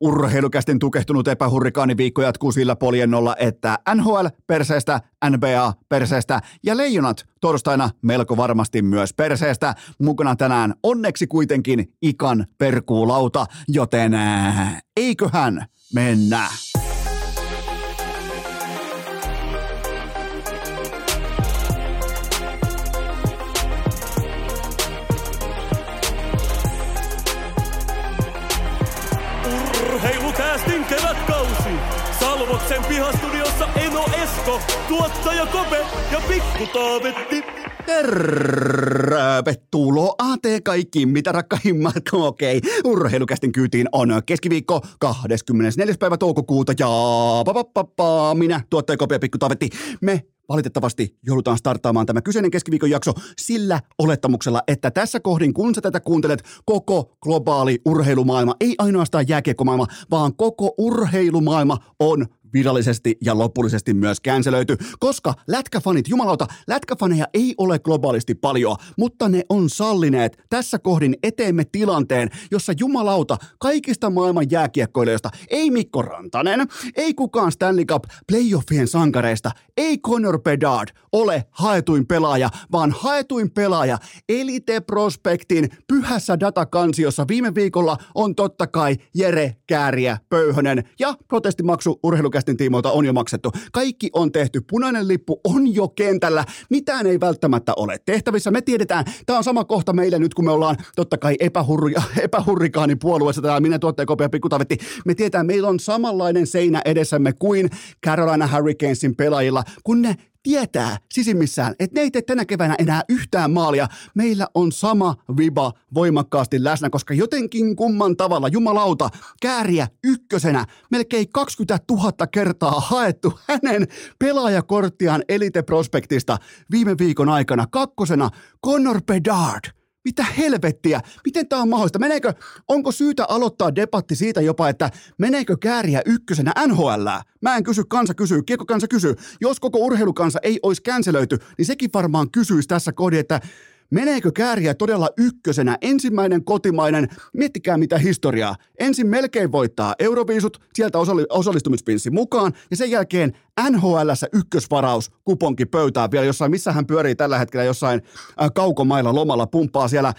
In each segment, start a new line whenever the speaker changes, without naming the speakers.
Urheilukästin tukehtunut epähurrikaaniviikko jatkuu sillä poljennolla, että NHL perseestä, NBA perseestä ja Leijonat torstaina melko varmasti myös perseestä. Mukana tänään onneksi kuitenkin ikan perkuulauta, joten ää, eiköhän mennä.
Esko, tuottaja Kope ja Pikku Taavetti.
Tervetuloa te kaikki, mitä rakkaimmat. Okei, okay. urheilukästin kyytiin on keskiviikko 24. päivä toukokuuta ja pa, pa, pa, pa, minä, tuottaja Kopia Pikku Tavetti. Me valitettavasti joudutaan starttaamaan tämä kyseinen keskiviikon jakso sillä olettamuksella, että tässä kohdin, kun sä tätä kuuntelet, koko globaali urheilumaailma, ei ainoastaan jääkiekkomaailma, vaan koko urheilumaailma on virallisesti ja lopullisesti myös känselöity, koska lätkäfanit, jumalauta, lätkäfaneja ei ole globaalisti paljon, mutta ne on sallineet. Tässä kohdin eteemme tilanteen, jossa jumalauta kaikista maailman jääkiekkoilijoista, ei Mikko Rantanen, ei kukaan Stanley Cup playoffien sankareista, ei Connor Bedard ole haetuin pelaaja, vaan haetuin pelaaja Elite Prospektin pyhässä datakansiossa. Viime viikolla on totta kai Jere Kääriä Pöyhönen ja protestimaksu urheilukästin tiimoilta on jo maksettu. Kaikki on tehty, punainen lippu on jo kentällä, mitään ei välttämättä ole tehtävissä. Me tiedetään, tämä on sama kohta meille nyt, kun me ollaan totta kai epähurri, epähurrikaanipuolueessa, täällä minä tuottaja Kopia Pikkutavetti. Me tiedetään, meillä on samanlainen seinä edessämme kuin Carolina Hurricanesin pelaajilla, kun ne tietää sisimmissään, että ne ei tee tänä keväänä enää yhtään maalia. Meillä on sama viba voimakkaasti läsnä, koska jotenkin kumman tavalla, jumalauta, kääriä ykkösenä, melkein 20 000 kertaa haettu hänen pelaajakorttiaan Elite Prospektista viime viikon aikana. Kakkosena Connor Bedard. Mitä helvettiä? Miten tämä on mahdollista? Meneekö, onko syytä aloittaa debatti siitä jopa, että meneekö kääriä ykkösenä NHL? Mä en kysy, kansa kysyy, kiekko kansa kysyy. Jos koko urheilukansa ei olisi känselöity, niin sekin varmaan kysyisi tässä kohdin, että Meneekö kääriä todella ykkösenä? Ensimmäinen kotimainen, miettikää mitä historiaa. Ensin melkein voittaa Euroviisut, sieltä osallistumispinssi mukaan, ja sen jälkeen NHLssä ykkösvaraus kuponki pöytään vielä jossain, missä hän pyörii tällä hetkellä jossain äh, kaukomailla lomalla, pumppaa siellä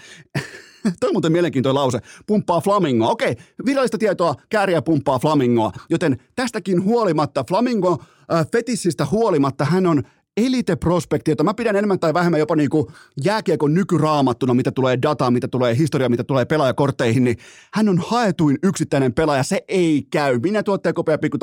Toi on muuten mielenkiintoinen lause. Pumppaa flamingoa. Okei, virallista tietoa, kääriä pumppaa flamingoa. Joten tästäkin huolimatta, flamingo äh, fetissistä huolimatta, hän on elite prospekti, jota mä pidän enemmän tai vähemmän jopa niin kuin jääkiekon nykyraamattuna, mitä tulee dataa, mitä tulee historia, mitä tulee pelaajakortteihin, niin hän on haetuin yksittäinen pelaaja. Se ei käy. Minä tuottaja Kopea Pikku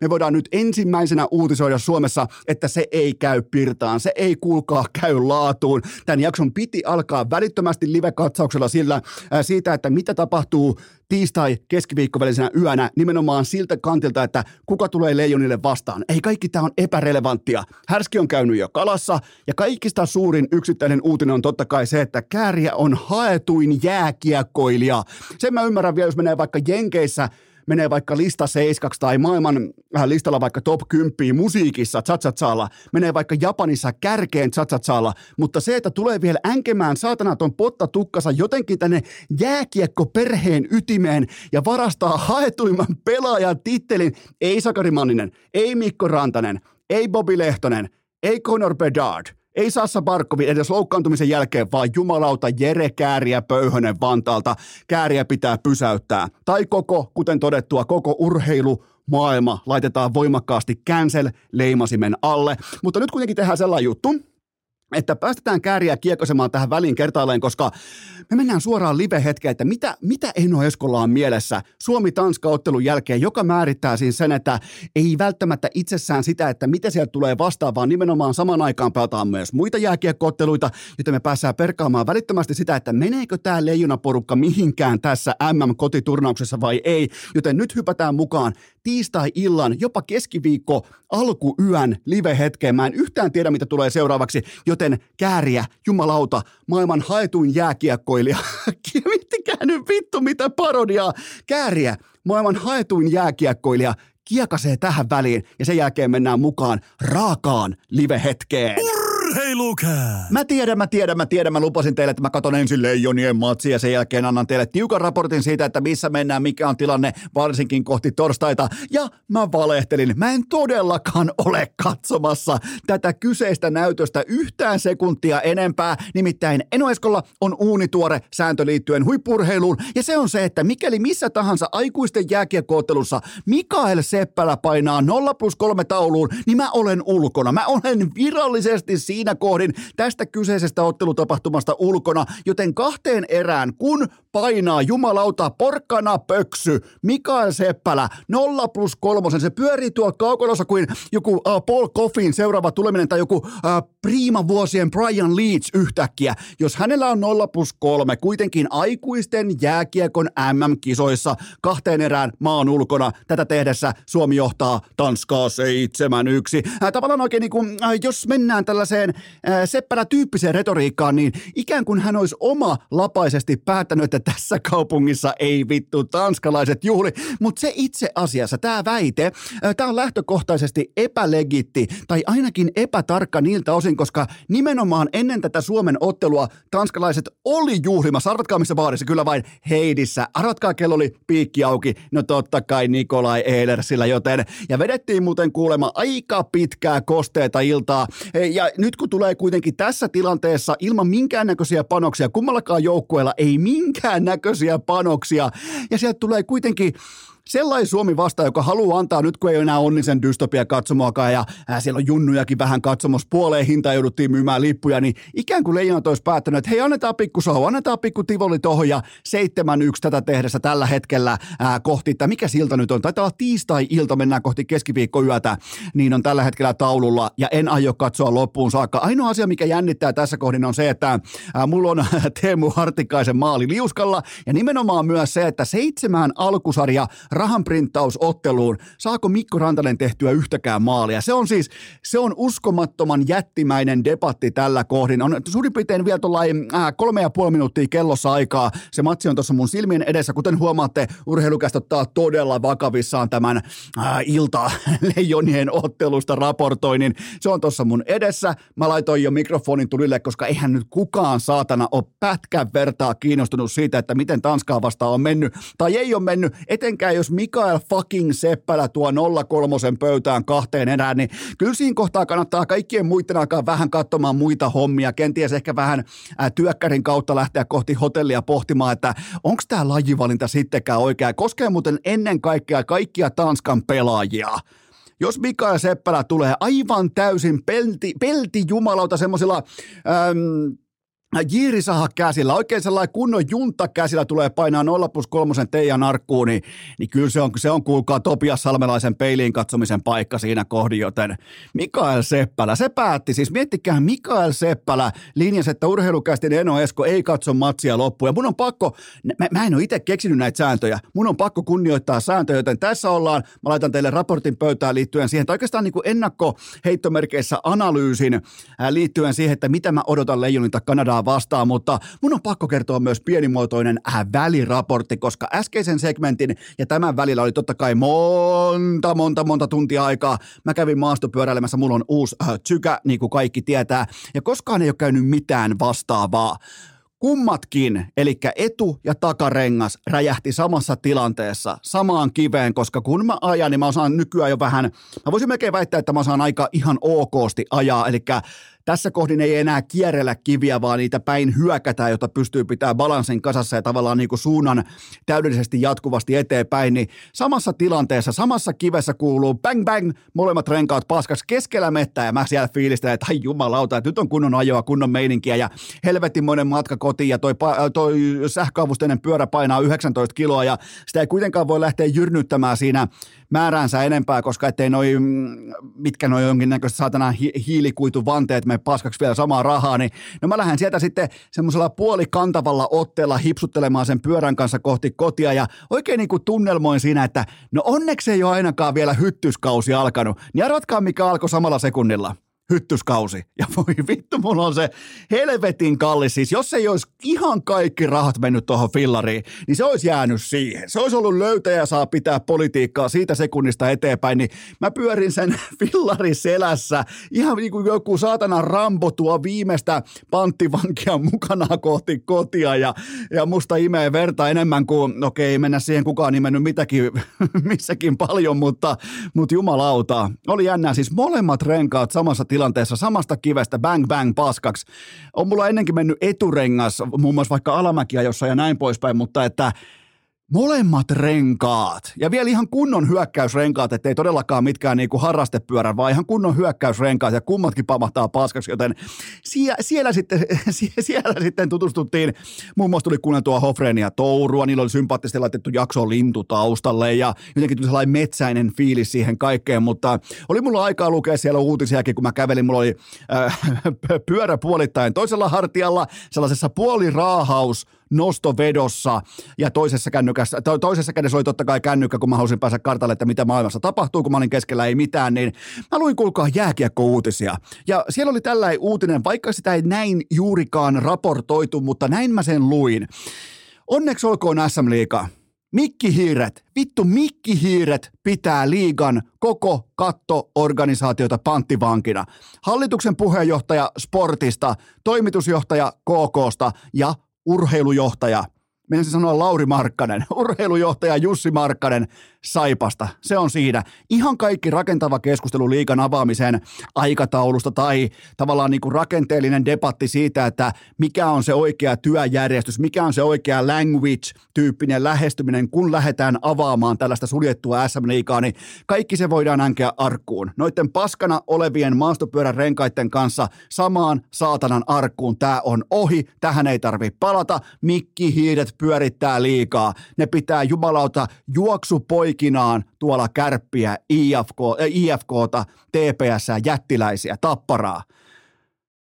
me voidaan nyt ensimmäisenä uutisoida Suomessa, että se ei käy pirtaan. Se ei kuulkaa käy laatuun. Tämän jakson piti alkaa välittömästi live-katsauksella sillä äh, siitä, että mitä tapahtuu tiistai keskiviikkovälisenä yönä nimenomaan siltä kantilta, että kuka tulee leijonille vastaan. Ei kaikki tämä on epärelevanttia. Härski on käynyt jo kalassa ja kaikista suurin yksittäinen uutinen on totta kai se, että Kääriä on haetuin jääkiekkoilija. Sen mä ymmärrän vielä, jos menee vaikka Jenkeissä – menee vaikka lista 7 tai maailman listalla vaikka top 10 musiikissa tsatsatsalla, menee vaikka Japanissa kärkeen tsatsatsalla, mutta se, että tulee vielä änkemään saatanaton potta tukkansa jotenkin tänne jääkiekko perheen ytimeen ja varastaa haetuimman pelaajan tittelin, ei Sakari Manninen, ei Mikko Rantanen, ei Bobi Lehtonen, ei Conor Bedard, ei Sassa Barkovi edes loukkaantumisen jälkeen, vaan jumalauta Jere Kääriä Pöyhönen Vantaalta. Kääriä pitää pysäyttää. Tai koko, kuten todettua, koko urheilu maailma laitetaan voimakkaasti cancel-leimasimen alle. Mutta nyt kuitenkin tehdään sellainen juttu, että päästetään kääriä kiekosemaan tähän väliin kertaalleen, koska me mennään suoraan live-hetkeen, että mitä, mitä Eno Eskolla on mielessä Suomi-Tanska-ottelun jälkeen, joka määrittää siis sen, että ei välttämättä itsessään sitä, että mitä sieltä tulee vastaan, vaan nimenomaan saman aikaan pelataan myös muita jääkiekkootteluita, joten me päässään perkaamaan välittömästi sitä, että meneekö tämä leijonaporukka mihinkään tässä MM-kotiturnauksessa vai ei, joten nyt hypätään mukaan tiistai-illan, jopa keskiviikko alkuyön live-hetkeen. Mä en yhtään tiedä, mitä tulee seuraavaksi, joten kääriä, jumalauta, maailman haetuin jääkiekkoilija. Miettikää nyt vittu, mitä parodiaa. Kääriä, maailman haetuin jääkiekkoilija, kiekasee tähän väliin ja sen jälkeen mennään mukaan raakaan live-hetkeen.
Urheilukää!
Mä tiedän, mä tiedän, mä tiedän. Mä lupasin teille, että mä katon ensin Leijonien matsia ja sen jälkeen annan teille tiukan raportin siitä, että missä mennään, mikä on tilanne, varsinkin kohti torstaita. Ja mä valehtelin. Mä en todellakaan ole katsomassa tätä kyseistä näytöstä yhtään sekuntia enempää. Nimittäin Enoeskolla on uunituore sääntö liittyen huippurheiluun. Ja se on se, että mikäli missä tahansa aikuisten jääkiekkoottelussa Mikael Seppälä painaa 0 plus 3 tauluun, niin mä olen ulkona. Mä olen virallisesti siinä kohdin tästä kyseisestä ottelutapahtumasta ulkona, joten kahteen erään, kun painaa jumalauta porkkana pöksy, Mikael Seppälä, 0 plus 3, se pyörii tuolla kaukolossa kuin joku uh, Paul Coffin seuraava tuleminen tai joku uh, prima vuosien Brian Leeds yhtäkkiä. Jos hänellä on 0 plus 3, kuitenkin aikuisten jääkiekon MM-kisoissa kahteen erään maan ulkona, tätä tehdessä Suomi johtaa Tanskaa 7-1. Äh, tavallaan oikein niin kuin, äh, jos mennään tällaiseen äh, Seppälä-tyyppiseen retoriikkaan, niin ikään kuin hän olisi oma lapaisesti päättänyt, että tässä kaupungissa ei vittu tanskalaiset juhli. Mutta se itse asiassa, tämä väite, tämä on lähtökohtaisesti epälegitti tai ainakin epätarkka niiltä osin, koska nimenomaan ennen tätä Suomen ottelua tanskalaiset oli juhlimassa. Arvatkaa missä baarissa, kyllä vain Heidissä. Arvatkaa kello oli piikki auki. No totta kai Nikolai Eilersillä, joten ja vedettiin muuten kuulemma aika pitkää kosteita iltaa. Ja nyt kun tulee kuitenkin tässä tilanteessa ilman minkäännäköisiä panoksia, kummallakaan joukkueella ei minkäännäköisiä panoksia, ja sieltä tulee kuitenkin sellainen Suomi vasta, joka haluaa antaa nyt, kun ei enää onnisen dystopia katsomoakaan ja ää, siellä on junnujakin vähän katsomassa puoleen hinta jouduttiin myymään lippuja, niin ikään kuin leijonat olisi päättänyt, että hei annetaan pikku sohu, annetaan pikku tivoli tohon ja 7-1 tätä tehdessä tällä hetkellä ää, kohti, että mikä silta nyt on, taitaa olla tiistai-ilta, mennään kohti keskiviikkoyötä, niin on tällä hetkellä taululla ja en aio katsoa loppuun saakka. Ainoa asia, mikä jännittää tässä kohdin on se, että ää, mulla on Teemu Hartikaisen maali liuskalla ja nimenomaan myös se, että seitsemään alkusarja rahanprinttausotteluun, saako Mikko Rantanen tehtyä yhtäkään maalia. Se on siis, se on uskomattoman jättimäinen debatti tällä kohdin. On suurin piirtein vielä tuollain äh, kolme ja puoli minuuttia kellossa aikaa. Se matsi on tuossa mun silmien edessä. Kuten huomaatte, urheilukästä ottaa todella vakavissaan tämän äh, ilta leijonien ottelusta raportoinnin. Se on tuossa mun edessä. Mä laitoin jo mikrofonin tulille, koska eihän nyt kukaan saatana ole pätkän vertaa kiinnostunut siitä, että miten Tanskaa vastaan on mennyt tai ei ole mennyt, etenkään jos Mikael fucking Seppälä tuo 03 pöytään kahteen enää, niin kyllä siinä kohtaa kannattaa kaikkien muiden alkaa vähän katsomaan muita hommia, kenties ehkä vähän ää, työkkärin kautta lähteä kohti hotellia pohtimaan, että onko tämä lajivalinta sittenkään oikea. Koskee muuten ennen kaikkea kaikkia Tanskan pelaajia jos Mikael Seppälä tulee aivan täysin pelti, pelti jumalauta semmoisilla Jiirisaha käsillä, oikein sellainen kunnon junta käsillä tulee painaa 0 plus 3 Teijan arkkuun, niin, niin kyllä se on, se on kuulkaa Topias Salmelaisen peiliin katsomisen paikka siinä kohdin, joten Mikael Seppälä, se päätti, siis miettikää Mikael Seppälä linjasi, että urheilukästin Eno Esko ei katso matsia loppuun, ja mun on pakko, mä, mä en ole itse keksinyt näitä sääntöjä, mun on pakko kunnioittaa sääntöjä, joten tässä ollaan, mä laitan teille raportin pöytään liittyen siihen, että oikeastaan niin kuin ennakkoheittomerkeissä analyysin liittyen siihen, että mitä mä odotan Leijonilta Kanadaa vastaan, mutta mun on pakko kertoa myös pienimuotoinen äh, väliraportti, koska äskeisen segmentin ja tämän välillä oli totta kai monta, monta, monta tuntia aikaa. Mä kävin maastopyöräilemässä, mulla on uusi äh, tsykä, niin kuin kaikki tietää, ja koskaan ei ole käynyt mitään vastaavaa. Kummatkin, eli etu- ja takarengas, räjähti samassa tilanteessa, samaan kiveen, koska kun mä ajan, niin mä osaan nykyään jo vähän, mä voisin melkein väittää, että mä osaan aika ihan okosti ajaa, eli tässä kohdin ei enää kierrellä kiviä, vaan niitä päin hyökätään, jotta pystyy pitää balanssin kasassa ja tavallaan niin kuin suunnan täydellisesti jatkuvasti eteenpäin. Niin samassa tilanteessa, samassa kivessä kuuluu bang bang, molemmat renkaat paskas keskellä mettää ja mä siellä fiilistelen, että ai jumalauta, että nyt on kunnon ajoa, kunnon meininkiä ja helvetimoinen matka kotiin ja toi, toi sähköavusteinen pyörä painaa 19 kiloa ja sitä ei kuitenkaan voi lähteä jyrnyttämään siinä määränsä enempää, koska ettei noi, mm, mitkä noi jonkinnäköiset saatana hi- hiilikuituvanteet me paskaksi vielä samaa rahaa, niin no mä lähden sieltä sitten semmoisella puolikantavalla otteella hipsuttelemaan sen pyörän kanssa kohti kotia ja oikein niin kuin tunnelmoin siinä, että no onneksi ei ole ainakaan vielä hyttyskausi alkanut, niin arvatkaa mikä alkoi samalla sekunnilla. Hyttyskausi. Ja voi vittu, mulla on se helvetin kallis. Siis jos ei olisi ihan kaikki rahat mennyt tuohon fillariin, niin se olisi jäänyt siihen. Se olisi ollut löytäjä saa pitää politiikkaa siitä sekunnista eteenpäin, niin mä pyörin sen fillarin selässä ihan niin kuin joku saatana Rambo tuo viimeistä panttivankia mukana kohti kotia ja, ja musta imee verta enemmän kuin, no okei, ei mennä siihen kukaan nimennyt mitäkin, missäkin paljon, mutta, mutta jumalauta. Oli jännää siis molemmat renkaat samassa tilanteessa samasta kivestä bang bang paskaksi. On mulla ennenkin mennyt eturengas, muun muassa vaikka alamäkiä jossa ja näin poispäin, mutta että Molemmat renkaat. Ja vielä ihan kunnon hyökkäysrenkaat, ettei todellakaan mitkään niinku harrastepyörä, vaan ihan kunnon hyökkäysrenkaat ja kummatkin pamahtaa paskaksi, joten sie, siellä, sitten, siellä sitten tutustuttiin, muun muassa tuli kuunneltua Hofrenia Tourua, niillä oli sympaattisesti laitettu jakso lintu taustalle ja jotenkin tuli sellainen metsäinen fiilis siihen kaikkeen, mutta oli mulla aikaa lukea siellä uutisiakin, kun mä kävelin, mulla oli äh, pyörä puolittain toisella hartialla, sellaisessa puoliraahaus nostovedossa ja toisessa, kännykässä, to, toisessa kädessä oli totta kai kännykkä, kun mä halusin päästä kartalle, että mitä maailmassa tapahtuu, kun mä olin keskellä ei mitään, niin mä luin kuulkaa jääkiekko-uutisia. Ja siellä oli tällainen uutinen, vaikka sitä ei näin juurikaan raportoitu, mutta näin mä sen luin. Onneksi olkoon SM Liiga. Mikkihiiret, vittu mikkihiiret pitää liigan koko kattoorganisaatiota panttivankina. Hallituksen puheenjohtaja Sportista, toimitusjohtaja KKsta ja urheilujohtaja, menisin sanoa Lauri Markkanen, urheilujohtaja Jussi Markkanen Saipasta. Se on siinä. Ihan kaikki rakentava keskustelu liikan avaamisen aikataulusta tai tavallaan niin kuin rakenteellinen debatti siitä, että mikä on se oikea työjärjestys, mikä on se oikea language-tyyppinen lähestyminen, kun lähdetään avaamaan tällaista suljettua SM-liikaa, niin kaikki se voidaan änkeä arkkuun. Noiden paskana olevien maastopyörän renkaiden kanssa samaan saatanan arkkuun. Tämä on ohi, tähän ei tarvi palata. Mikki hiidet pyörittää liikaa. Ne pitää jumalauta juoksupoikia poikinaan tuolla kärppiä, IFK, äh, IFKta, TPS, jättiläisiä, tapparaa.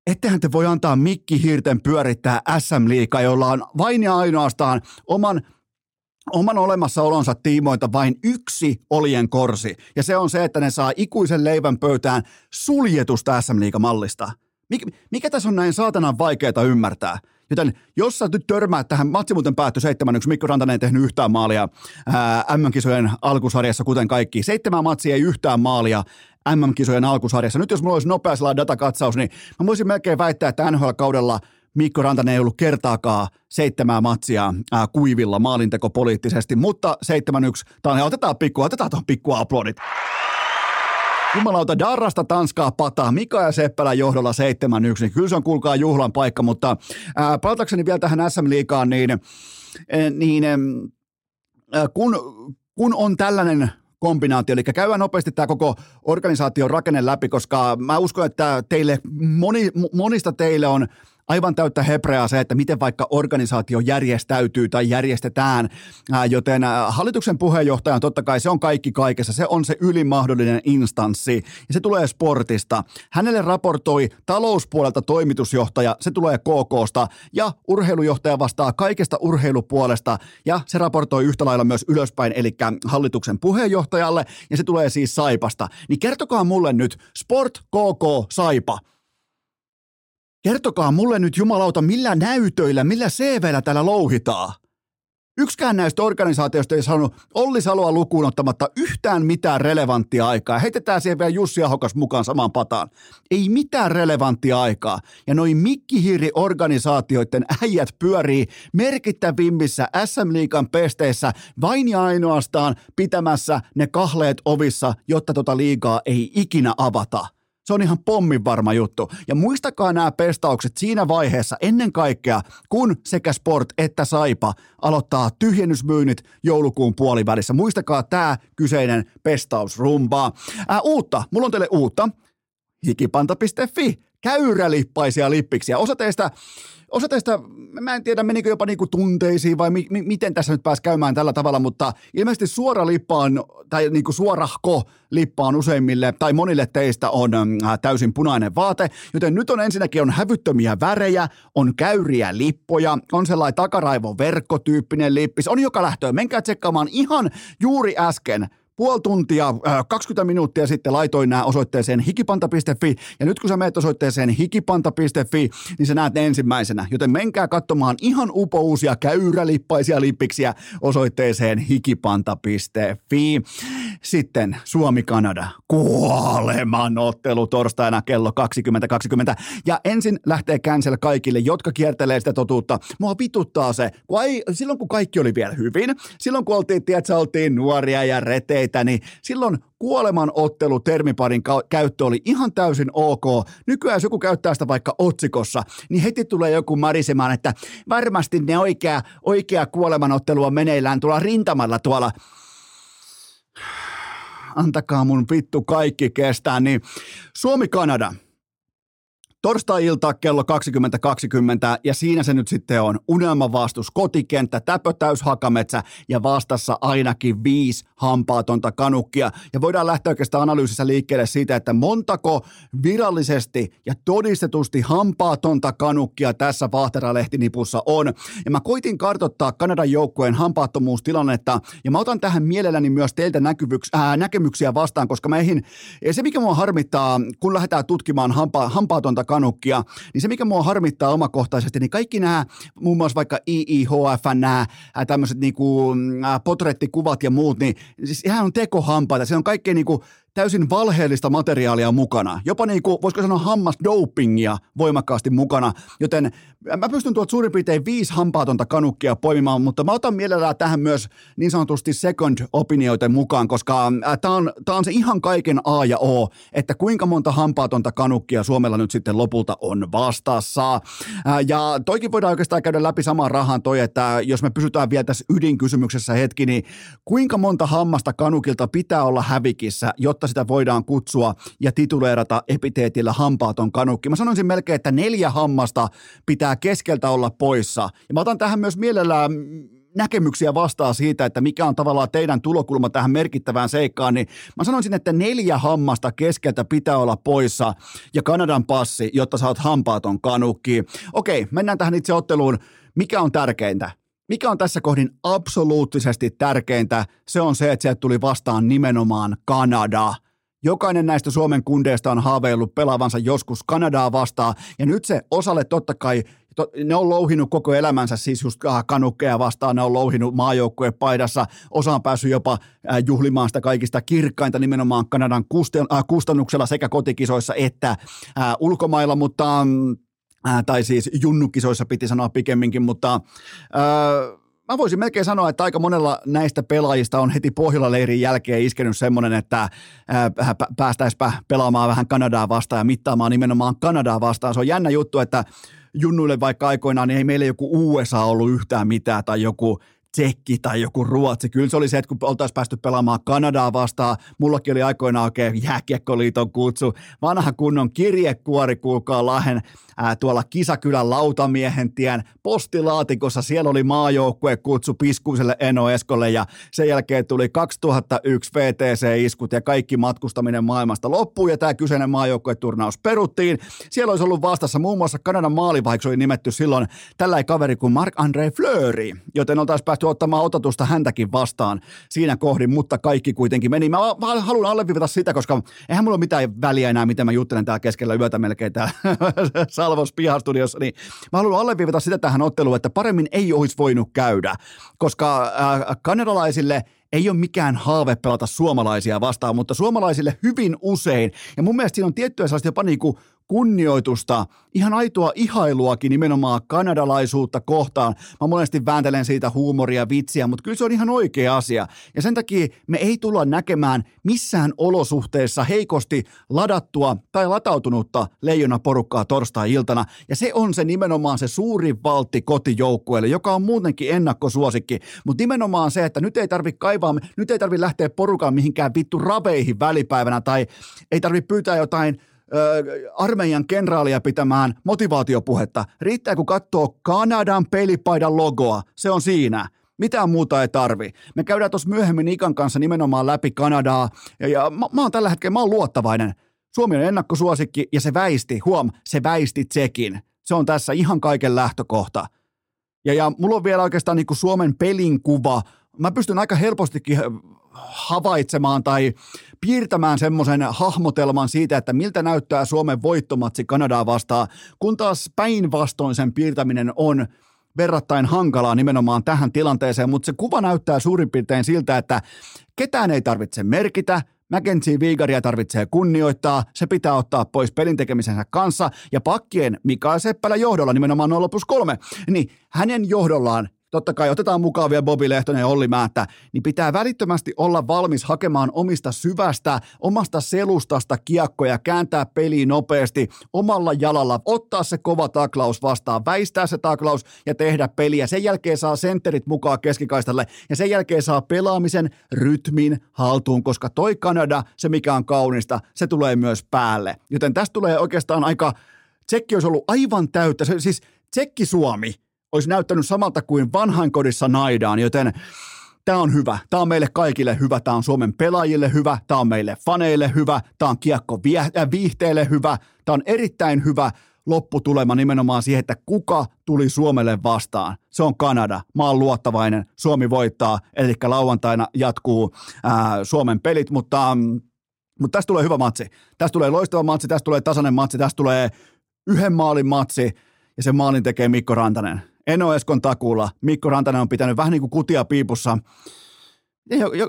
Ettehän te voi antaa Mikki Hirten pyörittää SM-liikaa, jolla on vain ja ainoastaan oman oman olemassaolonsa tiimoilta vain yksi olien korsi, ja se on se, että ne saa ikuisen leivän pöytään suljetusta SM-liigamallista. Mik, mikä tässä on näin saatanan vaikeaa ymmärtää? Joten jos sä nyt törmäät tähän, matsi muuten päättyi 7 Mikko Rantanen ei tehnyt yhtään maalia MM-kisojen alkusarjassa, kuten kaikki. Seitsemän matsia ei yhtään maalia MM-kisojen alkusarjassa. Nyt jos mulla olisi nopea datakatsaus, niin mä voisin melkein väittää, että NHL-kaudella Mikko Rantanen ei ollut kertaakaan seitsemää matsia ää, kuivilla maalinteko poliittisesti, mutta 7-1, tämä otetaan pikku, otetaan tuon pikku aplodit. Jumalauta, Darrasta Tanskaa pataa, Mika ja Seppälä johdolla 7-1, niin kyllä se on kuulkaa juhlan paikka, mutta ää, palatakseni vielä tähän SM-liikaan, niin, niin ää, kun, kun on tällainen kombinaatio. Eli käydään nopeasti tämä koko organisaation rakenne läpi, koska mä uskon, että teille, moni, monista teille on aivan täyttä hebreaa se, että miten vaikka organisaatio järjestäytyy tai järjestetään, joten hallituksen puheenjohtaja totta kai se on kaikki kaikessa, se on se ylin mahdollinen instanssi. Ja se tulee sportista. Hänelle raportoi talouspuolelta toimitusjohtaja, se tulee KKsta. Ja urheilujohtaja vastaa kaikesta urheilupuolesta. Ja se raportoi yhtä lailla myös ylöspäin, eli hallituksen puheenjohtajalle. Ja se tulee siis Saipasta. Niin kertokaa mulle nyt Sport KK Saipa – Kertokaa mulle nyt jumalauta, millä näytöillä, millä CVllä täällä louhitaan. Yksikään näistä organisaatioista ei saanut Olli Saloa lukuun ottamatta yhtään mitään relevanttia aikaa. Heitetään siihen vielä Jussi Ahokas mukaan samaan pataan. Ei mitään relevanttia aikaa. Ja noin mikkihiiri-organisaatioiden äijät pyörii merkittävimmissä SM Liikan pesteissä vain ja ainoastaan pitämässä ne kahleet ovissa, jotta tota liigaa ei ikinä avata. Se on ihan pommin varma juttu. Ja muistakaa nämä pestaukset siinä vaiheessa ennen kaikkea, kun sekä Sport että Saipa aloittaa tyhjennysmyynnit joulukuun puolivälissä. Muistakaa tämä kyseinen pestausrumba. Ää, uutta, mulla on teille uutta. Hikipanta.fi, käyrälippaisia lippiksiä. Osa teistä Osa teistä, mä en tiedä menikö jopa niinku tunteisiin vai mi- mi- miten tässä nyt pääsi käymään tällä tavalla, mutta ilmeisesti suora lippa on, tai niinku suorahko lippa on useimmille, tai monille teistä on äh, täysin punainen vaate, joten nyt on ensinnäkin on hävyttömiä värejä, on käyriä lippoja, on sellainen takaraivon verkkotyyppinen lippis, on joka lähtöön. Menkää tsekkaamaan ihan juuri äsken puoli tuntia, 20 minuuttia sitten laitoin nämä osoitteeseen hikipanta.fi, ja nyt kun sä menet osoitteeseen hikipanta.fi, niin sä näet ensimmäisenä, joten menkää katsomaan ihan upouusia käyrälippaisia lippiksiä osoitteeseen hikipanta.fi. Sitten Suomi-Kanada, kuoleman ottelu torstaina kello 20.20. Ja ensin lähtee cancel kaikille, jotka kiertelee sitä totuutta. Mua vituttaa se, kun ei, silloin kun kaikki oli vielä hyvin, silloin kun oltiin, tiedätkö, oltiin nuoria ja reteitä, niin silloin kuolemanottelu termiparin käyttö oli ihan täysin ok. Nykyään jos joku käyttää sitä vaikka otsikossa, niin heti tulee joku marisemaan, että varmasti ne oikea, oikea kuolemanottelua meneillään tuolla rintamalla tuolla antakaa mun vittu kaikki kestää, niin Suomi-Kanada – Torstai-ilta kello 20.20 ja siinä se nyt sitten on unelman vastus kotikenttä, täpötäys hakametsä ja vastassa ainakin viisi hampaatonta kanukkia. Ja voidaan lähteä oikeastaan analyysissä liikkeelle siitä, että montako virallisesti ja todistetusti hampaatonta kanukkia tässä Vahteralehti-nipussa on. Ja mä koitin kartottaa Kanadan joukkueen hampaattomuustilannetta ja mä otan tähän mielelläni myös teiltä näkyvyks, ää, näkemyksiä vastaan, koska meihin, se mikä mua harmittaa, kun lähdetään tutkimaan hampa, hampaatonta kanukkia, niin se mikä mua harmittaa omakohtaisesti, niin kaikki nämä, muun muassa vaikka IIHF, nämä tämmöiset niinku, potrettikuvat ja muut, niin siis ihan on tekohampaita, se on kaikkein niinku täysin valheellista materiaalia mukana. Jopa niin kuin, voisiko sanoa hammasdopingia voimakkaasti mukana. Joten mä pystyn tuolta suurin piirtein viisi hampaatonta kanukkia poimimaan, mutta mä otan mielellään tähän myös niin sanotusti second opinioiden mukaan, koska tämä on, tää on se ihan kaiken A ja O, että kuinka monta hampaatonta kanukkia Suomella nyt sitten lopulta on vastassa. Ja toikin voidaan oikeastaan käydä läpi samaan rahaan toi, että jos me pysytään vielä tässä ydinkysymyksessä hetki, niin kuinka monta hammasta kanukilta pitää olla hävikissä, jotta sitä voidaan kutsua ja tituleerata epiteetillä hampaaton kanukki. Mä sanoisin melkein, että neljä hammasta pitää keskeltä olla poissa. Ja mä otan tähän myös mielellään näkemyksiä vastaa siitä, että mikä on tavallaan teidän tulokulma tähän merkittävään seikkaan, niin mä sanoisin, että neljä hammasta keskeltä pitää olla poissa ja Kanadan passi, jotta saat hampaaton kanukki. Okei, mennään tähän itse otteluun. Mikä on tärkeintä? Mikä on tässä kohdin absoluuttisesti tärkeintä? Se on se, että sieltä tuli vastaan nimenomaan Kanada. Jokainen näistä Suomen kundeista on haaveillut pelaavansa joskus Kanadaa vastaan, ja nyt se osalle totta kai ne on louhinut koko elämänsä siis just äh, kanukkeja vastaan, ne on louhinut maajoukkueen paidassa, osa on päässyt jopa äh, juhlimaan sitä kaikista kirkkainta nimenomaan Kanadan äh, kustannuksella sekä kotikisoissa että ulkomailla, mutta mm, äh, tai siis junnukisoissa piti sanoa pikemminkin, mutta äh, mä voisin melkein sanoa, että aika monella näistä pelaajista on heti Pohjola-leirin jälkeen iskenyt semmoinen, että äh, päästäisipä pelaamaan vähän Kanadaa vastaan ja mittaamaan nimenomaan Kanadaa vastaan. Se on jännä juttu, että junnuille vaikka aikoinaan niin ei meillä joku USA ollut yhtään mitään tai joku Tsekki tai joku Ruotsi. Kyllä se oli se, että kun oltaisiin päästy pelaamaan Kanadaa vastaan, mullakin oli aikoinaan oikein jääkiekkoliiton kutsu. Vanha kunnon kirjekuori, kuulkaa Lahen ää, tuolla Kisakylän lautamiehen tien postilaatikossa. Siellä oli maajoukkue kutsu piskuiselle Eno Eskolle ja sen jälkeen tuli 2001 VTC-iskut ja kaikki matkustaminen maailmasta loppui ja tämä kyseinen maajoukkueturnaus peruttiin. Siellä olisi ollut vastassa muun muassa Kanadan maalivaiksi oli nimetty silloin tällä kaveri kuin Marc-André Fleury, joten oltaisiin päästy ottamaan ototusta häntäkin vastaan siinä kohdin, mutta kaikki kuitenkin meni. Mä, mä haluan alleviivata sitä, koska eihän mulla ole mitään väliä enää, miten mä juttelen täällä keskellä yötä melkein täällä Salvos pihastudiossa, niin mä haluan alleviivata sitä tähän otteluun, että paremmin ei olisi voinut käydä, koska äh, kanadalaisille ei ole mikään haave pelata suomalaisia vastaan, mutta suomalaisille hyvin usein. Ja mun mielestä siinä on tiettyä sellaista jopa niin kuin kunnioitusta, ihan aitoa ihailuakin nimenomaan kanadalaisuutta kohtaan. Mä monesti vääntelen siitä huumoria, vitsiä, mutta kyllä se on ihan oikea asia. Ja sen takia me ei tulla näkemään missään olosuhteessa heikosti ladattua tai latautunutta leijona porukkaa torstai-iltana. Ja se on se nimenomaan se suuri valtti kotijoukkueelle, joka on muutenkin ennakkosuosikki. Mutta nimenomaan se, että nyt ei tarvi kaivaa, nyt ei tarvi lähteä porukaan mihinkään vittu raveihin välipäivänä tai ei tarvi pyytää jotain armeijan kenraalia pitämään motivaatiopuhetta. Riittää, kun katsoo Kanadan pelipaidan logoa. Se on siinä. Mitään muuta ei tarvi. Me käydään tuossa myöhemmin Ikan kanssa nimenomaan läpi Kanadaa. Ja, ja mä, mä oon tällä hetkellä, mä oon luottavainen. Suomi on ennakkosuosikki ja se väisti, huom, se väisti Tsekin. Se on tässä ihan kaiken lähtökohta. Ja, ja mulla on vielä oikeastaan niin kuin Suomen pelin kuva. Mä pystyn aika helpostikin havaitsemaan tai piirtämään semmoisen hahmotelman siitä, että miltä näyttää Suomen voittomatsi Kanadaa vastaan, kun taas päinvastoin sen piirtäminen on verrattain hankalaa nimenomaan tähän tilanteeseen, mutta se kuva näyttää suurin piirtein siltä, että ketään ei tarvitse merkitä, Mackenzie Viigaria tarvitsee kunnioittaa, se pitää ottaa pois pelin tekemisensä kanssa, ja pakkien Mikael Seppälä johdolla nimenomaan 0 plus 3, niin hänen johdollaan totta kai otetaan mukaan vielä Bobi Lehtonen ja Olli Määttä, niin pitää välittömästi olla valmis hakemaan omista syvästä, omasta selustasta kiekkoja, kääntää peliä nopeasti, omalla jalalla, ottaa se kova taklaus vastaan, väistää se taklaus ja tehdä peliä. Sen jälkeen saa sentterit mukaan keskikaistalle ja sen jälkeen saa pelaamisen rytmin haltuun, koska toi Kanada, se mikä on kaunista, se tulee myös päälle. Joten tästä tulee oikeastaan aika, Tsekki olisi ollut aivan täyttä, siis Tsekki-Suomi, olisi näyttänyt samalta kuin vanhainkodissa naidaan, joten tämä on hyvä. Tämä on meille kaikille hyvä. Tämä on Suomen pelaajille hyvä. Tämä on meille faneille hyvä. Tämä on kiekko äh, viihteelle hyvä. Tämä on erittäin hyvä lopputulema nimenomaan siihen, että kuka tuli Suomelle vastaan. Se on Kanada. Mä oon luottavainen. Suomi voittaa. Eli lauantaina jatkuu ää, äh, Suomen pelit, mutta, mm, mutta tästä tulee hyvä matsi. Tästä tulee loistava matsi, tästä tulee tasainen matsi, tästä tulee yhden maalin matsi ja sen maalin tekee Mikko Rantanen. Eno Eskon takuulla. Mikko Rantanen on pitänyt vähän niin kuin kutia piipussa.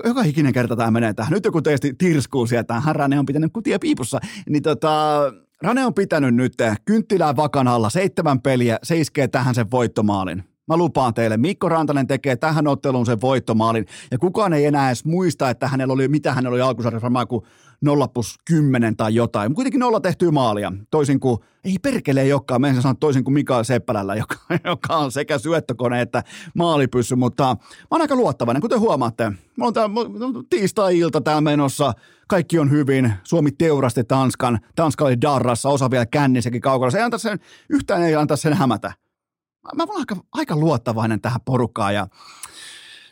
Joka ikinen kerta tämä menee tähän. Nyt joku teesti tirskuu sieltä, Rane on pitänyt kutia piipussa. Niin tota, Rane on pitänyt nyt kynttilää vakan alla seitsemän peliä, se iskee tähän sen voittomaalin. Mä lupaan teille, Mikko Rantanen tekee tähän otteluun sen voittomaalin, ja kukaan ei enää edes muista, että hänellä oli, mitä hänellä oli alkusarjassa, varmaan kuin 0 plus 10 tai jotain. Mutta kuitenkin nolla tehtyä maalia, toisin kuin, ei perkele joka, mä en sanoa toisin kuin Mikael Seppälällä, joka, joka on sekä syöttökone että maalipyssy, mutta mä oon aika luottavainen, kuten huomaatte. Mä oon täällä, tiistai-ilta täällä menossa, kaikki on hyvin, Suomi teurasti Tanskan, Tanska oli darrassa, osa vielä kännissäkin kaukalla. Se ei anta sen, yhtään ei anta sen hämätä mä olen aika, aika luottavainen tähän porukkaan ja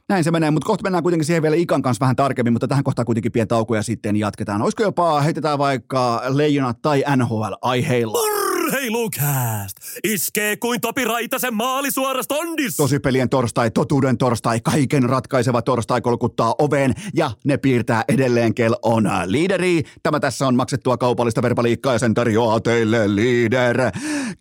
näin se menee, mutta kohta mennään kuitenkin siihen vielä Ikan kanssa vähän tarkemmin, mutta tähän kohtaan kuitenkin pieni tauko ja sitten jatketaan. Olisiko jopa, heitetään vaikka Leijonat tai NHL aiheilla?
Urheilukääst! Iskee kuin Topi Raitasen maali suorasta ondis!
Tosipelien torstai, totuuden torstai, kaiken ratkaiseva torstai kolkuttaa oveen ja ne piirtää edelleen kel on liideri. Tämä tässä on maksettua kaupallista verbaliikkaa ja sen tarjoaa teille liider.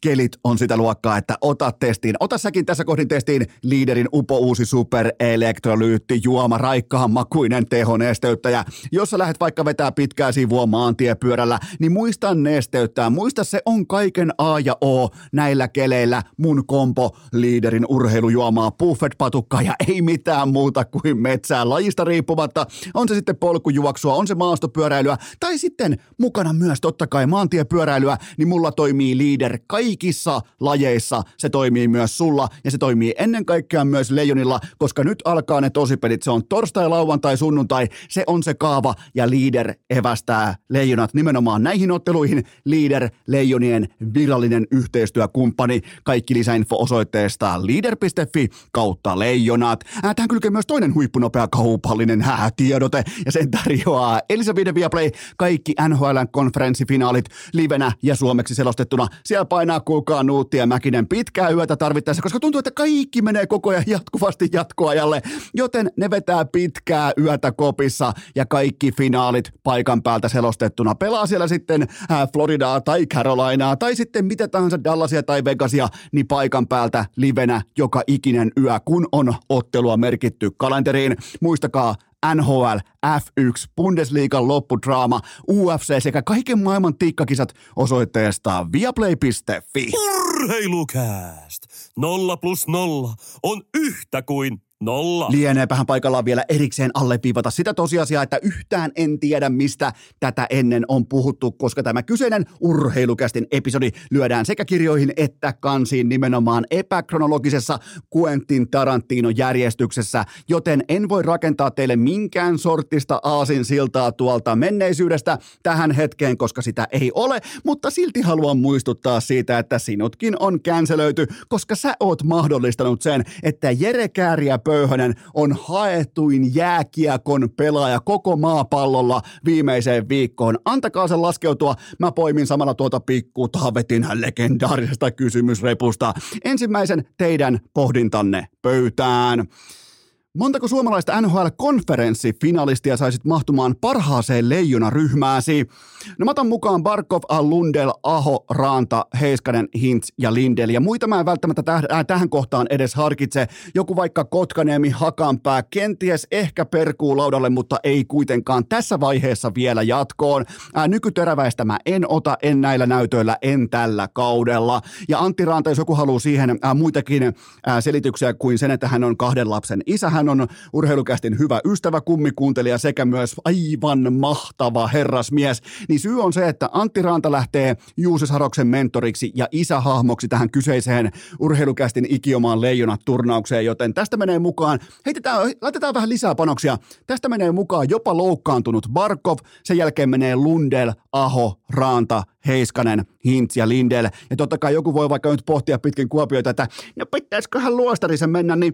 Kelit on sitä luokkaa, että ota testiin. Ota säkin tässä kohdin testiin liiderin upo uusi super elektrolyytti juoma raikkaan makuinen tehonesteyttäjä. Jos sä lähdet vaikka vetää pitkää sivua maantiepyörällä, niin muista nesteyttää. Muista se on kaiken kaiken A ja O näillä keleillä mun kompo liiderin urheilujuomaa buffet-patukkaa ja ei mitään muuta kuin metsää lajista riippumatta. On se sitten polkujuoksua, on se maastopyöräilyä tai sitten mukana myös totta kai maantiepyöräilyä, niin mulla toimii liider kaikissa lajeissa. Se toimii myös sulla ja se toimii ennen kaikkea myös leijonilla, koska nyt alkaa ne tosipelit. Se on torstai, lauantai, sunnuntai. Se on se kaava ja liider evästää leijonat nimenomaan näihin otteluihin. Liider leijonien virallinen yhteistyökumppani. Kaikki lisäinfo osoitteesta leader.fi kautta leijonat. Tähän kylkee myös toinen huippunopea kaupallinen häätiedote ja sen tarjoaa Elisa Viaplay kaikki NHLn konferenssifinaalit livenä ja suomeksi selostettuna. Siellä painaa kuulkaa Nuutti ja Mäkinen pitkää yötä tarvittaessa, koska tuntuu, että kaikki menee koko ajan jatkuvasti jatkoajalle, joten ne vetää pitkää yötä kopissa ja kaikki finaalit paikan päältä selostettuna. Pelaa siellä sitten Floridaa tai Carolinaa tai sitten mitä tahansa Dallasia tai Vegasia, niin paikan päältä livenä joka ikinen yö, kun on ottelua merkitty kalenteriin. Muistakaa, NHL, F1, Bundesliigan loppudraama, UFC sekä kaiken maailman tikkakisat osoitteesta viaplay.fi.
Urheilukääst! Nolla plus nolla on yhtä kuin Nolla.
Lieneepähän paikallaan vielä erikseen alleviivata sitä tosiasiaa, että yhtään en tiedä, mistä tätä ennen on puhuttu, koska tämä kyseinen urheilukästin episodi lyödään sekä kirjoihin että kansiin nimenomaan epäkronologisessa Quentin Tarantino järjestyksessä, joten en voi rakentaa teille minkään sortista aasin siltaa tuolta menneisyydestä tähän hetkeen, koska sitä ei ole, mutta silti haluan muistuttaa siitä, että sinutkin on känselöity, koska sä oot mahdollistanut sen, että Jere Kääriä Pöyhönen on haetuin jääkiekon pelaaja koko maapallolla viimeiseen viikkoon. Antakaa sen laskeutua. Mä poimin samalla tuota pikku Taavetin legendaarisesta kysymysrepusta. Ensimmäisen teidän pohdintanne pöytään. Montako suomalaista NHL-konferenssifinalistia saisit mahtumaan parhaaseen leijonaryhmääsi? No mä otan mukaan Barkov, Lundell, Aho, Raanta, Heiskanen, Hintz ja Lindel. Ja muita mä en välttämättä täh- äh, tähän kohtaan edes harkitse. Joku vaikka Kotkaniemi, Hakanpää, kenties ehkä perkuu laudalle, mutta ei kuitenkaan tässä vaiheessa vielä jatkoon. Äh, nykyteräväistä mä en ota, en näillä näytöillä, en tällä kaudella. Ja Antti Raanta, jos joku haluaa siihen äh, muitakin äh, selityksiä kuin sen, että hän on kahden lapsen isä, hän on urheilukästin hyvä ystävä, kummikuuntelija sekä myös aivan mahtava herrasmies. Niin syy on se, että Antti Ranta lähtee Juuse Saroksen mentoriksi ja isähahmoksi tähän kyseiseen urheilukästin ikiomaan leijonat turnaukseen, joten tästä menee mukaan, heitetään, laitetaan vähän lisää panoksia, tästä menee mukaan jopa loukkaantunut Barkov, sen jälkeen menee Lundel, Aho, Raanta, Heiskanen, Hintz ja Lindel. Ja totta kai joku voi vaikka nyt pohtia pitkin kuopioita, että no pitäisiköhän luostarisen mennä, niin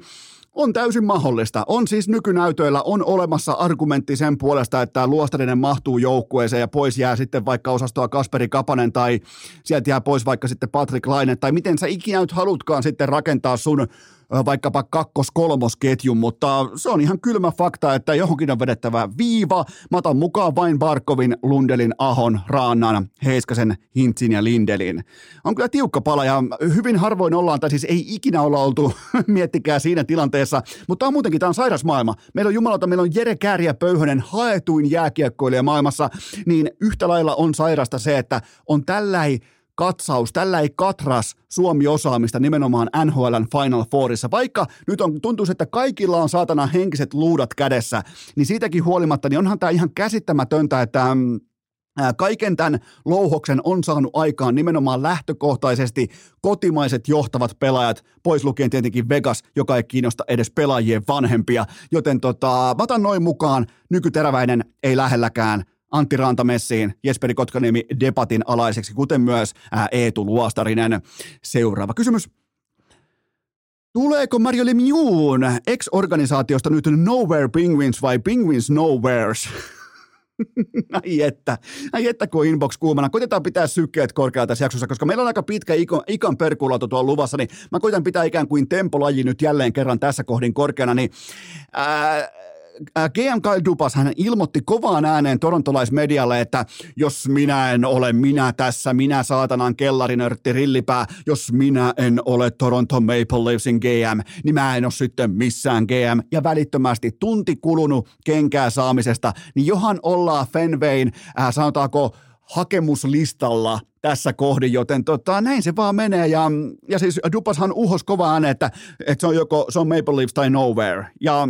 on täysin mahdollista. On siis nykynäytöillä on olemassa argumentti sen puolesta, että Luostarinen mahtuu joukkueeseen ja pois jää sitten vaikka osastoa Kasperi Kapanen tai sieltä jää pois vaikka sitten Patrick Laine tai miten sä ikinä nyt halutkaan sitten rakentaa sun vaikkapa kakkos-kolmosketjun, mutta se on ihan kylmä fakta, että johonkin on vedettävä viiva. Mä otan mukaan vain Barkovin, Lundelin, Ahon, Raannan, Heiskasen, Hintsin ja Lindelin. On kyllä tiukka pala ja hyvin harvoin ollaan, tai siis ei ikinä olla oltu, miettikää siinä tilanteessa, mutta on muutenkin, tämä on sairas maailma. Meillä on jumalauta, meillä on Jere Kääriä Pöyhönen, haetuin jääkiekkoilija maailmassa, niin yhtä lailla on sairasta se, että on tälläi katsaus, tällä ei katras Suomi-osaamista nimenomaan NHLn Final Fourissa. Vaikka nyt on, tuntuu, että kaikilla on saatana henkiset luudat kädessä, niin siitäkin huolimatta, niin onhan tämä ihan käsittämätöntä, että mm, Kaiken tämän louhoksen on saanut aikaan nimenomaan lähtökohtaisesti kotimaiset johtavat pelaajat, pois lukien tietenkin Vegas, joka ei kiinnosta edes pelaajien vanhempia. Joten tota, mä otan noin mukaan, nykyteräväinen ei lähelläkään, Antti Rantamessiin, Jesperi Kotkaniemi debatin alaiseksi, kuten myös Eetu Luostarinen. Seuraava kysymys. Tuleeko Mario Lemieux ex-organisaatiosta nyt Nowhere Penguins vai Penguins Nowheres? ai että, ai että kun inbox kuumana. Koitetaan pitää sykkeet korkealta tässä jaksossa, koska meillä on aika pitkä ikan, ikan perkulautu tuolla luvassa, niin mä koitan pitää ikään kuin tempolaji nyt jälleen kerran tässä kohdin korkeana, niin ää, GM Kyle Dupas hän ilmoitti kovaan ääneen torontolaismedialle, että jos minä en ole minä tässä, minä saatanan kellarinörtti rillipää, jos minä en ole Toronto Maple Leafsin GM, niin mä en ole sitten missään GM. Ja välittömästi tunti kulunut kenkää saamisesta, niin johan ollaan Fenvein, äh, sanotaanko, hakemuslistalla tässä kohdin, joten tota, näin se vaan menee. Ja, ja siis Dupashan uhos kovaa ääneen, että, että se on joko se on Maple Leafs tai Nowhere. Ja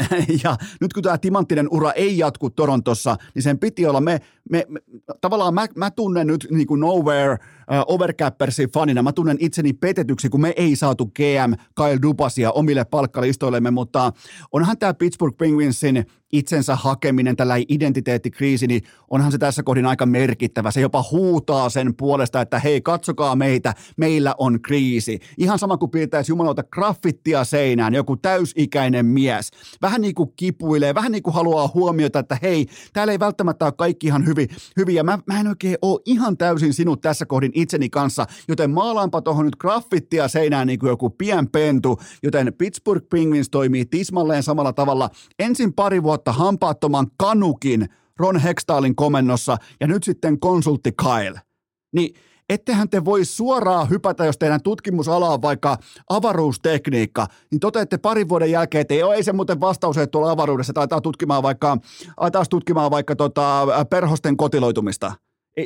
ja nyt kun tämä timanttinen ura ei jatku Torontossa, niin sen piti olla, me, me, me tavallaan mä, mä tunnen nyt niin kuin Nowhere uh, Overcappersin fanina, mä tunnen itseni petetyksi, kun me ei saatu GM Kyle Dupasia omille palkkalistoillemme, mutta onhan tämä Pittsburgh Penguinsin itsensä hakeminen, tällä identiteettikriisi, niin onhan se tässä kohdin aika merkittävä. Se jopa huutaa sen puolesta, että hei, katsokaa meitä, meillä on kriisi. Ihan sama kuin piirtäisi jumalauta graffittia seinään, joku täysikäinen mies. Vähän niin kuin kipuilee, vähän niin kuin haluaa huomiota, että hei, täällä ei välttämättä ole kaikki ihan hyvin. Ja mä, mä en oikein ole ihan täysin sinut tässä kohdin itseni kanssa, joten maalaanpa tuohon nyt graffittia seinään niin kuin joku pienpentu, joten Pittsburgh Penguins toimii tismalleen samalla tavalla. Ensin pari vuotta hampaattoman kanukin Ron Hextaalin komennossa ja nyt sitten konsultti Kyle. Niin ettehän te voi suoraan hypätä, jos teidän tutkimusala on vaikka avaruustekniikka, niin toteatte parin vuoden jälkeen, että ei, ei se muuten vastaus, että tuolla avaruudessa taitaa tutkimaan vaikka, taas tutkimaan vaikka tota, perhosten kotiloitumista.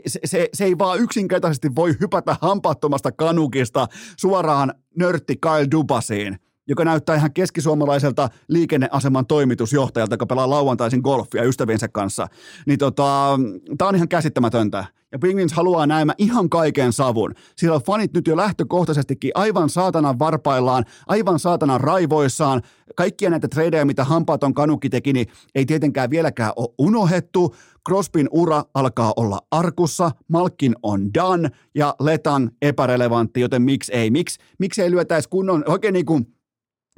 Se, se, se ei vaan yksinkertaisesti voi hypätä hampaattomasta kanukista suoraan nörtti Kyle Dubasiin joka näyttää ihan keskisuomalaiselta liikenneaseman toimitusjohtajalta, joka pelaa lauantaisin golfia ystäviensä kanssa. Niin tota, tämä on ihan käsittämätöntä. Ja Penguins haluaa näemä ihan kaiken savun. Sillä fanit nyt jo lähtökohtaisestikin aivan saatanan varpaillaan, aivan saatanan raivoissaan. Kaikkia näitä tradeja, mitä hampaaton kanukki teki, niin ei tietenkään vieläkään ole unohettu. Crospin ura alkaa olla arkussa, Malkin on done ja Letan epärelevantti, joten miksi ei? Miksi, miksi ei lyötäisi kunnon, oikein niin kuin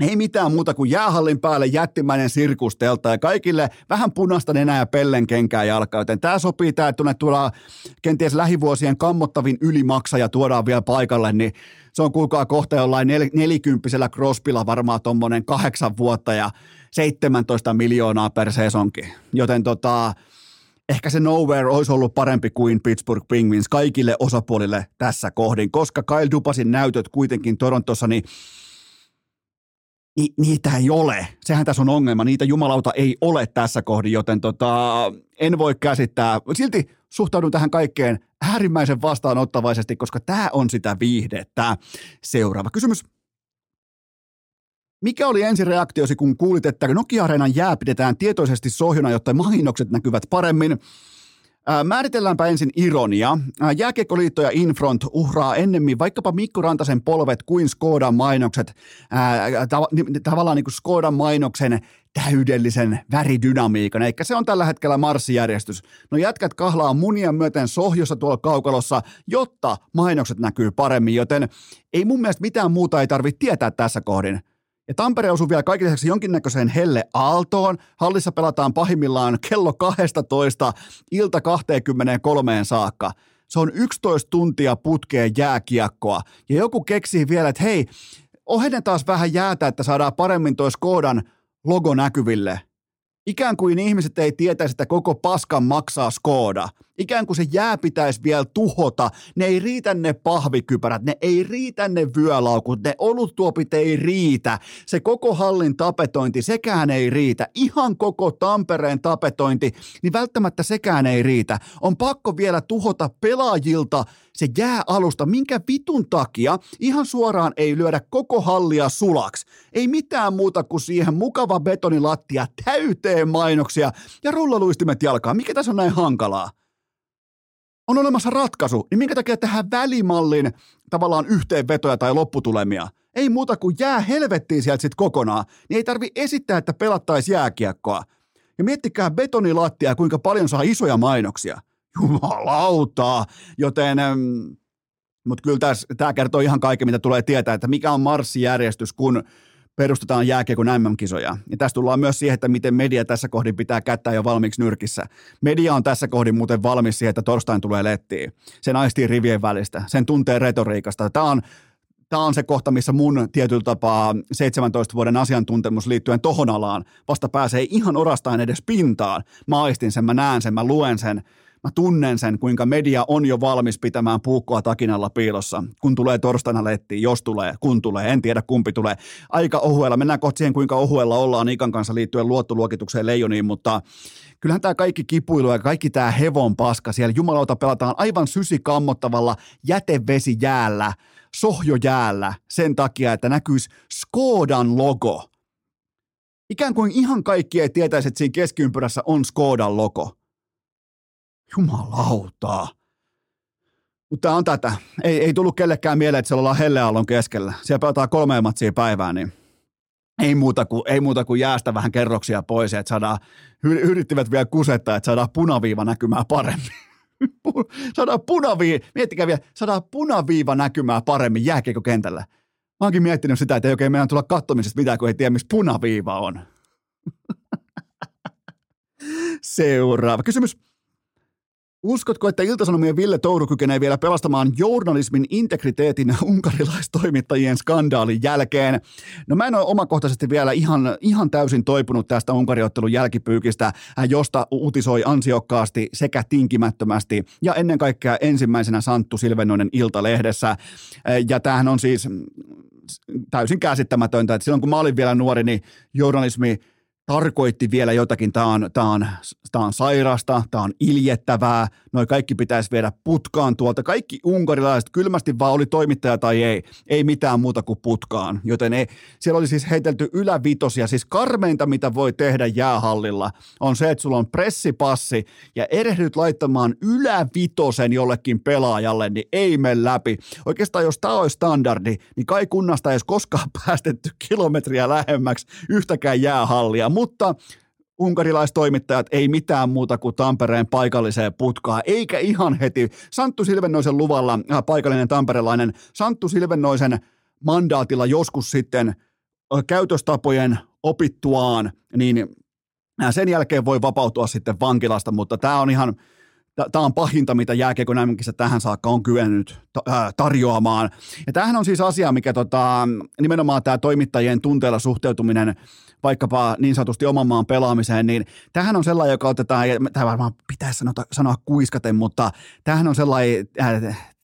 ei mitään muuta kuin jäähallin päälle jättimäinen sirkustelta ja kaikille vähän punaista nenää ja pellenkenkää jalkaa, joten tämä sopii tämä, että tuodaan kenties lähivuosien kammottavin ylimaksaja tuodaan vielä paikalle, niin se on kuulkaa kohta jollain nel, nelikymppisellä Crosbylla varmaan tuommoinen kahdeksan vuotta ja 17 miljoonaa per sesonki. Joten tota, ehkä se Nowhere olisi ollut parempi kuin Pittsburgh Penguins kaikille osapuolille tässä kohdin, koska Kyle Dupasin näytöt kuitenkin Torontossa, niin ni, niitä ei ole. Sehän tässä on ongelma. Niitä jumalauta ei ole tässä kohdin, joten tota, en voi käsittää. Silti suhtaudun tähän kaikkeen äärimmäisen vastaanottavaisesti, koska tämä on sitä viihdettä. Seuraava kysymys. Mikä oli ensireaktiosi, kun kuulit, että Nokia-areenan jää pidetään tietoisesti sohjona, jotta mainokset näkyvät paremmin? Määritelläänpä ensin ironia. Jääkiekkoliitto ja Infront uhraa ennemmin vaikkapa Mikko Rantasen polvet kuin Skodan mainokset, tavallaan niin kuin Skodan mainoksen täydellisen väridynamiikan, eikä se on tällä hetkellä marssijärjestys. No jätkät kahlaa munia myöten sohjossa tuolla kaukalossa, jotta mainokset näkyy paremmin, joten ei mun mielestä mitään muuta ei tarvitse tietää tässä kohdin. Ja Tampere osui vielä kaikille lisäksi jonkinnäköiseen helle aaltoon. Hallissa pelataan pahimmillaan kello 12 ilta 23 saakka. Se on 11 tuntia putkeen jääkiekkoa. Ja joku keksii vielä, että hei, ohden taas vähän jäätä, että saadaan paremmin toi Skodan logo näkyville. Ikään kuin ihmiset ei tietäisi, että koko paskan maksaa Skoda. Ikään kuin se jää pitäisi vielä tuhota. Ne ei riitä ne pahvikypärät, ne ei riitä ne vyölaukut, ne oluttuopit ei riitä. Se koko hallin tapetointi, sekään ei riitä. Ihan koko Tampereen tapetointi, niin välttämättä sekään ei riitä. On pakko vielä tuhota pelaajilta se jää alusta, minkä vitun takia ihan suoraan ei lyödä koko hallia sulaksi. Ei mitään muuta kuin siihen mukava betonilattia täyteen mainoksia ja rullaluistimet jalkaa. Mikä tässä on näin hankalaa? On olemassa ratkaisu, niin minkä takia tehdään välimallin tavallaan yhteenvetoja tai lopputulemia? Ei muuta kuin jää helvettiin sieltä sitten kokonaan, niin ei tarvi esittää, että pelattaisi jääkiekkoa. Ja miettikää betonilattia, kuinka paljon saa isoja mainoksia jumalauta, joten mutta kyllä tämä kertoo ihan kaiken, mitä tulee tietää, että mikä on marssijärjestys, kun perustetaan jääkiekon MM-kisoja. Ja tässä tullaan myös siihen, että miten media tässä kohdin pitää kättää jo valmiiksi nyrkissä. Media on tässä kohdin muuten valmis siihen, että torstain tulee lettiin. Sen aistii rivien välistä, sen tuntee retoriikasta. Tämä on, tämä on se kohta, missä mun tietyllä tapaa 17 vuoden asiantuntemus liittyen tohon alaan vasta pääsee ihan orastaan edes pintaan. Mä aistin sen, mä näen sen, mä luen sen – mä tunnen sen, kuinka media on jo valmis pitämään puukkoa takinalla piilossa, kun tulee torstaina lettiin, jos tulee, kun tulee, en tiedä kumpi tulee. Aika ohuella, mennään kohta siihen, kuinka ohuella ollaan Ikan kanssa liittyen luottoluokitukseen leijoniin, mutta kyllähän tämä kaikki kipuilu ja kaikki tämä hevon paska siellä, jumalauta pelataan aivan sysikammottavalla jätevesijäällä, sohjojäällä sen takia, että näkyisi Skodan logo. Ikään kuin ihan kaikki ei tietäisi, että siinä keskiympyrässä on Skodan logo. Jumalautaa. Mutta on tätä. Ei, ei tullut kellekään mieleen, että siellä ollaan helleaallon keskellä. Siellä pelataan kolme matsia päivään, niin ei muuta, kuin, ei muuta kuin jäästä vähän kerroksia pois, että saadaan, yrittivät vielä kusettaa, että saadaan punaviiva näkymään paremmin. saadaan punaviiva, miettikää vielä, saadaan punaviiva näkymään paremmin jääkiekokentällä. Mä oonkin miettinyt sitä, että ei oikein meidän tulla kattomisesta mitään, kun ei tiedä, missä punaviiva on. Seuraava kysymys. Uskotko, että Iltasanomien Ville Touru kykenee vielä pelastamaan journalismin integriteetin unkarilaistoimittajien skandaalin jälkeen? No mä en ole omakohtaisesti vielä ihan, ihan täysin toipunut tästä unkariottelun jälkipyykistä, äh, josta uutisoi ansiokkaasti sekä tinkimättömästi ja ennen kaikkea ensimmäisenä Santtu Silvennoinen Iltalehdessä. Äh, ja tämähän on siis täysin käsittämätöntä, että silloin kun mä olin vielä nuori, niin journalismi – tarkoitti vielä jotakin, tämä on, tämä on, tämä on sairasta, tämä on iljettävää, noi kaikki pitäisi viedä putkaan tuolta. Kaikki unkarilaiset kylmästi vaan oli toimittaja tai ei, ei mitään muuta kuin putkaan. Joten ei, siellä oli siis heitelty ylävitosia, siis karmeinta mitä voi tehdä jäähallilla on se, että sulla on pressipassi ja erehdyt laittamaan ylävitosen jollekin pelaajalle, niin ei mene läpi. Oikeastaan jos tämä olisi standardi, niin kai kunnasta ei edes koskaan päästetty kilometriä lähemmäksi yhtäkään jäähallia mutta unkarilaistoimittajat ei mitään muuta kuin Tampereen paikalliseen putkaan, eikä ihan heti. Santtu Silvennoisen luvalla, äh, paikallinen tamperelainen, Santtu Silvennoisen mandaatilla joskus sitten äh, käytöstapojen opittuaan, niin äh, sen jälkeen voi vapautua sitten vankilasta, mutta tämä on ihan, tämä on pahinta, mitä jääkiekko näinkin tähän saakka on kyennyt tarjoamaan. Ja tämähän on siis asia, mikä tota, nimenomaan tämä toimittajien tunteella suhteutuminen vaikkapa niin sanotusti oman maan pelaamiseen, niin tähän on sellainen, joka otetaan, ja tämä varmaan pitäisi sanoa, sanoa kuiskaten, mutta tähän on sellainen äh,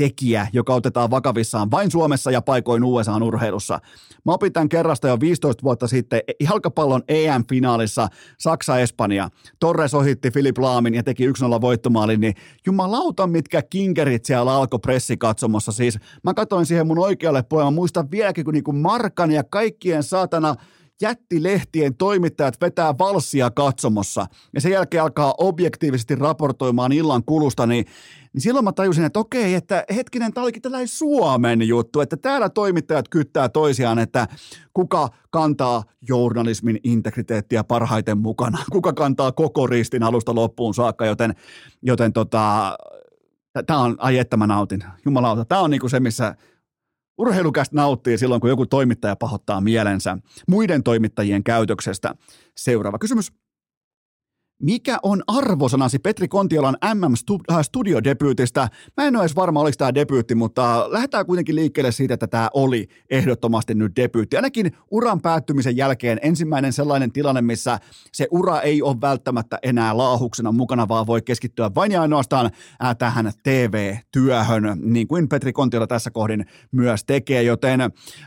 tekijä, joka otetaan vakavissaan vain Suomessa ja paikoin USA-urheilussa. Mä opin tämän kerrasta jo 15 vuotta sitten jalkapallon EM-finaalissa Saksa-Espanja. Torres ohitti Filip Laamin ja teki 1-0 voittomaalin, niin jumalauta mitkä kinkerit siellä alkoi pressikatsomossa. Siis mä katsoin siihen mun oikealle puolelle, mä muistan vieläkin kun niinku Markan ja kaikkien saatana – jättilehtien toimittajat vetää valssia katsomossa ja sen jälkeen alkaa objektiivisesti raportoimaan illan kulusta, niin, niin silloin mä tajusin, että okei, että hetkinen, tämä olikin tällainen Suomen juttu, että täällä toimittajat kyttää toisiaan, että kuka kantaa journalismin integriteettiä parhaiten mukana, kuka kantaa koko ristin alusta loppuun saakka, joten, joten tota, tämä on, ai että mä nautin, jumalauta, tämä on niinku se, missä Urheilukästä nauttii silloin, kun joku toimittaja pahoittaa mielensä muiden toimittajien käytöksestä. Seuraava kysymys. Mikä on arvosanasi Petri Kontiolan MM-studiodebyytistä? Mä en ole edes varma, oliko tämä debyytti, mutta lähdetään kuitenkin liikkeelle siitä, että tämä oli ehdottomasti nyt debyytti. Ainakin uran päättymisen jälkeen ensimmäinen sellainen tilanne, missä se ura ei ole välttämättä enää laahuksena mukana, vaan voi keskittyä vain ja ainoastaan tähän TV-työhön, niin kuin Petri Kontiola tässä kohdin myös tekee, joten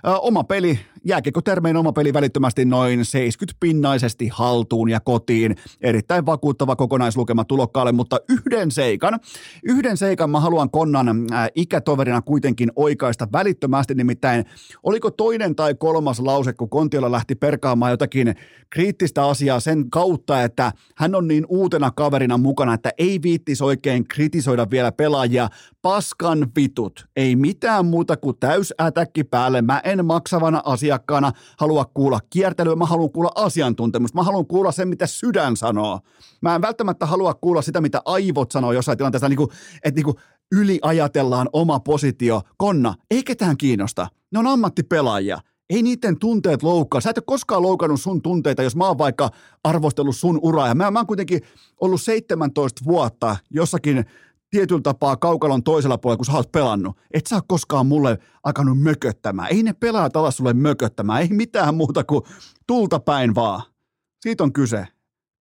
oma peli, jääkekotermein oma peli välittömästi noin 70-pinnaisesti haltuun ja kotiin. Erittäin vakuuttava kokonaislukema tulokkaalle, mutta yhden seikan, yhden seikan mä haluan Konnan äh, ikätoverina kuitenkin oikaista välittömästi, nimittäin oliko toinen tai kolmas lause, kun Kontiola lähti perkaamaan jotakin kriittistä asiaa sen kautta, että hän on niin uutena kaverina mukana, että ei viittis oikein kritisoida vielä pelaajia. Paskan vitut, ei mitään muuta kuin täys ätäkki päälle. Mä en maksavana asiakkaana halua kuulla kiertelyä, mä haluan kuulla asiantuntemusta, mä haluan kuulla sen, mitä sydän sanoo. Mä en välttämättä halua kuulla sitä, mitä aivot sanoo jossain tilanteessa, niin kuin, että niin kuin yliajatellaan oma positio. Konna, ei ketään kiinnosta. Ne on ammattipelaajia. Ei niiden tunteet loukkaa. Sä et ole koskaan loukannut sun tunteita, jos mä oon vaikka arvostellut sun uraa. Ja mä, mä oon kuitenkin ollut 17 vuotta jossakin tietyllä tapaa kaukalon toisella puolella, kun sä oot pelannut. Et sä ole koskaan mulle alkanut mököttämään. Ei ne pelaajat ala sulle mököttämään. Ei mitään muuta kuin tulta päin vaan. Siitä on kyse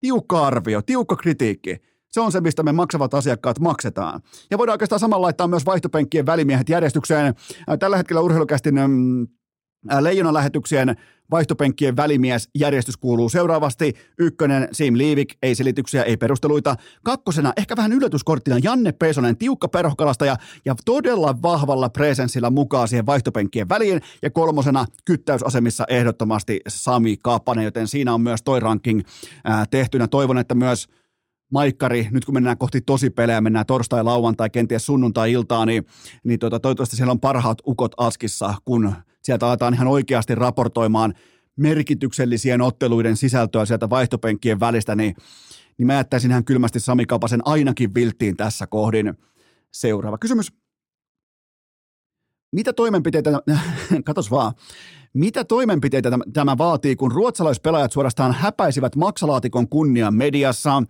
tiukka arvio, tiukka kritiikki. Se on se, mistä me maksavat asiakkaat maksetaan. Ja voidaan oikeastaan samalla laittaa myös vaihtopenkkien välimiehet järjestykseen. Tällä hetkellä urheilukästin mm, Leijonan lähetyksien vaihtopenkkien välimies järjestys kuuluu seuraavasti. Ykkönen Sim Liivik, ei selityksiä, ei perusteluita. Kakkosena ehkä vähän yllätyskorttina Janne Peisonen, tiukka perhokalastaja ja todella vahvalla presenssillä mukaan siihen vaihtopenkkien väliin. Ja kolmosena kyttäysasemissa ehdottomasti Sami Kaapanen, joten siinä on myös toi ranking ää, tehtynä. Toivon, että myös Maikkari, nyt kun mennään kohti tosi pelejä, mennään torstai, lauantai, kenties sunnuntai-iltaan, niin, niin tota, toivottavasti siellä on parhaat ukot askissa, kun sieltä aletaan ihan oikeasti raportoimaan merkityksellisien otteluiden sisältöä sieltä vaihtopenkkien välistä, niin, niin mä jättäisin ihan kylmästi Sami Kapasen ainakin vilttiin tässä kohdin. Seuraava kysymys. Mitä toimenpiteitä, katos vaan, mitä toimenpiteitä tämä vaatii, kun ruotsalaispelaajat suorastaan häpäisivät maksalaatikon kunnian mediassa?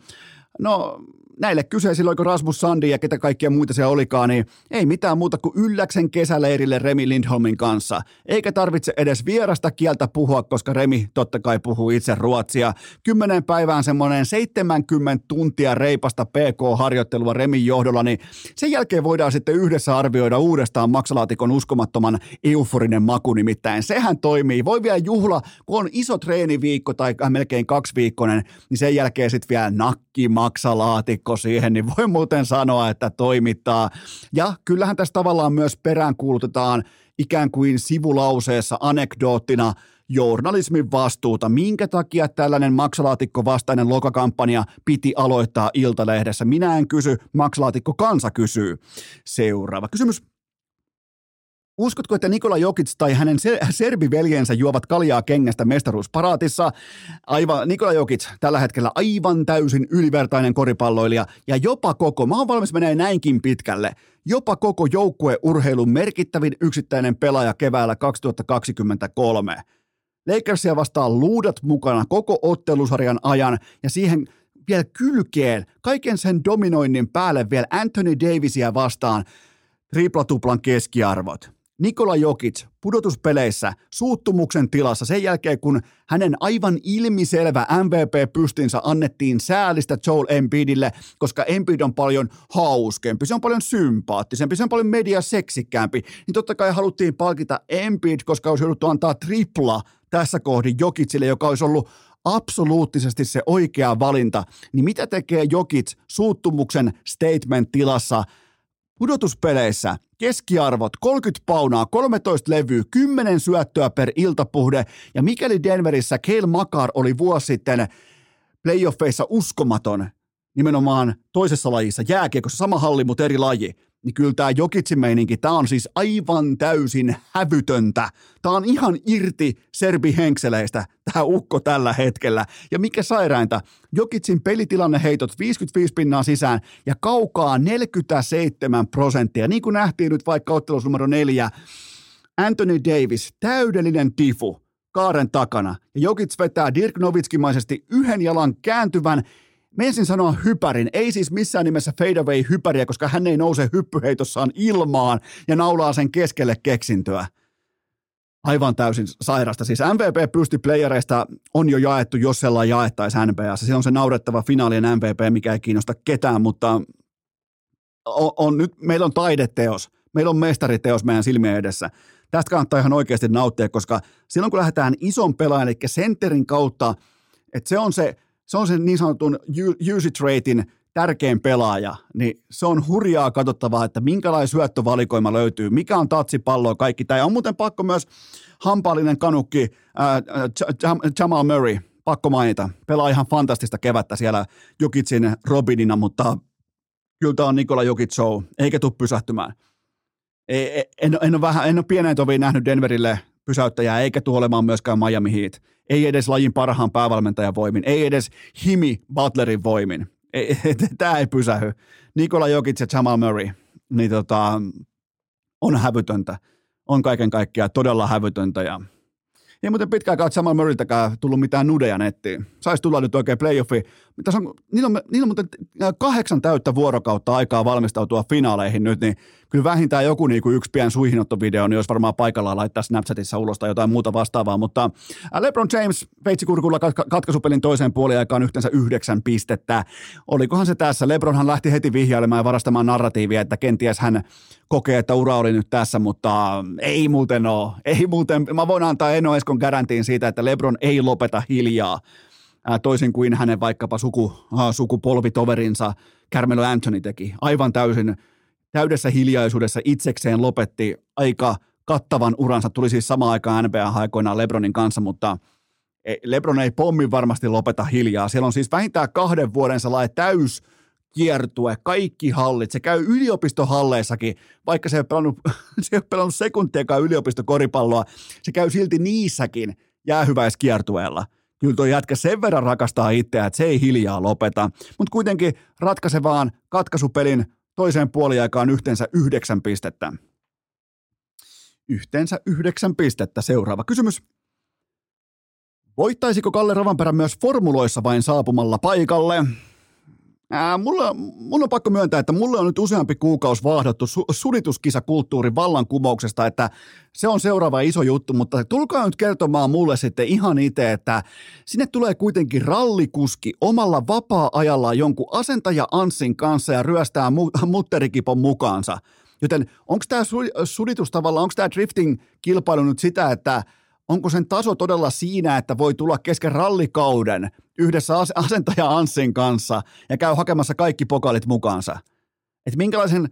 No, näille kyseisille, oliko Rasmus Sandi ja ketä kaikkia muita se olikaan, niin ei mitään muuta kuin ylläksen kesäleirille Remi Lindholmin kanssa. Eikä tarvitse edes vierasta kieltä puhua, koska Remi totta kai puhuu itse ruotsia. Kymmenen päivään semmoinen 70 tuntia reipasta PK-harjoittelua Remin johdolla, niin sen jälkeen voidaan sitten yhdessä arvioida uudestaan maksalaatikon uskomattoman euforinen maku nimittäin. Sehän toimii. Voi vielä juhla, kun on iso treeniviikko tai melkein kaksiviikkoinen, niin sen jälkeen sitten vielä nakki maksalaatikko laatikko siihen, niin voi muuten sanoa, että toimittaa. Ja kyllähän tässä tavallaan myös peräänkuulutetaan ikään kuin sivulauseessa anekdoottina journalismin vastuuta. Minkä takia tällainen maksalaatikko vastainen lokakampanja piti aloittaa Iltalehdessä? Minä en kysy, maksalaatikko kansa kysyy. Seuraava kysymys. Uskotko, että Nikola Jokic tai hänen serbiveljensä juovat kaljaa kengästä mestaruusparaatissa? Aivan, Nikola Jokic tällä hetkellä aivan täysin ylivertainen koripalloilija ja jopa koko, mä oon valmis menee näinkin pitkälle, jopa koko joukkueurheilun merkittävin yksittäinen pelaaja keväällä 2023. Lakersia vastaan luudat mukana koko ottelusarjan ajan ja siihen vielä kylkeen, kaiken sen dominoinnin päälle vielä Anthony Davisia vastaan triplatuplan keskiarvot. Nikola Jokic pudotuspeleissä suuttumuksen tilassa sen jälkeen, kun hänen aivan ilmiselvä MVP-pystinsä annettiin säälistä Joel Embiidille, koska Embiid on paljon hauskempi, se on paljon sympaattisempi, se on paljon mediaseksikkäämpi, niin totta kai haluttiin palkita Embiid, koska olisi jouduttu antaa tripla tässä kohdin Jokicille, joka olisi ollut absoluuttisesti se oikea valinta, niin mitä tekee Jokic suuttumuksen statement-tilassa pudotuspeleissä? Keskiarvot 30 paunaa, 13 levyä, 10 syöttöä per iltapuhde ja mikäli Denverissä Kale Makar oli vuosi sitten playoffeissa uskomaton, nimenomaan toisessa lajissa, jääkiekossa sama halli, mutta eri laji, niin kyllä tämä Jokitsin meininki, tämä on siis aivan täysin hävytöntä. Tämä on ihan irti Serbi Henkseleistä, tämä ukko tällä hetkellä. Ja mikä sairainta, Jokitsin pelitilanne heitot 55 pinnaa sisään ja kaukaa 47 prosenttia. Niin kuin nähtiin nyt vaikka ottelus numero neljä, Anthony Davis, täydellinen tifu kaaren takana. Ja Jokits vetää Dirk Novitskimaisesti yhden jalan kääntyvän Mä ensin sanoa hypärin, ei siis missään nimessä fadeaway hypäriä, koska hän ei nouse hyppyheitossaan ilmaan ja naulaa sen keskelle keksintöä. Aivan täysin sairasta. Siis MVP pysti playereista on jo jaettu, jos sellainen jaettaisi NBAssa. Se on se naurettava finaalien MVP, mikä ei kiinnosta ketään, mutta on, on nyt, meillä on taideteos. Meillä on mestariteos meidän silmien edessä. Tästä kannattaa ihan oikeasti nauttia, koska silloin kun lähdetään ison pelaajan, eli centerin kautta, että se on se – se on sen niin sanotun usage ratein tärkein pelaaja, niin se on hurjaa katsottavaa, että minkälainen syöttövalikoima löytyy, mikä on tatsipallo kaikki. Tai on muuten pakko myös hampaallinen kanukki äh, Jamal Murray, pakko mainita. Pelaa ihan fantastista kevättä siellä Jokitsin Robinina, mutta kyllä tämä on Nikola Jokit show, eikä tule pysähtymään. En, en, en, ole vähän, en ole pienen toviin nähnyt Denverille pysäyttäjää, eikä tule olemaan myöskään Miami Heat ei edes lajin parhaan päävalmentajan voimin, ei edes Himi Butlerin voimin. Tämä ei pysähy. Nikola Jokic ja Jamal Murray, niin tota, on hävytöntä. On kaiken kaikkiaan todella hävytöntä ja ei muuten pitkään aikaa Jamal Murraytäkään tullut mitään nudeja nettiin. Saisi tulla nyt oikein playoffi. Tässä on, niillä, on, niillä on muuten kahdeksan täyttä vuorokautta aikaa valmistautua finaaleihin nyt, niin kyllä vähintään joku niin kuin yksi pien suihinottovideo, niin olisi varmaan paikallaan laittaa Snapchatissa ulos tai jotain muuta vastaavaa, mutta LeBron James veitsikurkulla katkaisupelin toiseen puoliaikaan yhteensä yhdeksän pistettä. Olikohan se tässä? LeBronhan lähti heti vihjailemaan ja varastamaan narratiivia, että kenties hän kokee, että ura oli nyt tässä, mutta ei muuten ole. Ei muuten, mä voin antaa Eno Eskon garantiin siitä, että LeBron ei lopeta hiljaa toisin kuin hänen vaikkapa suku, sukupolvitoverinsa Carmelo Anthony teki. Aivan täysin täydessä hiljaisuudessa itsekseen lopetti aika kattavan uransa. Tuli siis samaan aikaan NBA-aikoinaan Lebronin kanssa, mutta e, Lebron ei pommin varmasti lopeta hiljaa. Siellä on siis vähintään kahden vuoden sellainen täys kiertue, kaikki hallit. Se käy yliopistohalleissakin, vaikka se ei ole pelannut, se ei ole pelannut sekuntiakaan yliopistokoripalloa. Se käy silti niissäkin jäähyväiskiertueella. Kyllä tuo jätkä sen verran rakastaa itseään, että se ei hiljaa lopeta. Mutta kuitenkin ratkaisevaan katkaisupelin toiseen puoliaikaan yhteensä yhdeksän pistettä. Yhteensä yhdeksän pistettä. Seuraava kysymys. Voittaisiko Kalle Rovanperä myös formuloissa vain saapumalla paikalle? Ää, mulla, mulla on pakko myöntää, että mulle on nyt useampi kuukausi vaahdottu su- sudituskisakulttuurin vallankumouksesta, että se on seuraava iso juttu, mutta tulkaa nyt kertomaan mulle sitten ihan itse, että sinne tulee kuitenkin rallikuski omalla vapaa-ajalla jonkun asentaja Anssin kanssa ja ryöstää mu- mutterikipon mukaansa. Joten onko tämä suditus tavallaan, onko tämä drifting-kilpailu nyt sitä, että onko sen taso todella siinä, että voi tulla kesken rallikauden yhdessä asentaja Anssin kanssa ja käy hakemassa kaikki pokalit mukaansa? Että minkälaisen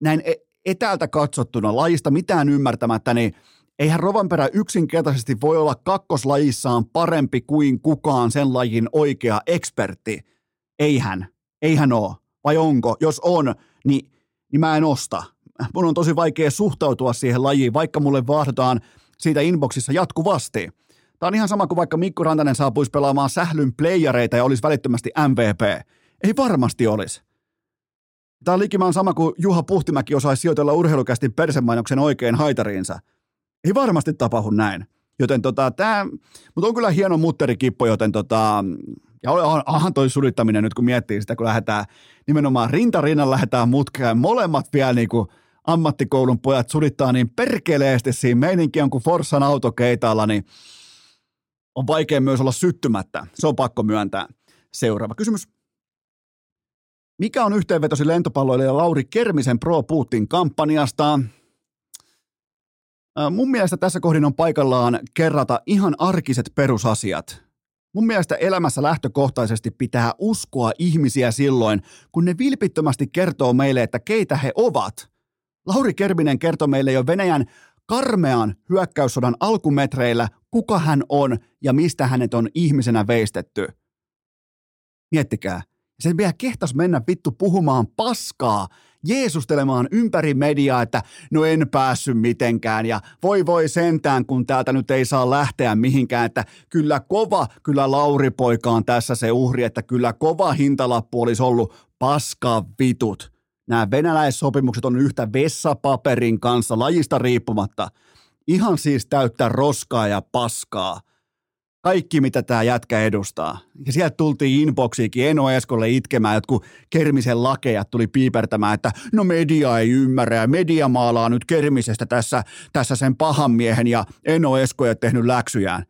näin e-, etäältä katsottuna lajista mitään ymmärtämättä, niin eihän Rovanperä yksinkertaisesti voi olla kakkoslajissaan parempi kuin kukaan sen lajin oikea ekspertti. Eihän. Eihän ole. Vai onko? Jos on, niin, niin mä en osta. Mun on tosi vaikea suhtautua siihen lajiin, vaikka mulle vaahdotaan siitä inboxissa jatkuvasti. Tämä on ihan sama kuin vaikka Mikko Rantanen saapuisi pelaamaan sählyn playereita ja olisi välittömästi MVP. Ei varmasti olisi. Tämä on likimaan sama kuin Juha Puhtimäki osaisi sijoitella urheilukästi persemainoksen oikein haitariinsa. Ei varmasti tapahdu näin. Joten tota, tämä, mutta on kyllä hieno mutterikippo, joten tota, Ja onhan toi sulittaminen nyt, kun miettii sitä, kun lähdetään nimenomaan rintarinnan lähdetään mutkeen. Molemmat vielä niin kuin ammattikoulun pojat sulittaa niin perkeleesti siinä meininki on kuin Forssan autokeitaalla, niin on vaikea myös olla syttymättä. Se on pakko myöntää. Seuraava kysymys. Mikä on yhteenvetosi lentopalloilija Lauri Kermisen Pro Putin kampanjasta? Mun mielestä tässä kohdin on paikallaan kerrata ihan arkiset perusasiat. Mun mielestä elämässä lähtökohtaisesti pitää uskoa ihmisiä silloin, kun ne vilpittömästi kertoo meille, että keitä he ovat. Lauri Kerminen kertoi meille jo Venäjän karmean hyökkäyssodan alkumetreillä, kuka hän on ja mistä hänet on ihmisenä veistetty. Miettikää, se vielä kehtas mennä vittu puhumaan paskaa, jeesustelemaan ympäri mediaa, että no en päässyt mitenkään ja voi voi sentään, kun täältä nyt ei saa lähteä mihinkään, että kyllä kova, kyllä Lauri-poika on tässä se uhri, että kyllä kova hintalappu olisi ollut paska vitut. Nämä venäläissopimukset on yhtä vessapaperin kanssa lajista riippumatta. Ihan siis täyttää roskaa ja paskaa kaikki, mitä tämä jätkä edustaa. Ja sieltä tultiin inboxiikin Eno Eskolle itkemään, jotkut Kermisen lakejat tuli piipertämään, että no media ei ymmärrä ja media maalaa nyt Kermisestä tässä, tässä sen pahan miehen ja Eno Esko ei tehnyt läksyjään.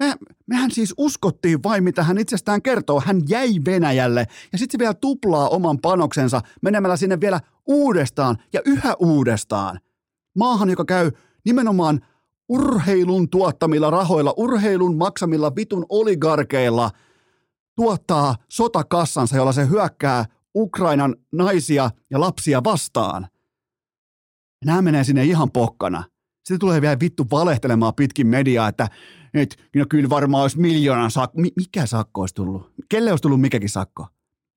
Me, mehän siis uskottiin vain, mitä hän itsestään kertoo. Hän jäi Venäjälle ja sitten se vielä tuplaa oman panoksensa menemällä sinne vielä uudestaan ja yhä uudestaan. Maahan, joka käy nimenomaan urheilun tuottamilla rahoilla, urheilun maksamilla vitun oligarkeilla tuottaa sotakassansa, jolla se hyökkää Ukrainan naisia ja lapsia vastaan. Nämä menee sinne ihan pokkana. Sitten tulee vielä vittu valehtelemaan pitkin mediaa, että et, no kyllä varmaan olisi miljoonan sakko. Mikä sakko olisi tullut? Kelle olisi tullut mikäkin sakko?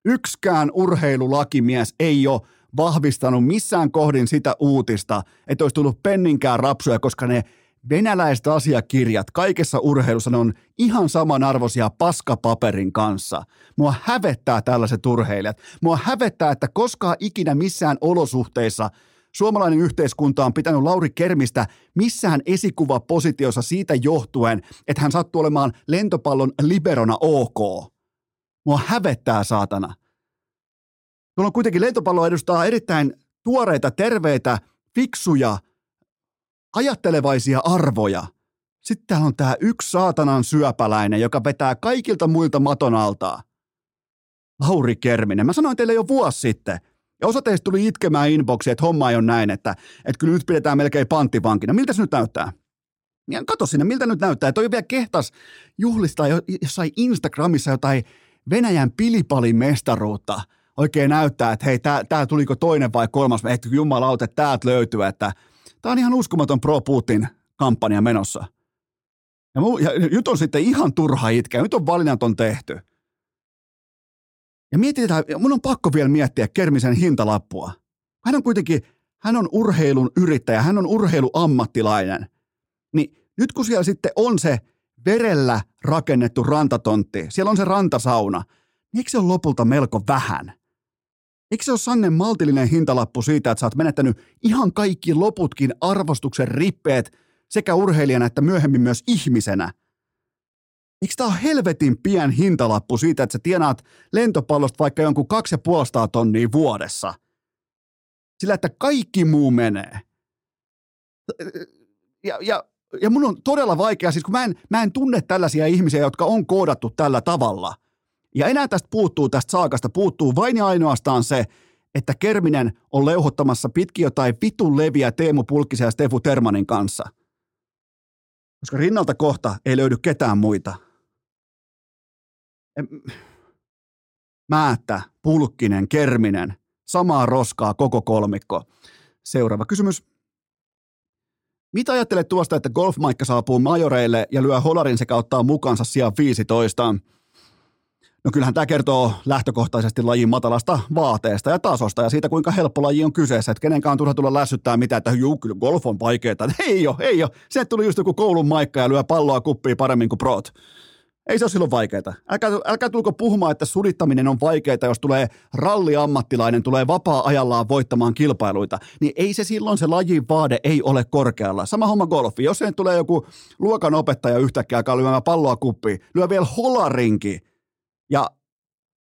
Yksikään urheilulakimies ei ole vahvistanut missään kohdin sitä uutista, että olisi tullut penninkään rapsuja, koska ne venäläiset asiakirjat kaikessa urheilussa ne on ihan samanarvoisia paskapaperin kanssa. Mua hävettää tällaiset urheilijat. Mua hävettää, että koskaan ikinä missään olosuhteissa suomalainen yhteiskunta on pitänyt Lauri Kermistä missään esikuvapositiossa siitä johtuen, että hän sattuu olemaan lentopallon liberona ok. Mua hävettää, saatana. Tuolla on kuitenkin lentopallo edustaa erittäin tuoreita, terveitä, fiksuja – ajattelevaisia arvoja. Sitten täällä on tämä yksi saatanan syöpäläinen, joka vetää kaikilta muilta maton altaa. Lauri Kerminen. Mä sanoin teille jo vuosi sitten, ja osa teistä tuli itkemään inboxiin, että homma ei ole näin, että, että kyllä nyt pidetään melkein panttivankina. Miltä se nyt näyttää? Ja kato sinne, miltä nyt näyttää. Toi vielä kehtas juhlistaa jossain Instagramissa jotain Venäjän pilipalin mestaruutta. Oikein näyttää, että hei, tää, tuliko toinen vai kolmas, että jumalauta, täältä löytyy, että – Tämä on ihan uskomaton pro-Putin-kampanja menossa. Ja, mu, ja nyt on sitten ihan turha itkeä, nyt on valinnat on tehty. Ja mietitään, mun on pakko vielä miettiä Kermisen hintalappua. Hän on kuitenkin, hän on urheilun yrittäjä, hän on urheiluammattilainen. Niin nyt kun siellä sitten on se verellä rakennettu rantatontti, siellä on se rantasauna, niin eikö se ole lopulta melko vähän? Eikö se ole Sannen maltillinen hintalappu siitä, että sä oot menettänyt ihan kaikki loputkin arvostuksen rippeet sekä urheilijana että myöhemmin myös ihmisenä? Eikö tämä ole helvetin pien hintalappu siitä, että sä tienaat lentopallosta vaikka jonkun 2,5 tonnia vuodessa? Sillä, että kaikki muu menee. Ja, ja, ja mun on todella vaikea, siis kun mä en, mä en tunne tällaisia ihmisiä, jotka on koodattu tällä tavalla – ja enää tästä puuttuu, tästä saakasta puuttuu vain ja ainoastaan se, että Kerminen on leuhottamassa pitki jotain vitun leviä Teemu Pulkkisen ja Stefu Termanin kanssa. Koska rinnalta kohta ei löydy ketään muita. Määttä, Pulkkinen, Kerminen, samaa roskaa koko kolmikko. Seuraava kysymys. Mitä ajattelet tuosta, että golfmaikka saapuu majoreille ja lyö holarin sekä ottaa mukansa sijaan 15? No kyllähän tämä kertoo lähtökohtaisesti lajin matalasta vaateesta ja tasosta ja siitä, kuinka helppo laji on kyseessä. Että kenenkään on turha tulla lässyttää mitään, että juu, kyllä golf on vaikeaa. Ei ole, ei ole. Se tuli just joku koulun maikka ja lyö palloa kuppiin paremmin kuin prot. Ei se ole silloin vaikeaa. Älkää, älkää tulko puhumaan, että sudittaminen on vaikeaa, jos tulee ralliammattilainen, tulee vapaa-ajallaan voittamaan kilpailuita. Niin ei se silloin se lajin vaade ei ole korkealla. Sama homma golfi. Jos sen tulee joku luokan opettaja yhtäkkiä alkaa lyömään palloa kuppiin, lyö vielä holarinki Ja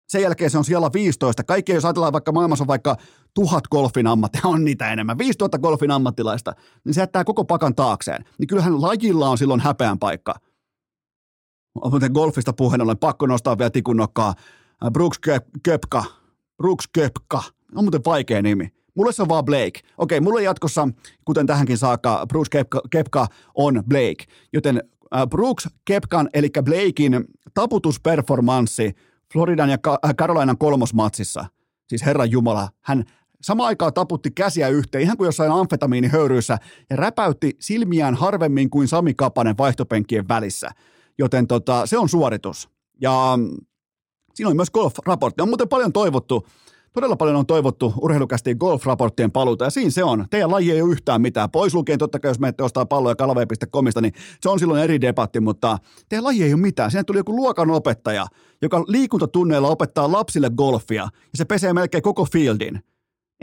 sen jälkeen se on siellä 15. Kaikki, jos ajatellaan vaikka maailmassa on vaikka tuhat golfin ammattia, on niitä enemmän, 5000 golfin ammattilaista, niin se jättää koko pakan taakseen. Niin kyllähän lajilla on silloin häpeän paikka. Muuten golfista puheen ollen pakko nostaa vielä tikun nokkaa. Brooks Köpka. Brooks Köpka. On muuten vaikea nimi. Mulle se on vaan Blake. Okei, mulle jatkossa, kuten tähänkin saakka, Brooks Kepka, Kepka on Blake. Joten Brooks Kepkan, eli Blakein taputusperformanssi Floridan ja Carolinan kolmosmatsissa, siis Herran Jumala, hän samaan aikaan taputti käsiä yhteen, ihan kuin jossain amfetamiinihöyryissä, ja räpäytti silmiään harvemmin kuin Sami Kapanen vaihtopenkkien välissä. Joten tota, se on suoritus. Ja siinä on myös golf-raportti. On muuten paljon toivottu Todella paljon on toivottu urheilukästiin golf-raporttien paluuta, ja siinä se on. Teidän laji ei ole yhtään mitään. Pois lukien totta kai, jos menette ostaa palloja kalve.comista, niin se on silloin eri debatti, mutta teidän laji ei ole mitään. Siinä tuli joku luokan opettaja, joka liikuntatunneilla opettaa lapsille golfia, ja se pesee melkein koko fieldin.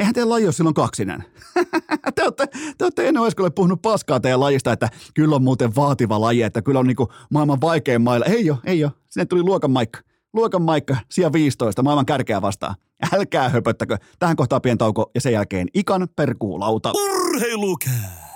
Eihän teidän laji ole silloin kaksinen. te olette, te olette ennen Eskolle puhunut paskaa teidän lajista, että kyllä on muuten vaativa laji, että kyllä on niin maailman vaikein mailla. Ei ole, ei ole. Sinne tuli luokan maikka. Luokan maikka, sija 15, maailman kärkeä vastaan. Älkää höpöttäkö. Tähän kohtaa pientauko ja sen jälkeen ikan per kuulauta.
Urheilukää!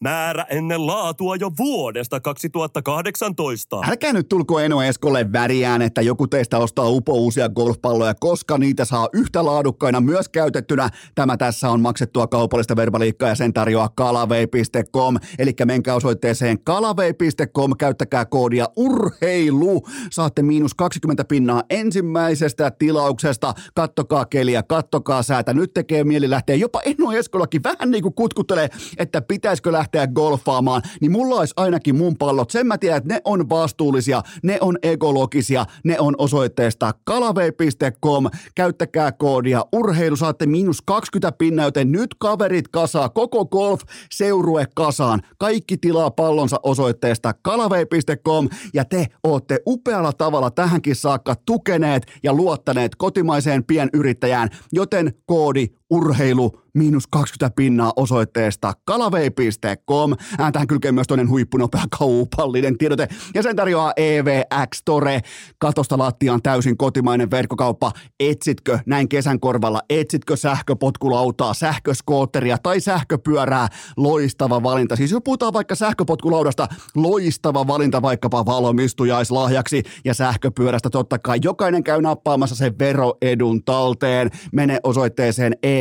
Määrä ennen laatua jo vuodesta 2018.
Älkää nyt tulko Eno Eskolle väriään, että joku teistä ostaa upo uusia golfpalloja, koska niitä saa yhtä laadukkaina myös käytettynä. Tämä tässä on maksettua kaupallista verbaliikkaa ja sen tarjoaa kalavei.com. Eli menkää osoitteeseen kalavei.com, käyttäkää koodia urheilu. Saatte miinus 20 pinnaa ensimmäisestä tilauksesta. Kattokaa keliä, kattokaa säätä. Nyt tekee mieli lähteä jopa Eno Eskollakin vähän niin kuin kutkuttelee, että pitäisikö lähteä lähteä golfaamaan, niin mulla olisi ainakin mun pallot. Sen mä tiedän, että ne on vastuullisia, ne on ekologisia, ne on osoitteesta kalavei.com. Käyttäkää koodia urheilu, saatte miinus 20 pinna, joten nyt kaverit kasaa, koko golf seurue kasaan. Kaikki tilaa pallonsa osoitteesta kalavei.com ja te ootte upealla tavalla tähänkin saakka tukeneet ja luottaneet kotimaiseen pienyrittäjään, joten koodi urheilu miinus 20 pinnaa osoitteesta kalavei.com. Tähän kylkee myös toinen huippunopea kaupallinen tiedote. Ja sen tarjoaa EVX Store. Katosta lattiaan täysin kotimainen verkkokauppa. Etsitkö näin kesän korvalla, etsitkö sähköpotkulautaa, sähköskootteria tai sähköpyörää? Loistava valinta. Siis jos puhutaan vaikka sähköpotkulaudasta, loistava valinta vaikkapa valomistujaislahjaksi ja sähköpyörästä totta kai. Jokainen käy nappaamassa sen veroedun talteen. Mene osoitteeseen evxstore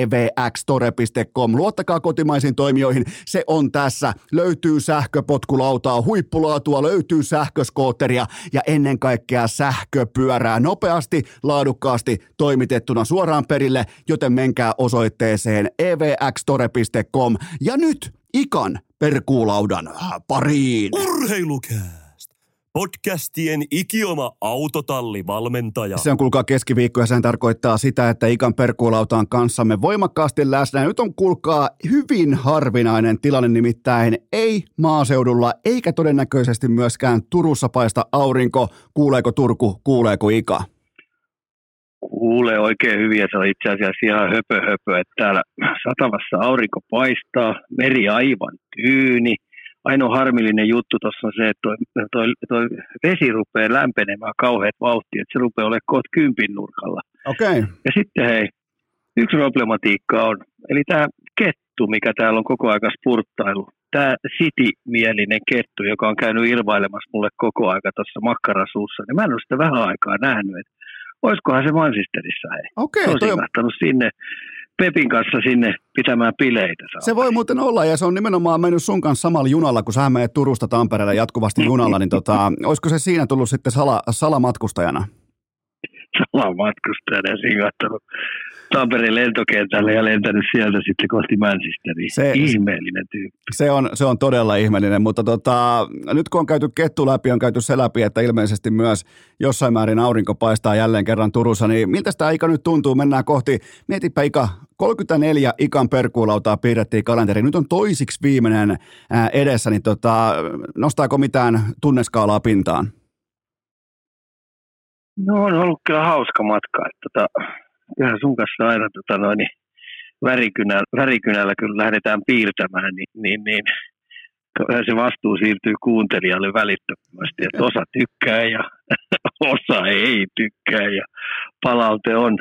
Store.com. Luottakaa kotimaisiin toimijoihin, se on tässä. Löytyy sähköpotkulautaa, huippulaatua, löytyy sähköskootteria ja ennen kaikkea sähköpyörää nopeasti, laadukkaasti toimitettuna suoraan perille, joten menkää osoitteeseen evxstore.com. Ja nyt ikan perkuulaudan pariin.
Urheilukää! Podcastien ikioma autotallivalmentaja.
Se on kuulkaa keskiviikko ja sen tarkoittaa sitä, että Ikan perkuulauta on kanssamme voimakkaasti läsnä. Nyt on kuulkaa hyvin harvinainen tilanne nimittäin ei maaseudulla eikä todennäköisesti myöskään Turussa paista aurinko. Kuuleeko Turku, kuuleeko Ika?
Kuulee oikein hyvin ja se on itse asiassa ihan höpö höpö, että täällä satavassa aurinko paistaa, meri aivan tyyni – ainoa harmillinen juttu tuossa on se, että toi, toi, toi vesi rupeaa lämpenemään kauheat vauhtia, että se rupeaa olemaan kohta kympin nurkalla.
Okay.
Ja sitten hei, yksi problematiikka on, eli tämä kettu, mikä täällä on koko aika spurttailu, tämä City-mielinen kettu, joka on käynyt ilmailemassa mulle koko aika tuossa makkarasuussa, niin mä en ole sitä vähän aikaa nähnyt, että olisikohan se Manchesterissa, hei.
Okay,
se on sinne Pepin kanssa sinne pitämään bileitä.
Se voi muuten olla, ja se on nimenomaan mennyt sun kanssa samalla junalla, kun sä menet Turusta Tampereelle jatkuvasti junalla, niin tota, olisiko se siinä tullut sitten sala, salamatkustajana?
Salamatkustajana, siinä Tampereen lentokentälle ja lentänyt sieltä sitten kohti Manchesteria. Se, ihmeellinen tyyppi.
Se on, se on todella ihmeellinen, mutta tota, nyt kun on käyty kettu läpi, on käyty se läpi, että ilmeisesti myös jossain määrin aurinko paistaa jälleen kerran Turussa, niin miltä tämä Ika nyt tuntuu? Mennään kohti, mietipä Ika, 34 Ikan perkuulautaa piirrettiin kalenteri. Nyt on toisiksi viimeinen edessä, niin tota, nostaako mitään tunneskaalaa pintaan?
No on ollut kyllä hauska matka. Että tota, kyllähän sun kanssa aina tota noin, värikynällä, värikynällä, kun lähdetään piirtämään, niin, niin, niin se vastuu siirtyy kuuntelijalle välittömästi, että osa tykkää ja osa ei tykkää ja palaute on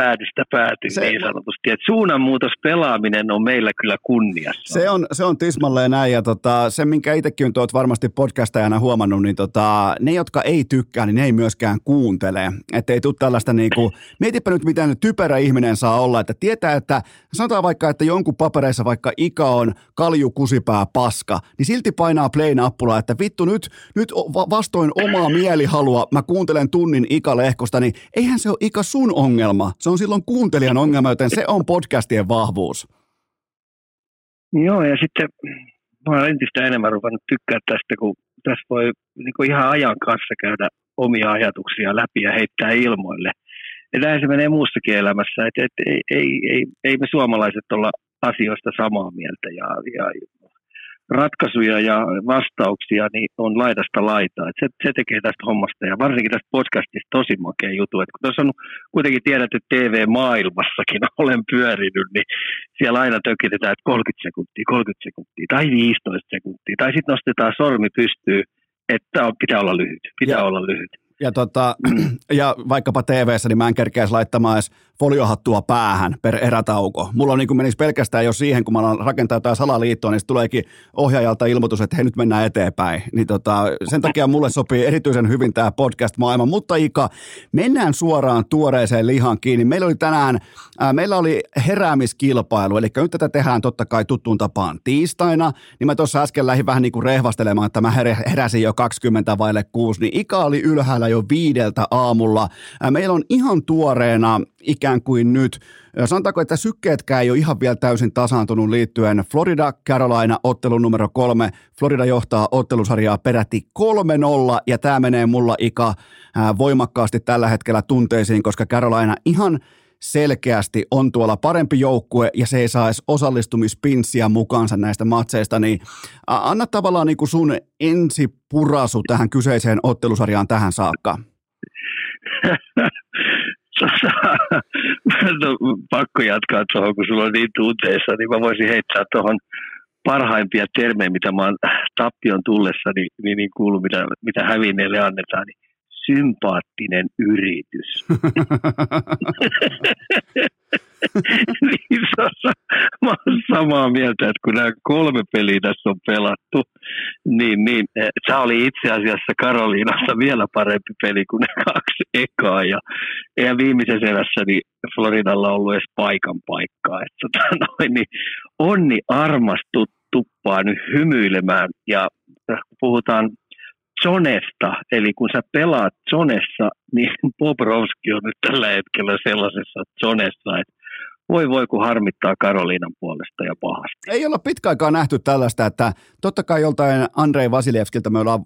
päädystä päätyy se, niin sanotusti. Et suunnanmuutos pelaaminen on meillä kyllä kunniassa.
Se on, se on tismalleen näin ja tota, se, minkä itsekin olet varmasti podcastajana huomannut, niin tota, ne, jotka ei tykkää, niin ne ei myöskään kuuntele. Että ei tule tällaista niinku, mietipä nyt miten typerä ihminen saa olla, että tietää, että sanotaan vaikka, että jonkun papereissa vaikka ikä on kalju kusipää paska, niin silti painaa play-nappulaa, että vittu nyt, nyt vastoin omaa mielihalua mä kuuntelen tunnin Ika-lehkosta, niin eihän se ole Ika sun ongelma se on silloin kuuntelijan ongelma, joten se on podcastien vahvuus.
Joo, ja sitten mä olen entistä enemmän ruvennut tykkää tästä, kun tässä voi niin ihan ajan kanssa käydä omia ajatuksia läpi ja heittää ilmoille. Ja näin se menee muussakin elämässä, että et, ei, ei, ei, ei me suomalaiset olla asioista samaa mieltä ja, ja ratkaisuja ja vastauksia niin on laidasta laitaa. se, se tekee tästä hommasta ja varsinkin tästä podcastista tosi makea juttu. Et kun tuossa on kuitenkin tiedetty TV-maailmassakin olen pyörinyt, niin siellä aina tökitetään, että 30 sekuntia, 30 sekuntia tai 15 sekuntia. Tai sitten nostetaan sormi pystyy, että pitää olla lyhyt, pitää ja, olla lyhyt.
Ja, tota, ja vaikkapa tv niin mä en kerkeäisi laittamaan edes foliohattua päähän per erätauko. Mulla on niin kuin menisi pelkästään jo siihen, kun mä alan rakentaa jotain salaliittoa, niin tuleekin ohjaajalta ilmoitus, että hei nyt mennään eteenpäin. Niin tota, sen takia mulle sopii erityisen hyvin tämä podcast-maailma. Mutta Ika, mennään suoraan tuoreeseen lihan kiinni. Meillä oli tänään, ää, meillä oli heräämiskilpailu, eli nyt tätä tehdään totta kai tuttuun tapaan tiistaina. Niin mä tuossa äsken lähdin vähän niin kuin rehvastelemaan, että mä heräsin jo 20 vaille 6, niin Ika oli ylhäällä jo viideltä aamulla. Ää, meillä on ihan tuoreena ikään kuin nyt. Sanotaanko, että sykkeetkään ei ole ihan vielä täysin tasaantunut liittyen Florida Carolina ottelu numero kolme. Florida johtaa ottelusarjaa peräti 3-0 ja tämä menee mulla Ika voimakkaasti tällä hetkellä tunteisiin, koska Carolina ihan selkeästi on tuolla parempi joukkue ja se ei saa osallistumispinssiä mukaansa näistä matseista, niin anna tavallaan niin kuin sun ensipurasu tähän kyseiseen ottelusarjaan tähän saakka.
no, pakko jatkaa tuohon, kun sulla on niin tunteessa, niin mä voisin heittää tuohon parhaimpia termejä, mitä mä oon tappion tullessa, niin, niin, niin mitä, mitä hävinneille annetaan, niin sympaattinen yritys. niin mä olen samaa mieltä, että kun nämä kolme peliä tässä on pelattu, niin, niin se oli itse asiassa Karoliinassa vielä parempi peli kuin ne kaksi ekaa. Ja eihän viimeisessä erässä niin Floridalla ollut edes paikan paikkaa. Että, tota, noin, niin onni armastu tuppaa nyt hymyilemään ja kun puhutaan zonesta, eli kun sä pelaat zonessa, niin Bobrovski on nyt tällä hetkellä sellaisessa zonessa, että voi voi kun harmittaa Karoliinan puolesta ja pahasti.
Ei olla pitkä aikaa nähty tällaista, että totta kai joltain Andrei Vasiljevskiltä me ollaan,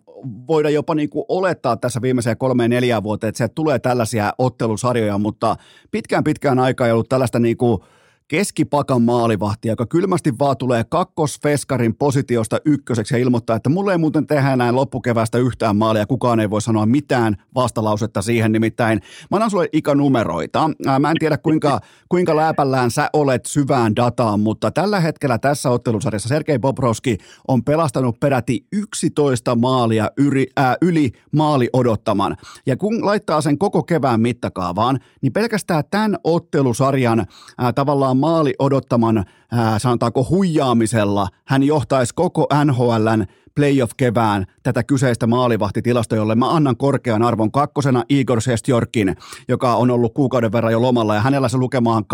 voida jopa niin kuin olettaa tässä viimeiseen kolmeen neljään vuoteen, että se tulee tällaisia ottelusarjoja, mutta pitkään pitkään aikaa ei ollut tällaista niin kuin keskipakan maalivahti, joka kylmästi vaan tulee kakkosfeskarin positiosta ykköseksi ja ilmoittaa, että mulle ei muuten tehdä näin loppukevästä yhtään maalia, kukaan ei voi sanoa mitään vastalausetta siihen, nimittäin mä annan sulle ikänumeroita. Mä en tiedä kuinka, kuinka lääpällään sä olet syvään dataan, mutta tällä hetkellä tässä ottelusarjassa Sergei Bobrovski on pelastanut peräti 11 maalia yli, äh, yli maali odottaman. Ja kun laittaa sen koko kevään mittakaavaan, niin pelkästään tämän ottelusarjan äh, tavallaan maali odottaman, ää, sanotaanko huijaamisella, hän johtaisi koko NHLn playoff-kevään tätä kyseistä maalivahtitilastoa, jolle mä annan korkean arvon kakkosena Igor Sestjorkin, joka on ollut kuukauden verran jo lomalla, ja hänellä se lukemaan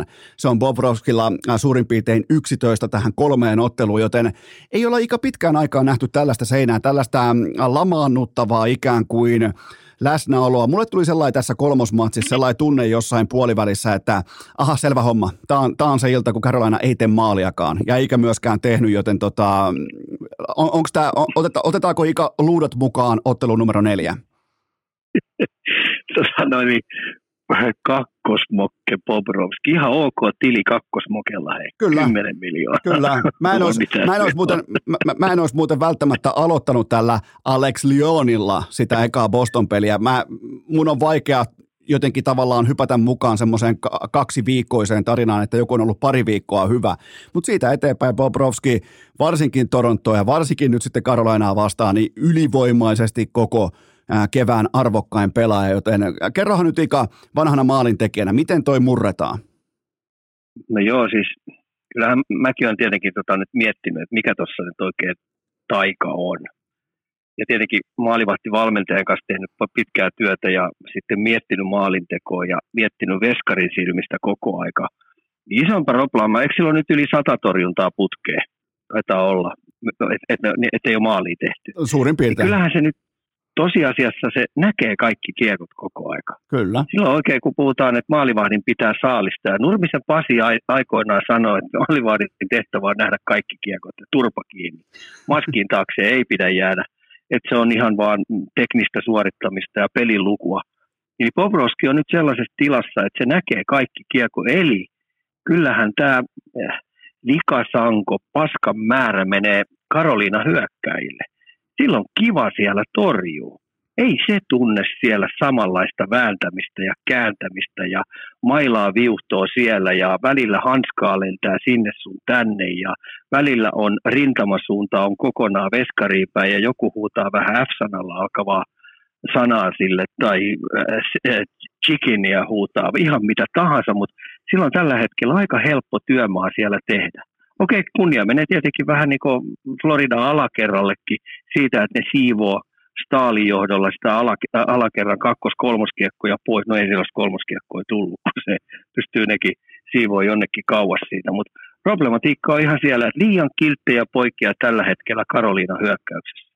8,8. Se on Bobrovskilla suurin piirtein 11 tähän kolmeen otteluun, joten ei olla aika pitkään aikaa nähty tällaista seinää, tällaista lamaannuttavaa ikään kuin läsnäoloa. Mulle tuli sellainen tässä kolmosmatsissa sellainen tunne jossain puolivälissä, että aha, selvä homma. Tämä on, tämä on se ilta, kun Carolina ei tee maaliakaan ja eikä myöskään tehnyt, joten tota, on, onko tämä, oteta, otetaanko Ika luudot mukaan ottelu numero neljä?
Sanoin, niin kakkosmokke Bobrovski. Ihan ok tili kakkosmokella, hei. Kyllä. 10 miljoonaa.
Kyllä. Mä en, olisi, mä, en olisi muuten, mä, mä en olisi muuten välttämättä aloittanut tällä Alex Lyonilla sitä ekaa Boston-peliä. Mä, mun on vaikea jotenkin tavallaan hypätä mukaan semmoiseen kaksi viikkoiseen tarinaan, että joku on ollut pari viikkoa hyvä. Mutta siitä eteenpäin Bobrovski, varsinkin Torontoa ja varsinkin nyt sitten Karolainaa vastaan, niin ylivoimaisesti koko kevään arvokkain pelaaja, joten kerrohan nyt Ika vanhana maalintekijänä, miten toi murretaan?
No joo, siis kyllähän mäkin olen tietenkin tota nyt miettinyt, että mikä tuossa nyt oikein taika on. Ja tietenkin maalivahti valmentajan kanssa tehnyt pitkää työtä ja sitten miettinyt maalintekoa ja miettinyt veskarin silmistä koko aika. Niin isompaa roplaama, eikö silloin nyt yli sata torjuntaa putkeen? Taitaa olla, että et, et, et ei ole maalia tehty.
Suurin piirtein.
Niin kyllähän se nyt tosiasiassa se näkee kaikki kiekot koko aika.
Kyllä.
Silloin oikein, kun puhutaan, että maalivahdin pitää saalistaa. Nurmisen Pasi aikoinaan sanoi, että maalivahdin tehtävä on nähdä kaikki kiekot ja turpa kiinni. Maskin taakse ei pidä jäädä, että se on ihan vaan teknistä suorittamista ja pelin lukua. Eli Bobrovski on nyt sellaisessa tilassa, että se näkee kaikki kiekko. Eli kyllähän tämä eh, likasanko, paskan määrä menee Karoliina hyökkäille silloin kiva siellä torjuu. Ei se tunne siellä samanlaista vääntämistä ja kääntämistä ja mailaa viuhtoo siellä ja välillä hanskaa lentää sinne sun tänne ja välillä on rintamasuunta on kokonaan veskariin ja joku huutaa vähän F-sanalla alkavaa sanaa sille tai äh, äh, chickenia huutaa, ihan mitä tahansa, mutta silloin tällä hetkellä aika helppo työmaa siellä tehdä. Okei, kunnia menee tietenkin vähän niin kuin Floridan alakerrallekin siitä, että ne siivoo Staalin johdolla sitä alakerran kakkos-kolmoskiekkoja pois. No ei sellaista kolmoskiekkoja tullut, kun se pystyy nekin siivoa jonnekin kauas siitä. Mutta problematiikka on ihan siellä, että liian kilttejä poikia tällä hetkellä Karoliina hyökkäyksessä.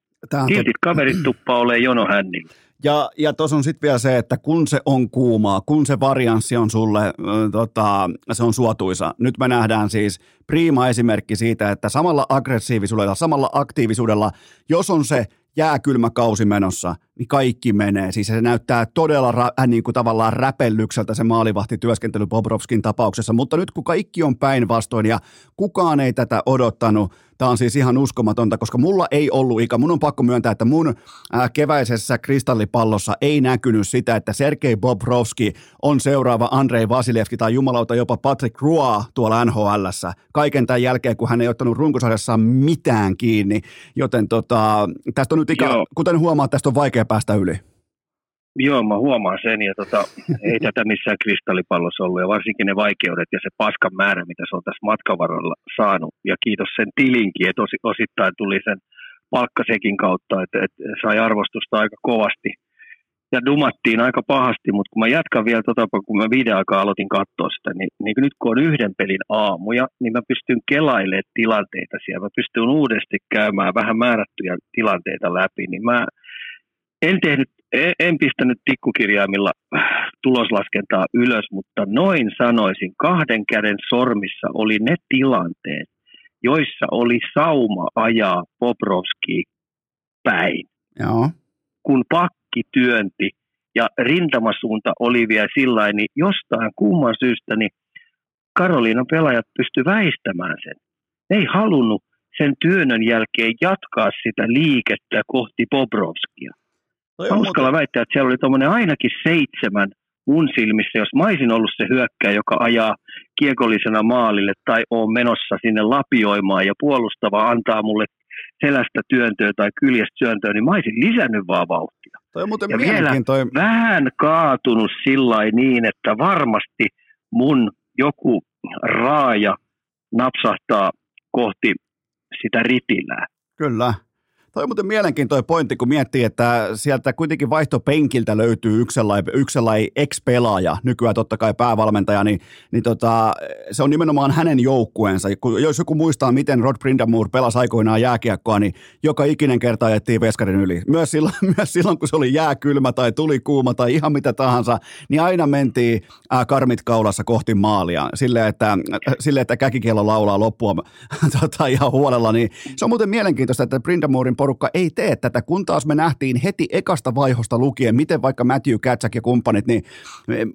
Kiltit kaverit tuppaa olemaan jono hännillä.
Ja, ja tuossa on sitten vielä se, että kun se on kuumaa, kun se varianssi on sulle, tota, se on suotuisa. Nyt me nähdään siis prima esimerkki siitä, että samalla aggressiivisuudella, samalla aktiivisuudella, jos on se jääkylmä kausi menossa, niin kaikki menee. Siis se näyttää todella ra, äh, niin kuin tavallaan räpellykseltä se maalivahtityöskentely Bobrovskin tapauksessa, mutta nyt kun kaikki on päinvastoin ja kukaan ei tätä odottanut, tämä on siis ihan uskomatonta, koska mulla ei ollut ikä, mun on pakko myöntää, että mun äh, keväisessä kristallipallossa ei näkynyt sitä, että Sergei Bobrovski on seuraava Andrei Vasilevski tai jumalauta jopa Patrick Roy tuolla NHLssä, kaiken tämän jälkeen, kun hän ei ottanut runkosarjassa mitään kiinni, joten tota, tästä on nyt ikä, Joo. kuten huomaat, tästä on vaikea päästä yli.
Joo, mä huomaan sen ja tota, ei tätä missään kristallipallossa ollut. Ja varsinkin ne vaikeudet ja se paskan määrä, mitä se on tässä matkavaralla saanut. Ja kiitos sen tilinkin, että osittain tuli sen palkkasekin kautta, että, että sai arvostusta aika kovasti. Ja dumattiin aika pahasti, mutta kun mä jatkan vielä tota, kun mä viiden aikaa aloitin katsoa sitä, niin, niin nyt kun on yhden pelin aamuja, niin mä pystyn kelailemaan tilanteita siellä, mä pystyn uudesti käymään vähän määrättyjä tilanteita läpi, niin mä en tehnyt, en, pistänyt tikkukirjaimilla tuloslaskentaa ylös, mutta noin sanoisin, kahden käden sormissa oli ne tilanteet, joissa oli sauma ajaa Bobrovski päin.
Joo.
Kun pakki työnti ja rintamasuunta oli vielä sillä niin jostain kumman syystä niin Karoliinan pelaajat pysty väistämään sen. Ne ei halunnut sen työnnön jälkeen jatkaa sitä liikettä kohti Bobrovskia. No Mä uskalla väittää, että siellä oli tuommoinen ainakin seitsemän mun silmissä, jos mä olisin ollut se hyökkäjä, joka ajaa kiekollisena maalille tai on menossa sinne lapioimaan ja puolustava antaa mulle selästä työntöä tai kyljestä työntöä, niin mä olisin lisännyt vaan vauhtia.
Toi on muuten
ja
vielä toi...
vähän kaatunut sillä niin, että varmasti mun joku raaja napsahtaa kohti sitä ritilää.
Kyllä. Toi on muuten mielenkiintoinen pointti, kun miettii, että sieltä kuitenkin vaihtopenkiltä löytyy yksi sellainen, ex-pelaaja, nykyään totta kai päävalmentaja, niin, niin tota, se on nimenomaan hänen joukkueensa. Jos joku muistaa, miten Rod Brindamore pelasi aikoinaan jääkiekkoa, niin joka ikinen kerta ajettiin veskarin yli. Myös silloin, myös silloin, kun se oli jääkylmä tai tuli kuuma tai ihan mitä tahansa, niin aina mentiin ää, karmit kaulassa kohti maalia. Silleen, että, sille, että käkikielo laulaa loppua tota, ihan huolella. Niin se on muuten mielenkiintoista, että Brindamoren porukka ei tee tätä, kun taas me nähtiin heti ekasta vaihosta lukien, miten vaikka Matthew Katsak ja kumppanit, niin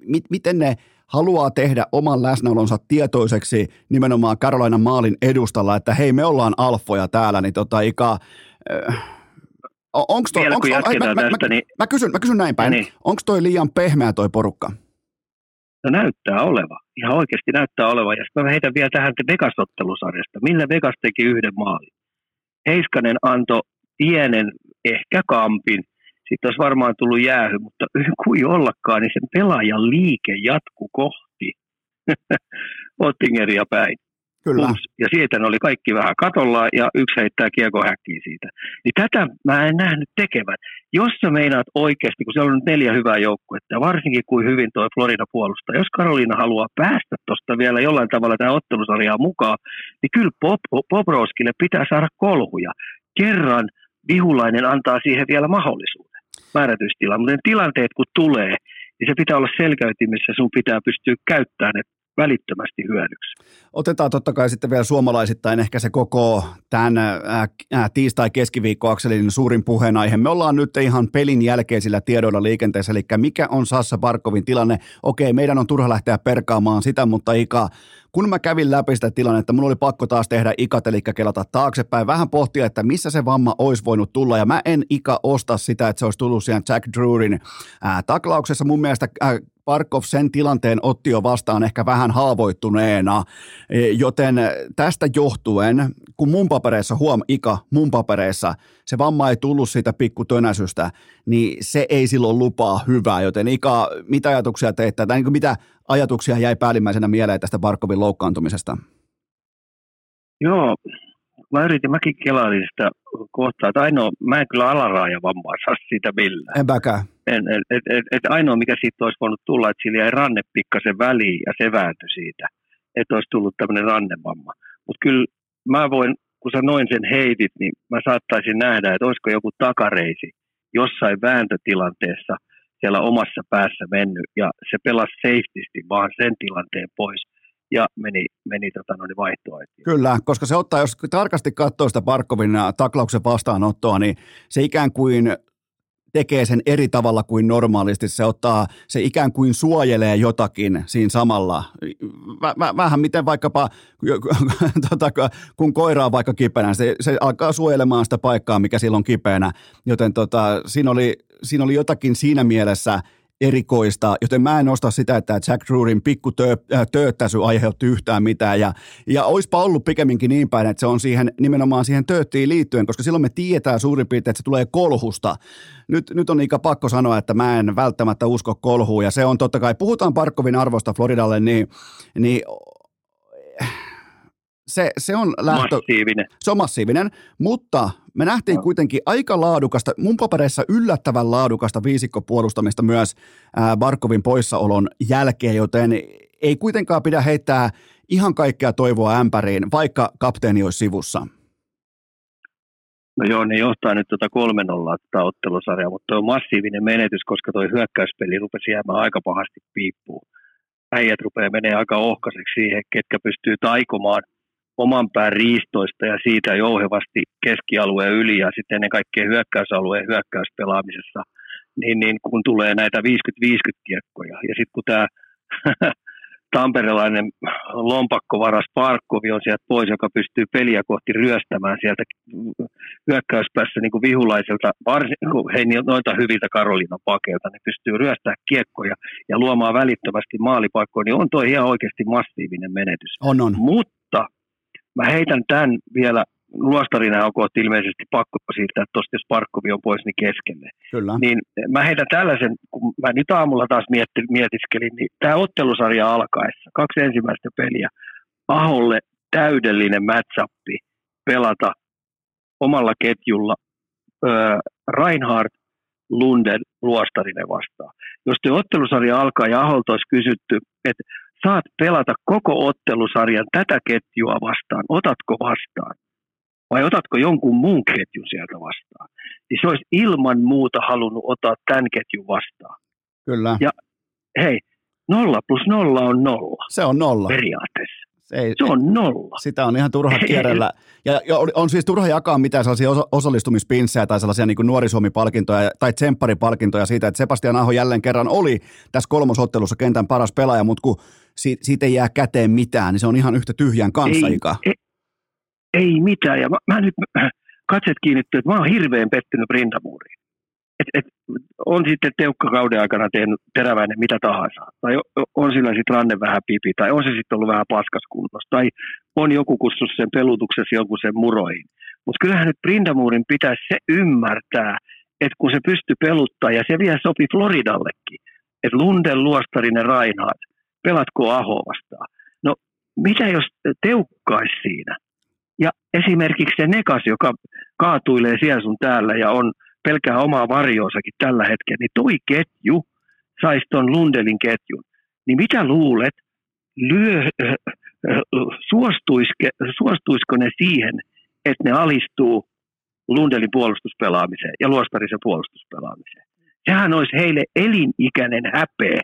mit, miten ne haluaa tehdä oman läsnäolonsa tietoiseksi nimenomaan Carolinan maalin edustalla, että hei me ollaan alfoja täällä, niin tota Ika, äh, Onko toi,
Vielä
onks,
kun
on, ai,
jatketaan
mä,
tästä,
mä,
niin
mä, kysyn, mä kysyn näin päin.
Niin.
Onko toi liian pehmeä toi porukka?
no näyttää oleva. Ihan oikeasti näyttää oleva. Ja sitten mä heitän vielä tähän Vegas-ottelusarjasta. Millä Vegas teki yhden maalin? Heiskanen antoi pienen, ehkä kampin. Sitten olisi varmaan tullut jäähy, mutta kuin ollakaan, niin sen pelaajan liike jatku kohti Ottingeria päin.
Kyllä.
Ups. Ja siitä ne oli kaikki vähän katolla ja yksi heittää kiekko häkkiin siitä. Niin tätä mä en nähnyt tekevän. Jos sä meinaat oikeasti, kun siellä on nyt neljä hyvää joukkuetta, varsinkin kuin hyvin tuo Florida puolustaa, jos Karoliina haluaa päästä tuosta vielä jollain tavalla tähän ottelusarjaan mukaan, niin kyllä Pop, Poprovskille pitää saada kolhuja. Kerran vihulainen antaa siihen vielä mahdollisuuden. Määrätystilaan, mutta ne tilanteet kun tulee, niin se pitää olla selkäytimessä, sun pitää pystyä käyttämään ne välittömästi hyödyksi.
Otetaan totta kai sitten vielä suomalaisittain ehkä se koko tämän ää, tiistai-keskiviikkoakselin suurin puheenaihe. Me ollaan nyt ihan pelin jälkeisillä tiedoilla liikenteessä, eli mikä on Sassa Barkovin tilanne? Okei, meidän on turha lähteä perkaamaan sitä, mutta Ika, kun mä kävin läpi sitä tilannetta, mun oli pakko taas tehdä ikat, eli kelata taaksepäin, vähän pohtia, että missä se vamma olisi voinut tulla, ja mä en Ika osta sitä, että se olisi tullut siihen Jack Drurin ää, taklauksessa. Mun mielestä Parkov sen tilanteen otti jo vastaan ehkä vähän haavoittuneena, e, joten tästä johtuen, kun mun papereissa, huom Ika, mun papereissa, se vamma ei tullut siitä pikkutönäsystä, niin se ei silloin lupaa hyvää, joten Ika, mitä ajatuksia teitte, tai niin mitä ajatuksia jäi päällimmäisenä mieleen tästä Barkovin loukkaantumisesta?
Joo, mä yritin, mäkin kelailin sitä kohtaa, että ainoa, mä en kyllä alarajavammaa saa siitä millään.
Enpäkään.
En, et, et, et, et ainoa, mikä siitä olisi voinut tulla, että sillä jäi ranne pikkasen väliin ja se vääntyi siitä, että olisi tullut tämmöinen rannevamma. Mutta kyllä mä voin, kun sä noin sen heitit, niin mä saattaisin nähdä, että olisiko joku takareisi jossain vääntötilanteessa siellä omassa päässä mennyt ja se pelasi safetysti vaan sen tilanteen pois ja meni, meni tota, noin vaihtoon.
Kyllä, koska se ottaa, jos tarkasti katsoo sitä Barkovin taklauksen vastaanottoa, niin se ikään kuin tekee sen eri tavalla kuin normaalisti. Se ottaa, se ikään kuin suojelee jotakin siinä samalla. Vä, vähän miten vaikkapa, tota, kun koira on vaikka kipeänä, se, se alkaa suojelemaan sitä paikkaa, mikä silloin kipeänä. Joten tota, siinä, oli, siinä oli jotakin siinä mielessä erikoista, joten mä en osta sitä, että Jack Drurin pikku tööttäisy aiheutti yhtään mitään. Ja, ja oispa ollut pikemminkin niin päin, että se on siihen, nimenomaan siihen tööttiin liittyen, koska silloin me tiedetään suurin piirtein, että se tulee kolhusta. Nyt, nyt on ikä pakko sanoa, että mä en välttämättä usko kolhuun, ja se on totta kai, puhutaan Parkovin arvosta Floridalle, niin, niin se, se on lähtö,
massiivinen.
Se on massiivinen, mutta me nähtiin no. kuitenkin aika laadukasta, mun papereissa yllättävän laadukasta viisikkopuolustamista myös Barkovin poissaolon jälkeen, joten ei kuitenkaan pidä heittää ihan kaikkea toivoa ämpäriin, vaikka kapteeni olisi sivussa.
No joo, ne johtaa nyt tuota 3 0 tätä ottelusarjaa, mutta on massiivinen menetys, koska tuo hyökkäyspeli rupesi jäämään aika pahasti piippuun. Äijät rupeaa menee aika ohkaiseksi siihen, ketkä pystyy taikomaan – oman pään riistoista ja siitä jouhevasti keskialueen yli ja sitten ennen kaikkea hyökkäysalueen hyökkäyspelaamisessa, niin, niin kun tulee näitä 50-50 kiekkoja ja sitten kun tämä tamperelainen lompakkovaras Parkkovi on sieltä pois, joka pystyy peliä kohti ryöstämään sieltä hyökkäyspäässä niin kuin vihulaiselta, varsin, kun he noita hyviltä Karolinan pakeilta, ne pystyy ryöstämään kiekkoja ja luomaan välittömästi maalipaikkoja, niin on tuo ihan oikeasti massiivinen menetys.
On, on.
Mutta Mä heitän tämän vielä, luostarina on kohti ilmeisesti pakko siirtää tuosta, jos Parkkovi on pois, niin keskelle.
Kyllä.
Niin mä heitän tällaisen, kun mä nyt aamulla taas mietti, mietiskelin, niin tämä ottelusarja alkaessa, kaksi ensimmäistä peliä, Aholle täydellinen matchappi pelata omalla ketjulla äh, Reinhardt, Lunden, Luostarinen vastaan. Jos te ottelusarja alkaa ja Aholta olisi kysytty, että saat pelata koko ottelusarjan tätä ketjua vastaan, otatko vastaan? Vai otatko jonkun muun ketjun sieltä vastaan? Niin se olisi ilman muuta halunnut ottaa tämän ketjun vastaan.
Kyllä.
Ja hei, nolla plus nolla on nolla.
Se on nolla.
Periaatteessa. Se, ei, se on nolla.
Sitä on ihan turha kierrellä. Ja, ja on siis turha jakaa mitään sellaisia osallistumispinssejä tai sellaisia niin Nuorisuomi-palkintoja tai tsempparipalkintoja siitä, että Sebastian Aho jälleen kerran oli tässä kolmosottelussa kentän paras pelaaja, mutta kun siitä, siitä ei jää käteen mitään, niin se on ihan yhtä tyhjän kanssa,
ei. Ei, ei mitään. Ja mä, mä nyt katset kiinnittyy, että mä oon hirveän pettynyt Brindamuuriin. Et, et, on sitten Teukka kauden aikana tehnyt teräväinen mitä tahansa, tai on sillä sitten ranne vähän pipi, tai on se sitten ollut vähän paskaskunnossa, tai on joku kussus sen pelutuksessa jonkun sen muroihin. Mutta kyllähän nyt Brindamuurin pitäisi se ymmärtää, että kun se pystyy peluttaa, ja se vielä sopi Floridallekin, että Lunden, Luostarinen, Reinhardt, pelatko Aho vastaan. No mitä jos teukkaisi siinä? Ja esimerkiksi se Nekas, joka kaatuilee siellä sun täällä ja on pelkää omaa varjoasakin tällä hetkellä, niin toi ketju saisi ton Lundelin ketjun. Niin mitä luulet, lyö, äh, suostuisiko ne siihen, että ne alistuu Lundelin puolustuspelaamiseen ja Luostarisen puolustuspelaamiseen? Sehän olisi heille elinikäinen häpeä,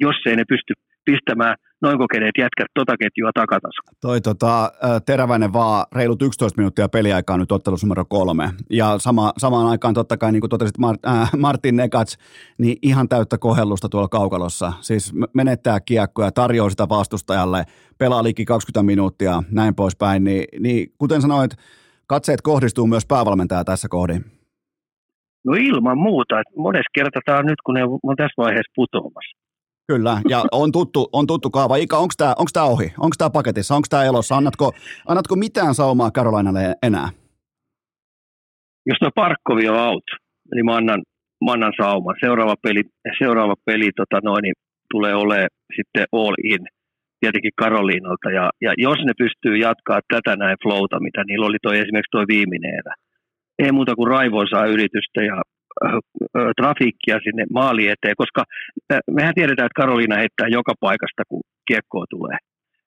jos ei ne pysty pistämään noin kokeneet jätkät tota ketjua takataskuun.
Toi tota, teräväinen vaan reilut 11 minuuttia peliaikaa nyt ottelussa numero kolme. Ja sama, samaan aikaan totta kai, niin kuin totesit Mart, äh, Martin Nekats, niin ihan täyttä kohellusta tuolla kaukalossa. Siis menettää kiekkoja, ja tarjoaa sitä vastustajalle, pelaa liikki 20 minuuttia, näin poispäin. Niin, niin kuten sanoit, katseet kohdistuu myös päävalmentaja tässä kohdin.
No ilman muuta. Monessa kertaa tämä on nyt, kun ne on tässä vaiheessa putoamassa.
Kyllä, ja on tuttu, on tuttu kaava. Ika, onko tämä onks tää ohi? Onko tämä paketissa? Onko tämä elossa? Annatko, annatko mitään saumaa Karolainalle enää?
Jos tuo Parkkovi on out, niin mä annan, mä annan sauman. Seuraava peli, seuraava peli tota noin, niin tulee olemaan sitten all in tietenkin Karoliinalta. Ja, ja jos ne pystyy jatkaa tätä näin flowta, mitä niillä oli toi, esimerkiksi tuo viimeinen erä, ei muuta kuin raivoisaa yritystä ja trafiikkia sinne maali eteen, koska mehän tiedetään, että Karoliina heittää joka paikasta, kun kiekkoa tulee.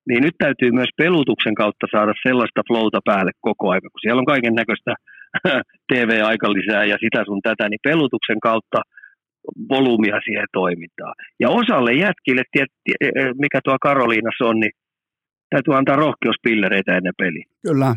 Niin nyt täytyy myös pelutuksen kautta saada sellaista flowta päälle koko aika, kun siellä on kaiken näköistä TV-aika lisää ja sitä sun tätä, niin pelutuksen kautta volyymia siihen toimintaan. Ja osalle jätkille, mikä tuo Karoliinassa on, niin täytyy antaa rohkeuspillereitä ennen peliä.
Kyllä.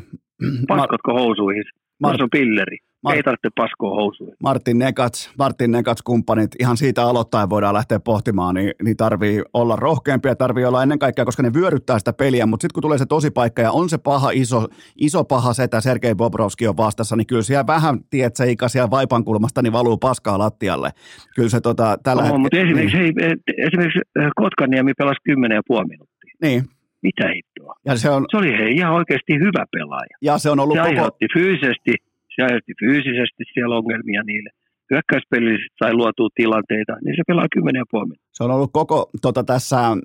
Paskotko housuihin? Mar- on pilleri. Mart- Ei tarvitse paskoa housuja.
Martin Nekats, Martin Nekats kumppanit, ihan siitä aloittain voidaan lähteä pohtimaan, niin, niin tarvii olla rohkeampia, tarvii olla ennen kaikkea, koska ne vyöryttää sitä peliä, mutta sitten kun tulee se tosi paikka ja on se paha, iso, iso paha setä, Sergei Bobrovski on vastassa, niin kyllä siellä vähän, tiedät se ikäisiä vaipan kulmasta, niin valuu paskaa lattialle. Kyllä se tota, tällä
Oho, mutta esimerkiksi, niin. hei, esimerkiksi äh, Kotkaniemi pelasi 10,5 minuuttia.
Niin.
Mitä hittoa?
Ja se, on...
se oli hei, ihan oikeasti hyvä pelaaja.
Ja se on ollut
se
koko...
fyysisesti se aiheutti fyysisesti siellä ongelmia niille. Hyökkäyspelillisesti sai luotua tilanteita, niin se pelaa kymmenen ja puoli
Se on ollut koko tota, tässä äh,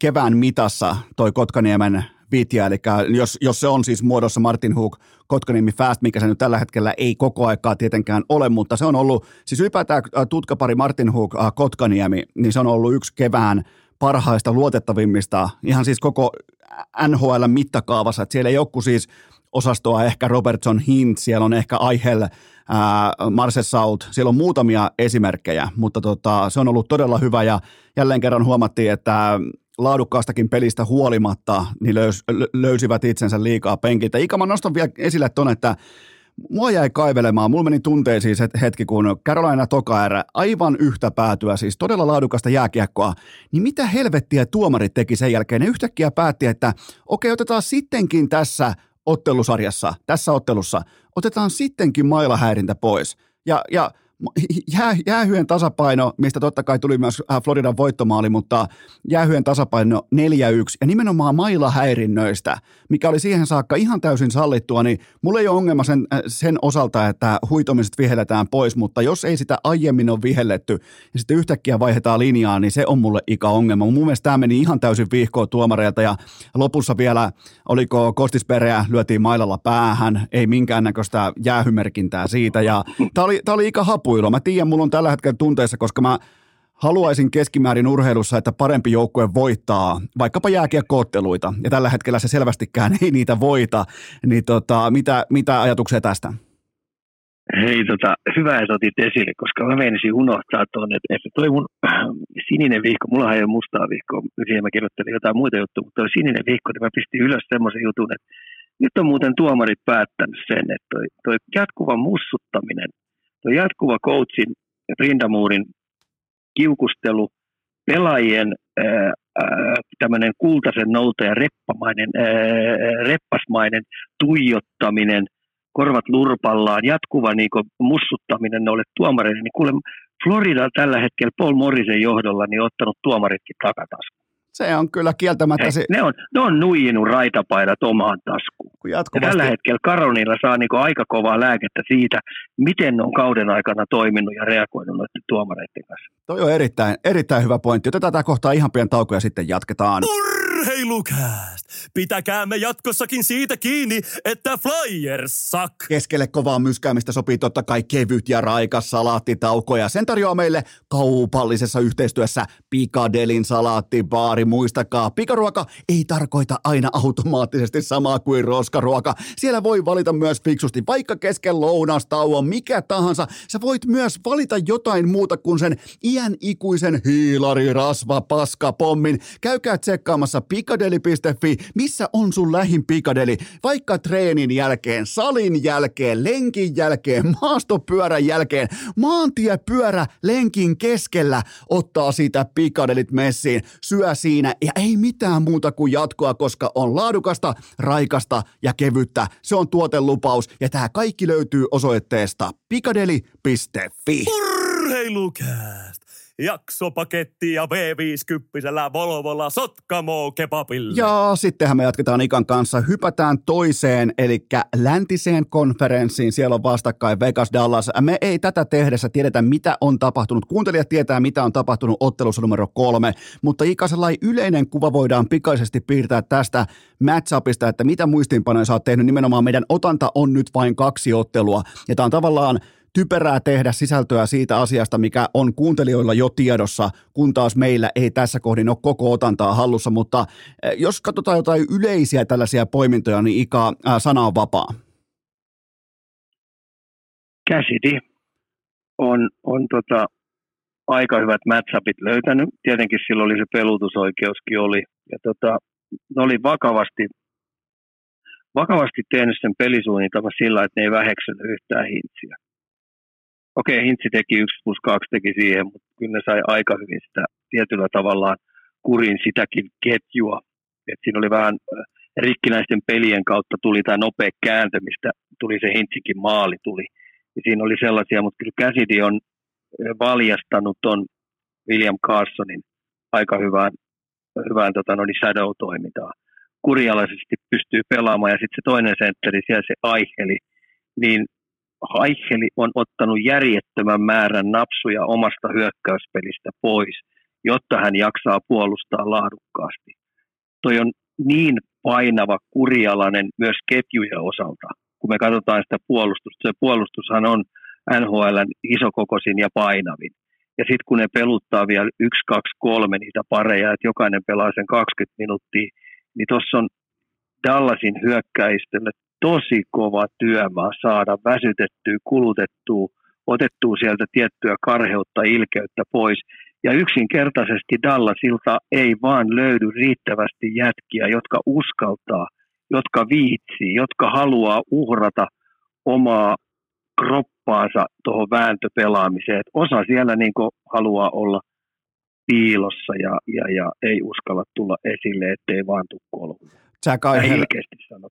kevään mitassa toi Kotkaniemen vitja, eli jos, jos se on siis muodossa Martin Hook, Kotkaniemi Fast, mikä se nyt tällä hetkellä ei koko aikaa tietenkään ole, mutta se on ollut, siis ylipäätään tutkapari Martin Hook, Kotkaniemi, niin se on ollut yksi kevään parhaista, luotettavimmista, ihan siis koko NHL mittakaavassa, että siellä ei joku siis osastoa ehkä Robertson Hint, siellä on ehkä Aihel, Marse Saut, siellä on muutamia esimerkkejä, mutta tota, se on ollut todella hyvä ja jälleen kerran huomattiin, että laadukkaastakin pelistä huolimatta niin löys, löysivät itsensä liikaa penkiltä. Ika, mä nostan vielä esille tuonne, että Mua jäi kaivelemaan, mulla meni tunteisiin se hetki, kun Carolina Tokaer aivan yhtä päätyä, siis todella laadukasta jääkiekkoa, niin mitä helvettiä tuomarit teki sen jälkeen? Ne yhtäkkiä päätti, että okei, otetaan sittenkin tässä ottelusarjassa, tässä ottelussa, otetaan sittenkin mailahäirintä pois. Ja, ja jää, jäähyen tasapaino, mistä totta kai tuli myös äh, Floridan voittomaali, mutta jäähyen tasapaino 4-1 ja nimenomaan mailahäirinnöistä, mikä oli siihen saakka ihan täysin sallittua, niin mulla ei ole ongelma sen, äh, sen osalta, että huitomiset vihelletään pois, mutta jos ei sitä aiemmin ole vihelletty ja sitten yhtäkkiä vaihdetaan linjaa, niin se on mulle ikä ongelma. Mun mielestä tämä meni ihan täysin vihkoon tuomareilta ja lopussa vielä, oliko Kostispereä, lyötiin mailalla päähän, ei minkäännäköistä jäähymerkintää siitä. Ja tämä oli, tää oli ikä hapu kipuilua. Mä tiedän, mulla on tällä hetkellä tunteissa, koska mä haluaisin keskimäärin urheilussa, että parempi joukkue voittaa vaikkapa jääkiekkootteluita, ja tällä hetkellä se selvästikään ei niitä voita, niin tota, mitä, mitä ajatuksia tästä?
Hei, tota, hyvä, että otit esille, koska mä menisin unohtaa tuonne, että, että toi mun sininen viikko, mulla ei ole mustaa viikkoa, siihen mä kirjoittelin jotain muita juttuja, mutta toi sininen viikko, niin mä pistin ylös semmoisen jutun, että nyt on muuten tuomarit päättänyt sen, että toi, toi jatkuva mussuttaminen tuo jatkuva coachin rindamuurin kiukustelu, pelaajien tämmöinen kultaisen noutajan reppamainen, ää, reppasmainen tuijottaminen korvat lurpallaan, jatkuva niin mussuttaminen noille tuomareille, niin kuule Florida tällä hetkellä Paul Morrisen johdolla niin ottanut tuomaritkin takataskuun.
Se on kyllä kieltämättä. Hei, se...
ne, on, ne on nuijinut raitapaidat omaan taskuun. Jatkuvasti... Ja tällä hetkellä Karonilla saa niin aika kovaa lääkettä siitä, miten ne on kauden aikana toiminut ja reagoinut noiden tuomareiden kanssa.
Toi on erittäin, erittäin hyvä pointti. Otetaan tämä kohtaa ihan pian tauko ja sitten jatketaan.
Urheilukääst! Pitäkäämme jatkossakin siitä kiinni, että Flyers suck!
Keskelle kovaa myskäämistä sopii totta kai kevyt ja raikas salaattitauko ja sen tarjoaa meille kaupallisessa yhteistyössä Pikadelin salaattibaari. Muistakaa, pikaruoka ei tarkoita aina automaattisesti samaa kuin roskaruoka. Siellä voi valita myös fiksusti, vaikka kesken lounastauon, mikä tahansa. Sä voit myös valita jotain muuta kuin sen iän ikuisen hiilari, rasva, paska, pommin. Käykää tsekkaamassa pikadeli.fi, missä on sun lähin pikadeli, vaikka treenin jälkeen, salin jälkeen, lenkin jälkeen, maastopyörän jälkeen, maantiepyörä lenkin keskellä ottaa siitä pikadelit messiin, syö siinä ja ei mitään muuta kuin jatkoa, koska on laadukasta, raikasta ja kevyttä. Se on tuotelupaus ja tämä kaikki löytyy osoitteesta pikadeli.fi.
Urheilukääst! Jaksopaketti ja V50 Volvolla Sotkamo kebabilla.
Ja sittenhän me jatketaan Ikan kanssa. Hypätään toiseen, eli läntiseen konferenssiin. Siellä on vastakkain Vegas Dallas. Me ei tätä tehdessä tiedetä, mitä on tapahtunut. Kuuntelijat tietää, mitä on tapahtunut ottelussa numero kolme, mutta Ika yleinen kuva voidaan pikaisesti piirtää tästä matchupista, että mitä muistiinpanoja sä oot tehnyt. Nimenomaan meidän otanta on nyt vain kaksi ottelua. Ja tämä on tavallaan typerää tehdä sisältöä siitä asiasta, mikä on kuuntelijoilla jo tiedossa, kun taas meillä ei tässä kohdin ole koko otantaa hallussa, mutta eh, jos katsotaan jotain yleisiä tällaisia poimintoja, niin Ika, ää, sana on vapaa.
Käsiti on, on tota, aika hyvät matchupit löytänyt. Tietenkin silloin oli se pelutusoikeuskin oli. Ja tota, ne oli vakavasti, vakavasti tehnyt sen pelisuunnitelman sillä, että ne ei väheksynyt yhtään hintsiä okei, Hintsi teki 1 plus 2 teki siihen, mutta kyllä ne sai aika hyvin sitä tietyllä tavallaan kurin sitäkin ketjua. Et siinä oli vähän äh, rikkinäisten pelien kautta tuli tämä nopea kääntö, mistä tuli se Hintsikin maali tuli. Ja siinä oli sellaisia, mutta kyllä Käsidi on valjastanut on William Carsonin aika hyvään, hyvään tota, no niin shadow-toimintaan. Kurialaisesti pystyy pelaamaan ja sitten se toinen sentteri, siellä se Aiheli, niin Haicheli on ottanut järjettömän määrän napsuja omasta hyökkäyspelistä pois, jotta hän jaksaa puolustaa laadukkaasti. Toi on niin painava, kurialainen myös ketjujen osalta. Kun me katsotaan sitä puolustusta, se puolustushan on NHLn isokokoisin ja painavin. Ja sitten kun ne peluttaa vielä yksi, kaksi, kolme niitä pareja, että jokainen pelaa sen 20 minuuttia, niin tuossa on Dallasin hyökkäistölle tosi kova työmaa saada väsytettyä, kulutettua, otettua sieltä tiettyä karheutta, ilkeyttä pois. Ja yksinkertaisesti Dallasilta ei vaan löydy riittävästi jätkiä, jotka uskaltaa, jotka viitsii, jotka haluaa uhrata omaa kroppaansa tuohon vääntöpelaamiseen. Et osa siellä niin haluaa olla piilossa ja, ja, ja ei uskalla tulla esille, ettei vaan tule kolhuja.
Jack Eichel,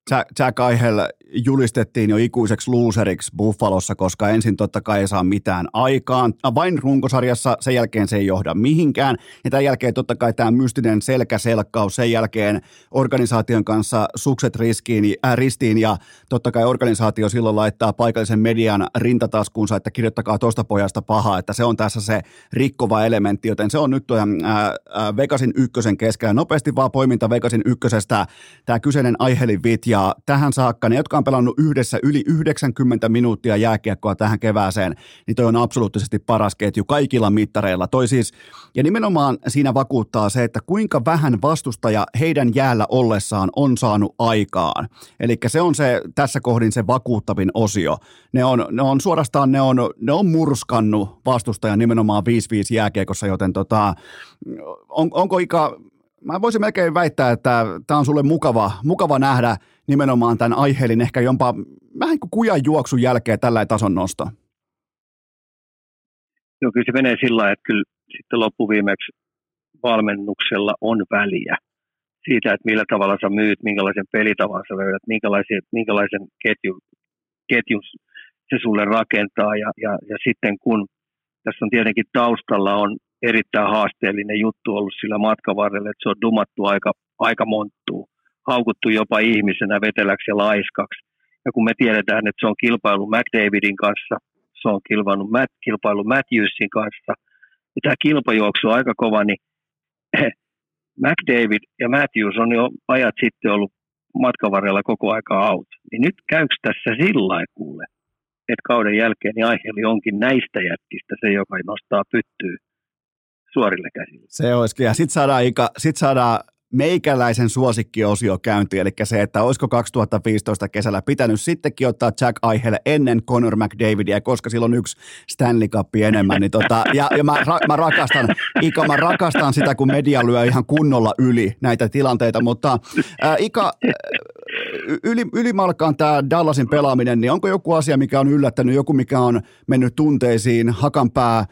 Jack, Jack Eichel julistettiin jo ikuiseksi loseriksi Buffalossa, koska ensin totta kai ei saa mitään aikaan. Vain runkosarjassa, sen jälkeen se ei johda mihinkään. Ja tämän jälkeen totta kai tämä mystinen selkäselkkaus, sen jälkeen organisaation kanssa sukset riskiin, äh, ristiin ja totta kai organisaatio silloin laittaa paikallisen median rintataskuunsa, että kirjoittakaa tuosta pojasta pahaa, että se on tässä se rikkova elementti, joten se on nyt tuo, äh, äh, Vegasin ykkösen keskellä. Nopeasti vaan poiminta Vegasin ykkösestä tämä kyseinen Aihelin vit ja tähän saakka ne, jotka on pelannut yhdessä yli 90 minuuttia jääkiekkoa tähän kevääseen, niin toi on absoluuttisesti paras ketju kaikilla mittareilla. Toi siis, ja nimenomaan siinä vakuuttaa se, että kuinka vähän vastustaja heidän jäällä ollessaan on saanut aikaan. Eli se on se tässä kohdin se vakuuttavin osio. Ne on, ne on suorastaan, ne on, ne on murskannut vastustajan nimenomaan 5-5 jääkiekossa, joten tota, on, onko Ika mä voisin melkein väittää, että tämä on sulle mukava, mukava nähdä nimenomaan tämän aiheelin ehkä jopa vähän kuin kujan juoksun jälkeen tällä tason nosto.
Joo, kyllä se menee sillä että kyllä sitten loppuviimeksi valmennuksella on väliä siitä, että millä tavalla sä myyt, minkälaisen pelitavan sä löydät, minkälaisen, minkälaisen ketjun ketjun se sulle rakentaa. Ja, ja, ja sitten kun tässä on tietenkin taustalla on erittäin haasteellinen juttu ollut sillä matkavarrella, että se on dumattu aika, aika monttuu, haukuttu jopa ihmisenä veteläksi ja laiskaksi. Ja kun me tiedetään, että se on kilpailu McDavidin kanssa, se on kilpailu, Matt, kilpailu Matthewsin kanssa, ja tämä kilpajuoksu on aika kova, niin McDavid ja Matthews on jo ajat sitten ollut matkan varrella koko aika out. Niin nyt käykö tässä sillä kuule, että kauden jälkeen niin Aiheli onkin näistä jätkistä se, joka nostaa pyttyä suorille käsille.
Se olisikin. Ja sitten saadaan, sit saadaan meikäläisen suosikkiosio käyntiin, eli se, että olisiko 2015 kesällä pitänyt sittenkin ottaa Jack Aihelle ennen Conor McDavidia, koska silloin yksi Stanley Cup enemmän. Niin tota, ja, ja mä, ra, mä, rakastan, Ika, mä rakastan sitä, kun media lyö ihan kunnolla yli näitä tilanteita, mutta ää, Ika, yli, ylimalkaan tämä Dallasin pelaaminen, niin onko joku asia, mikä on yllättänyt, joku mikä on mennyt tunteisiin, hakanpää,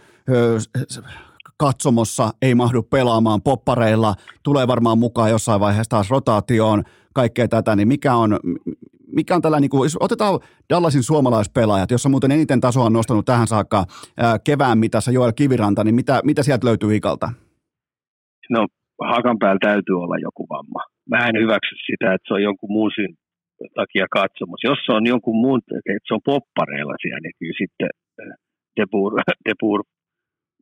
katsomossa ei mahdu pelaamaan poppareilla, tulee varmaan mukaan jossain vaiheessa taas rotaatioon, kaikkea tätä, niin mikä on, mikä on tällä, niin kuin, otetaan Dallasin suomalaispelaajat, jossa muuten eniten tasoa on nostanut tähän saakka ää, kevään mitassa Joel Kiviranta, niin mitä, mitä sieltä löytyy Ikalta?
No hakan päällä täytyy olla joku vamma. Mä en hyväksy sitä, että se on jonkun muun syyn takia katsomus. Jos se on jonkun muun, että se on poppareilla siellä, niin kyllä sitten Debur, Debur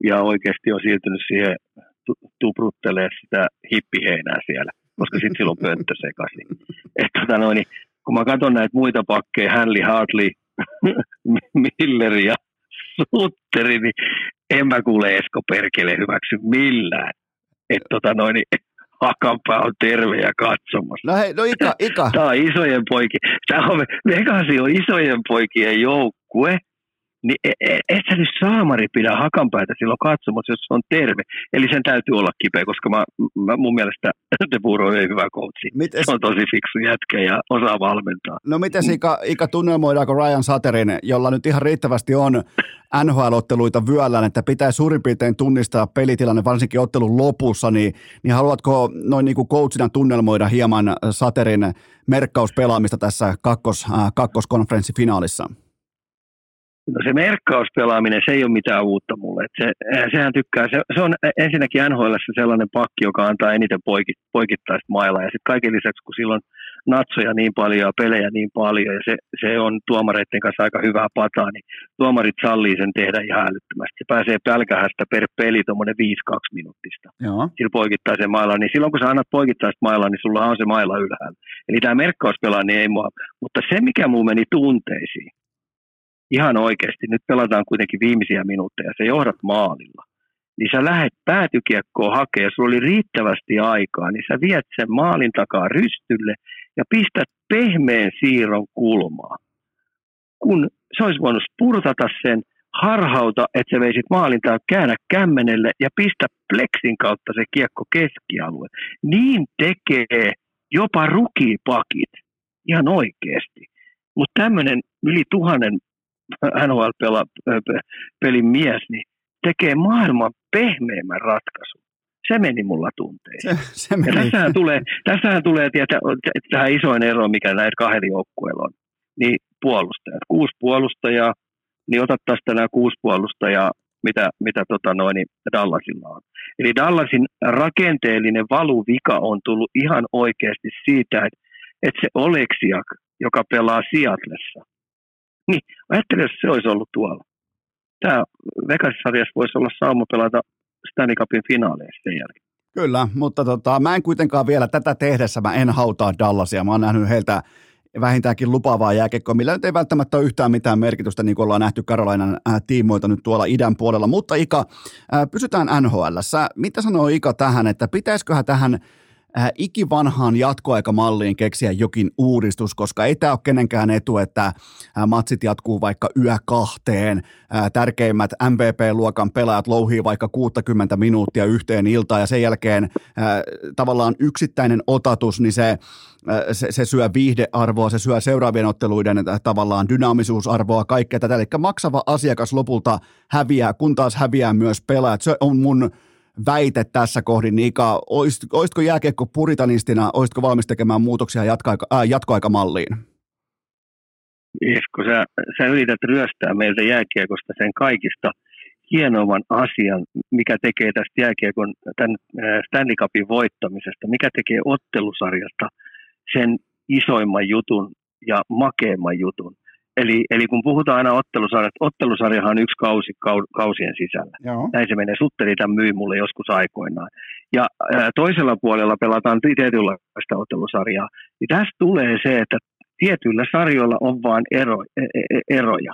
ja oikeasti on siirtynyt siihen tupruttelee sitä hippiheinää siellä, koska sitten silloin pönttö sekaisin. Tota noin, niin kun mä katson näitä muita pakkeja, Hanley, Hartley, Miller ja Sutteri, niin en mä kuule Esko Perkele hyväksy millään. Että tota noin, niin Hakanpää on terve ja katsomassa.
No hei, no Ika, Ika.
Tämä on isojen poikien, tämä on, Vegasi on isojen poikien joukkue, niin e, e, et sä nyt saamari pidä hakanpäätä silloin katsomassa, jos se on terve. Eli sen täytyy olla kipeä, koska mä, mä mun mielestä De Boer on hyvä coachi. Mites... Se on tosi fiksu jätkä ja osaa valmentaa.
No miten Ika, Ika tunnelmoidaanko Ryan Saterin, jolla nyt ihan riittävästi on NHL-otteluita vyöllään, että pitää suurin piirtein tunnistaa pelitilanne, varsinkin ottelun lopussa, niin, niin haluatko noin niin kuin coachina tunnelmoida hieman Saterin merkkauspelaamista tässä kakkos, äh, kakkoskonferenssifinaalissa?
No se merkkauspelaaminen, se ei ole mitään uutta mulle. se, sehän tykkää, se, se, on ensinnäkin NHL sellainen pakki, joka antaa eniten poikit, poikittaista mailla. Ja sitten kaiken lisäksi, kun silloin natsoja niin paljon ja pelejä niin paljon, ja se, se on tuomareiden kanssa aika hyvää pataa, niin tuomarit sallii sen tehdä ihan älyttömästi. Se pääsee pälkähästä per peli tuommoinen 5-2 minuuttista.
Joo.
Sillä poikittaa sen mailla, niin silloin kun sä annat poikittaista mailla, niin sulla on se mailla ylhäällä. Eli tämä merkkauspelaaminen ei mua, mutta se mikä muu meni tunteisiin, ihan oikeasti, nyt pelataan kuitenkin viimeisiä minuutteja, sä johdat maalilla, niin sä lähdet päätykiekkoon hakemaan, sulla oli riittävästi aikaa, niin sä viet sen maalin takaa rystylle ja pistät pehmeän siirron kulmaa. Kun se olisi voinut spurtata sen, harhauta, että sä veisit maalin tai käännä kämmenelle ja pistä pleksin kautta se kiekko keskialue. Niin tekee jopa rukipakit ihan oikeasti. Mutta tämmöinen yli tuhannen NHL-pelin mies, niin tekee maailman pehmeimmän ratkaisun. Se meni mulla tunteisiin. Se, se meni. Ja tässähän tulee, tässähän tulee tietä, tähän isoin ero, mikä näillä kahdella joukkueella on. Niin puolustajat. Kuusi puolustajaa, niin otat nämä kuusi puolustajaa, mitä, mitä tota noin, niin Dallasilla on. Eli Dallasin rakenteellinen valuvika on tullut ihan oikeasti siitä, että, että se Oleksiak, joka pelaa Seatlessa, niin, ajattele, jos se olisi ollut tuolla. Tämä Vegas-sarjassa voisi olla sauma pelata Stanley Cupin finaaleissa sen jälkeen.
Kyllä, mutta tota, mä en kuitenkaan vielä tätä tehdessä, mä en hautaa Dallasia. Mä oon nähnyt heiltä vähintäänkin lupaavaa jääkekkoa, millä nyt ei välttämättä ole yhtään mitään merkitystä, niin kuin ollaan nähty Karolainan äh, tiimoilta nyt tuolla idän puolella. Mutta Ika, äh, pysytään NHL. Mitä sanoo Ika tähän, että pitäisiköhän tähän äh, ikivanhaan jatkoaikamalliin keksiä jokin uudistus, koska ei tämä ole kenenkään etu, että äh, matsit jatkuu vaikka yö kahteen, äh, tärkeimmät MVP-luokan pelaajat louhii vaikka 60 minuuttia yhteen iltaan ja sen jälkeen äh, tavallaan yksittäinen otatus, niin se, äh, se, se syö viihdearvoa, se syö seuraavien otteluiden äh, tavallaan dynaamisuusarvoa, kaikkea tätä, eli maksava asiakas lopulta häviää, kun taas häviää myös pelaajat. Se on mun väite tässä kohdin, niin Ika, olisitko jääkiekko puritanistina, olisitko valmis tekemään muutoksia jatkoaika, äh, jatkoaikamalliin?
Esko, sä, sä yrität ryöstää meiltä jääkiekosta sen kaikista hienovan asian, mikä tekee tästä jääkiekon, tämän Stanley Cupin voittamisesta, mikä tekee ottelusarjasta sen isoimman jutun ja makeimman jutun. Eli, eli kun puhutaan aina ottelusarjasta, ottelusarjahan on yksi kausi kausien sisällä. Joo. Näin se menee. Sutteri tämän myi mulle joskus aikoinaan. Ja ää, toisella puolella pelataan tietynlaista ottelusarjaa. Niin tästä tulee se, että tietyillä sarjoilla on vain ero, e, e, e, eroja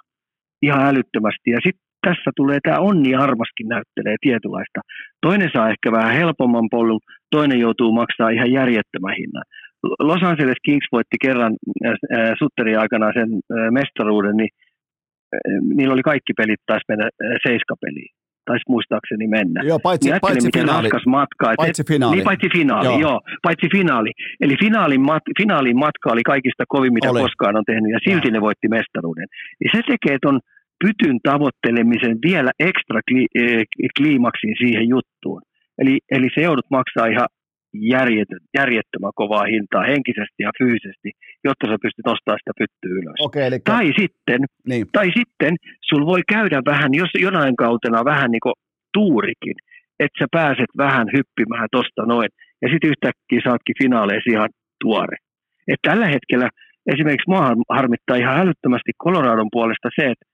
ihan älyttömästi. Ja sitten tässä tulee tämä onni armaskin näyttelee tietynlaista. Toinen saa ehkä vähän helpomman polun, toinen joutuu maksaa ihan järjettömän hinnan. Los Angeles Kings voitti kerran äh, äh Sutterin aikana sen äh, mestaruuden, niin äh, niillä oli kaikki pelit taisi mennä äh, seiskapeliin. Taisi muistaakseni mennä.
Joo, paitsi, niin paitsi
miten finaali. Raskas matka.
Paitsi finaali.
Niin, paitsi finaali, joo. joo. Paitsi finaali. Eli finaalin, mat, finaalin matka oli kaikista kovin, mitä oli. koskaan on tehnyt, ja silti ja. ne voitti mestaruuden. Ja se tekee ton pytyn tavoittelemisen vielä ekstra kli, eh, kliimaksin siihen juttuun. Eli, eli se joudut maksaa ihan järjettömän kovaa hintaa henkisesti ja fyysisesti, jotta sä pystyt nostamaan sitä pyttyä ylös.
Okay, eli...
tai, sitten, niin. tai sitten sul voi käydä vähän, jos jonain kautena vähän niin kuin tuurikin, että sä pääset vähän hyppimään tosta noin, ja sitten yhtäkkiä saatkin finaaleissa ihan tuore. Et tällä hetkellä esimerkiksi mua harmittaa ihan älyttömästi Coloradon puolesta se, että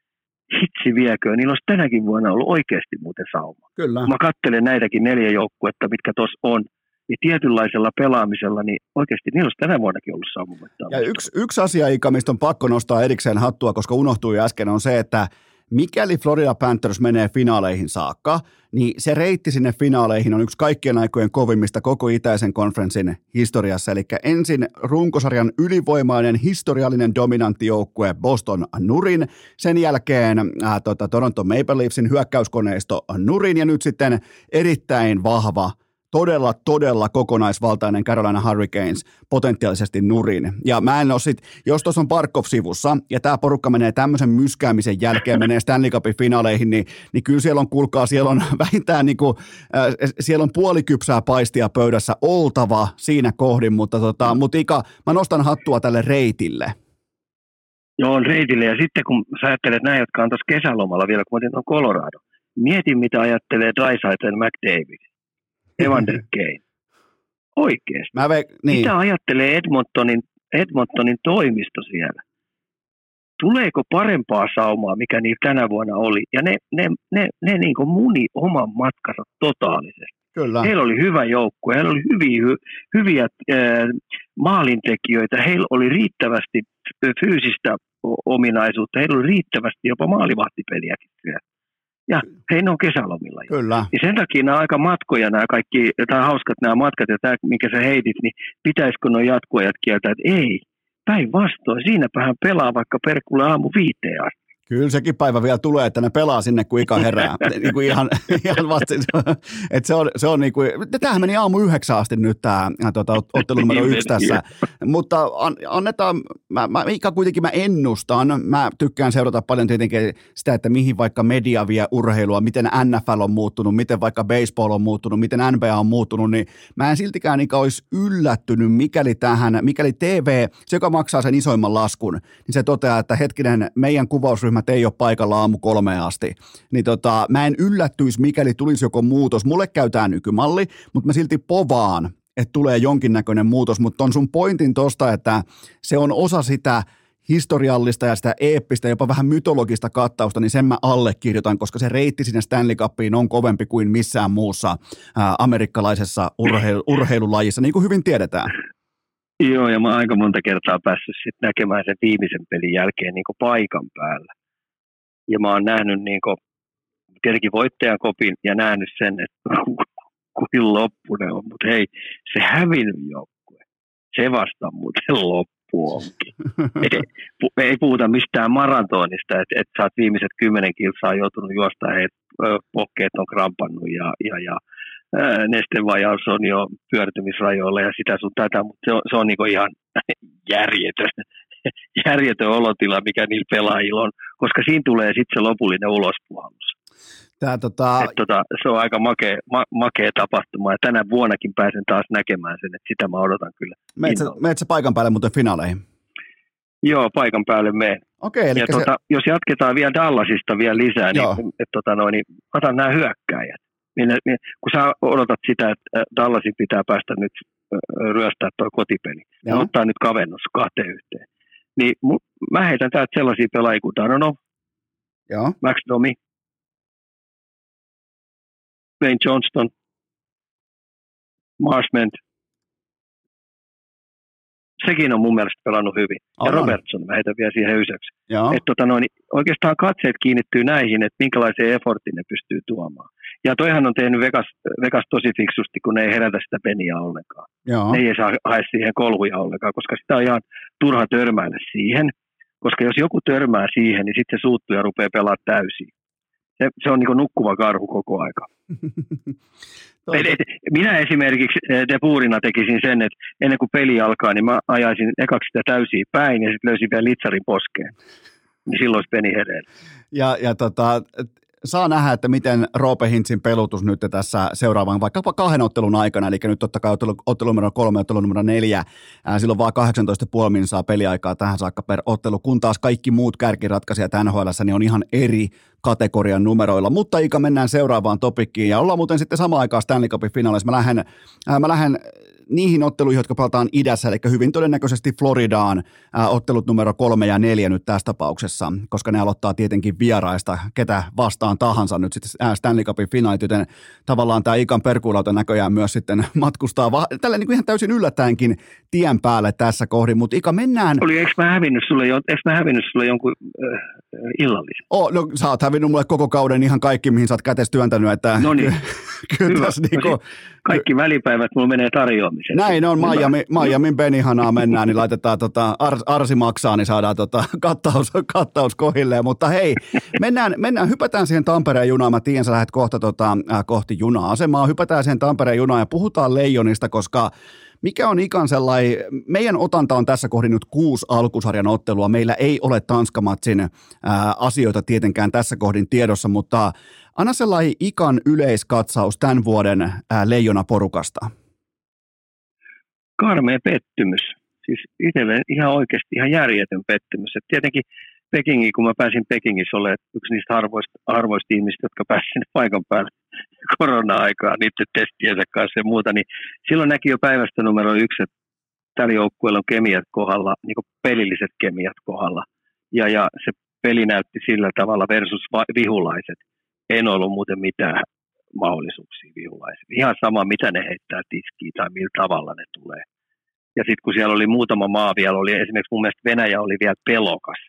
hitsi viekö, niillä olisi tänäkin vuonna ollut oikeasti muuten sauma.
Kyllä.
Mä katselen näitäkin neljä joukkuetta, mitkä tuossa on, niin tietynlaisella pelaamisella, niin oikeasti niillä olisi tänä vuonnakin ollut sauma.
Ja yksi, yksi asia, Ika, mistä on pakko nostaa erikseen hattua, koska unohtui äsken, on se, että mikäli Florida Panthers menee finaaleihin saakka, niin se reitti sinne finaaleihin on yksi kaikkien aikojen kovimmista koko itäisen konferenssin historiassa. Eli ensin runkosarjan ylivoimainen historiallinen dominantti joukkue Boston Nurin, sen jälkeen ää, tota, Toronto Maple Leafsin hyökkäyskoneisto Nurin ja nyt sitten erittäin vahva – todella, todella kokonaisvaltainen Carolina Hurricanes potentiaalisesti nurin. Ja mä en ole sit, jos tuossa on Barkov sivussa ja tämä porukka menee tämmöisen myskäämisen jälkeen, menee Stanley Cupin finaaleihin, niin, niin kyllä siellä on, kuulkaa, siellä on vähintään niin kuin, äh, siellä on puolikypsää paistia pöydässä oltava siinä kohdin, mutta tota, mut Ika, mä nostan hattua tälle reitille.
Joo, on reitille. Ja sitten kun sä ajattelet näin, jotka on tuossa kesälomalla vielä, kun mä on Colorado, mietin mitä ajattelee Drysaiten McDavid Evander Kane. Oikeasti. Mä ve, niin. Mitä ajattelee Edmontonin, Edmontonin toimisto siellä? Tuleeko parempaa saumaa, mikä niillä tänä vuonna oli? Ja ne, ne, ne, ne niin kuin muni oman matkansa totaalisesti.
Kyllä.
Heillä oli hyvä joukkue, heillä oli hyviä, hyviä äh, maalintekijöitä, heillä oli riittävästi fyysistä ominaisuutta, heillä oli riittävästi jopa maalivahtipeliäkin ja he on kesälomilla.
Kyllä.
Ja sen takia nämä aika matkoja, nämä kaikki, tai hauskat nämä matkat ja tämä, minkä sä heitit, niin pitäisikö nuo jatkuajat kieltää, että ei, päinvastoin, siinäpä hän pelaa vaikka perkulle aamu viiteen asti.
Kyllä sekin päivä vielä tulee, että ne pelaa sinne, kun Ika herää. niin kuin ihan, ihan vasta, että se on, se on niin kuin, tämähän meni aamu yhdeksän asti nyt tämä tuota, ottelu numero yksi tässä. Mutta an, annetaan, mä, mä, Ika kuitenkin mä ennustan, mä tykkään seurata paljon tietenkin sitä, että mihin vaikka media vie urheilua, miten NFL on muuttunut, miten vaikka baseball on muuttunut, miten NBA on muuttunut, niin mä en siltikään Ika olisi yllättynyt, mikäli tähän, mikäli TV, se joka maksaa sen isoimman laskun, niin se toteaa, että hetkinen, meidän kuvausryhmä ryhmät ei ole paikalla aamu kolmeen asti, niin tota, mä en yllättyisi, mikäli tulisi joko muutos. Mulle käy tämä nykymalli, mutta mä silti povaan, että tulee jonkinnäköinen muutos, mutta on sun pointin tosta, että se on osa sitä historiallista ja sitä eeppistä, jopa vähän mytologista kattausta, niin sen mä allekirjoitan, koska se reitti sinne Stanley Cupiin on kovempi kuin missään muussa amerikkalaisessa urheilu, urheilulajissa, niin kuin hyvin tiedetään.
Joo, ja mä aika monta kertaa päässyt sit näkemään sen viimeisen pelin jälkeen niin paikan päällä ja mä oon nähnyt niin kuin, tietenkin voittajan kopin ja nähnyt sen, että kuin loppunen on, mutta hei, se hävinnyt joukkue, se vasta muuten loppu onkin. Et, ei puhuta mistään maratonista, että et sä oot viimeiset kymmenen kilsaa joutunut juosta, että pokkeet on krampannut ja, ja, ja nestevajaus on jo pyörtymisrajoilla ja sitä sun tätä, mutta se on, se on niin ihan järjetön järjetön olotila, mikä niillä pelaajilla on, koska siinä tulee sitten se lopullinen ulospuhallus.
Tää, tota...
Et, tota, se on aika makea, ma, makea tapahtuma ja tänä vuonnakin pääsen taas näkemään sen, että sitä mä odotan kyllä.
Meet sä, paikan päälle muuten finaaleihin?
Joo, paikan päälle meen.
Okei, eli
Ja
se,
tota, jos jatketaan vielä Dallasista vielä lisää,
Joo.
niin, et, tota, noin, niin otan nämä hyökkäjät. Minne, minne, kun sä odotat sitä, että äh, Dallasin pitää päästä nyt äh, ryöstää tuo kotipeli, ja
Joo.
ottaa nyt kavennus kahteen yhteen. Niin mä heitän täältä sellaisia pelaajia kuin Danonov,
joo,
Max Domi, Wayne Johnston, Marshment. Sekin on mun mielestä pelannut hyvin. Ja
Aivan.
Robertson, mä heitän vielä siihen yseksi. Et tota noin, oikeastaan katseet kiinnittyy näihin, että minkälaisen effortin ne pystyy tuomaan. Ja toihan on tehnyt Vegas, Vegas tosi fiksusti, kun ne ei herätä sitä peniä ollenkaan.
joo.
Ne ei saa hae siihen kolhuja ollenkaan, koska sitä on ihan turha törmäillä siihen. Koska jos joku törmää siihen, niin sitten se suuttuu ja rupeaa pelaamaan täysin. Se, se on niin nukkuva karhu koko aika. Et, et, minä esimerkiksi eh, depuurina tekisin sen, että ennen kuin peli alkaa, niin mä ajaisin ekaksi sitä täysiä päin ja sitten löysin vielä litsarin poskeen. Niin silloin olisi peni hereillä.
Ja, ja tota, saa nähdä, että miten Roope Hintsin pelutus nyt tässä seuraavan vaikkapa kahden ottelun aikana, eli nyt totta kai ottelu, ottelu numero kolme, ottelu numero neljä, ää, silloin vaan 18,5 min saa peliaikaa tähän saakka per ottelu, kun taas kaikki muut kärkiratkaisijat NHL niin on ihan eri kategorian numeroilla. Mutta Ika, mennään seuraavaan topikkiin ja ollaan muuten sitten samaan aikaan Stanley Cupin finaalissa. Mä lähden, ää, mä lähden niihin otteluihin, jotka pelataan idässä, eli hyvin todennäköisesti Floridaan ää, ottelut numero kolme ja neljä nyt tässä tapauksessa, koska ne aloittaa tietenkin vieraista, ketä vastaan tahansa nyt sitten ää, Stanley Cupin finaalit, joten tavallaan tämä Ikan perkuulauta näköjään myös sitten matkustaa va- tällä niin kuin ihan täysin yllättäenkin tien päälle tässä kohdin, mutta Ika mennään,
Oli, eikö mä hävinnyt sulle, jo- eikö mä hävinnyt sulle jonkun äh, illallisen?
oh, no sä oot hävinnyt mulle koko kauden ihan kaikki, mihin sä oot kätes työntänyt, että
No niin.
kyllä tässä
No
niinku,
Kaikki välipäivät mulla menee tarjoamiseen.
Näin on. Miami, Miamin Benihanaa mennään, niin laitetaan tota, Ars, Arsi maksaa, niin saadaan tota, kattaus, kattaus kohilleen. Mutta hei, mennään, mennään, hypätään siihen Tampereen junaan. Mä tiedän, sä lähdet kohta tota, äh, kohti juna-asemaa. Hypätään siihen Tampereen junaan ja puhutaan Leijonista, koska mikä on ikan sellainen, meidän otanta on tässä kohdin nyt kuusi alkusarjan ottelua. Meillä ei ole Tanskamatsin ää, asioita tietenkään tässä kohdin tiedossa, mutta anna sellainen ikan yleiskatsaus tämän vuoden ää, Leijona-porukasta.
Karmea pettymys. Siis itselle ihan oikeasti ihan järjetön pettymys. Et tietenkin Pekingiin, kun mä pääsin Pekingissä olemaan yksi niistä harvoista, harvoista ihmistä, jotka pääsivät sinne paikan päälle korona-aikaa niiden testiensä kanssa ja muuta, niin silloin näki jo päivästä numero yksi, että tällä joukkueella on kemiat kohdalla, niin kuin pelilliset kemiat kohdalla. Ja, ja se peli näytti sillä tavalla versus vihulaiset. En ollut muuten mitään mahdollisuuksia vihulaisille. Ihan sama, mitä ne heittää tiskiin tai millä tavalla ne tulee. Ja sitten kun siellä oli muutama maa vielä, oli esimerkiksi mun mielestä Venäjä oli vielä pelokas.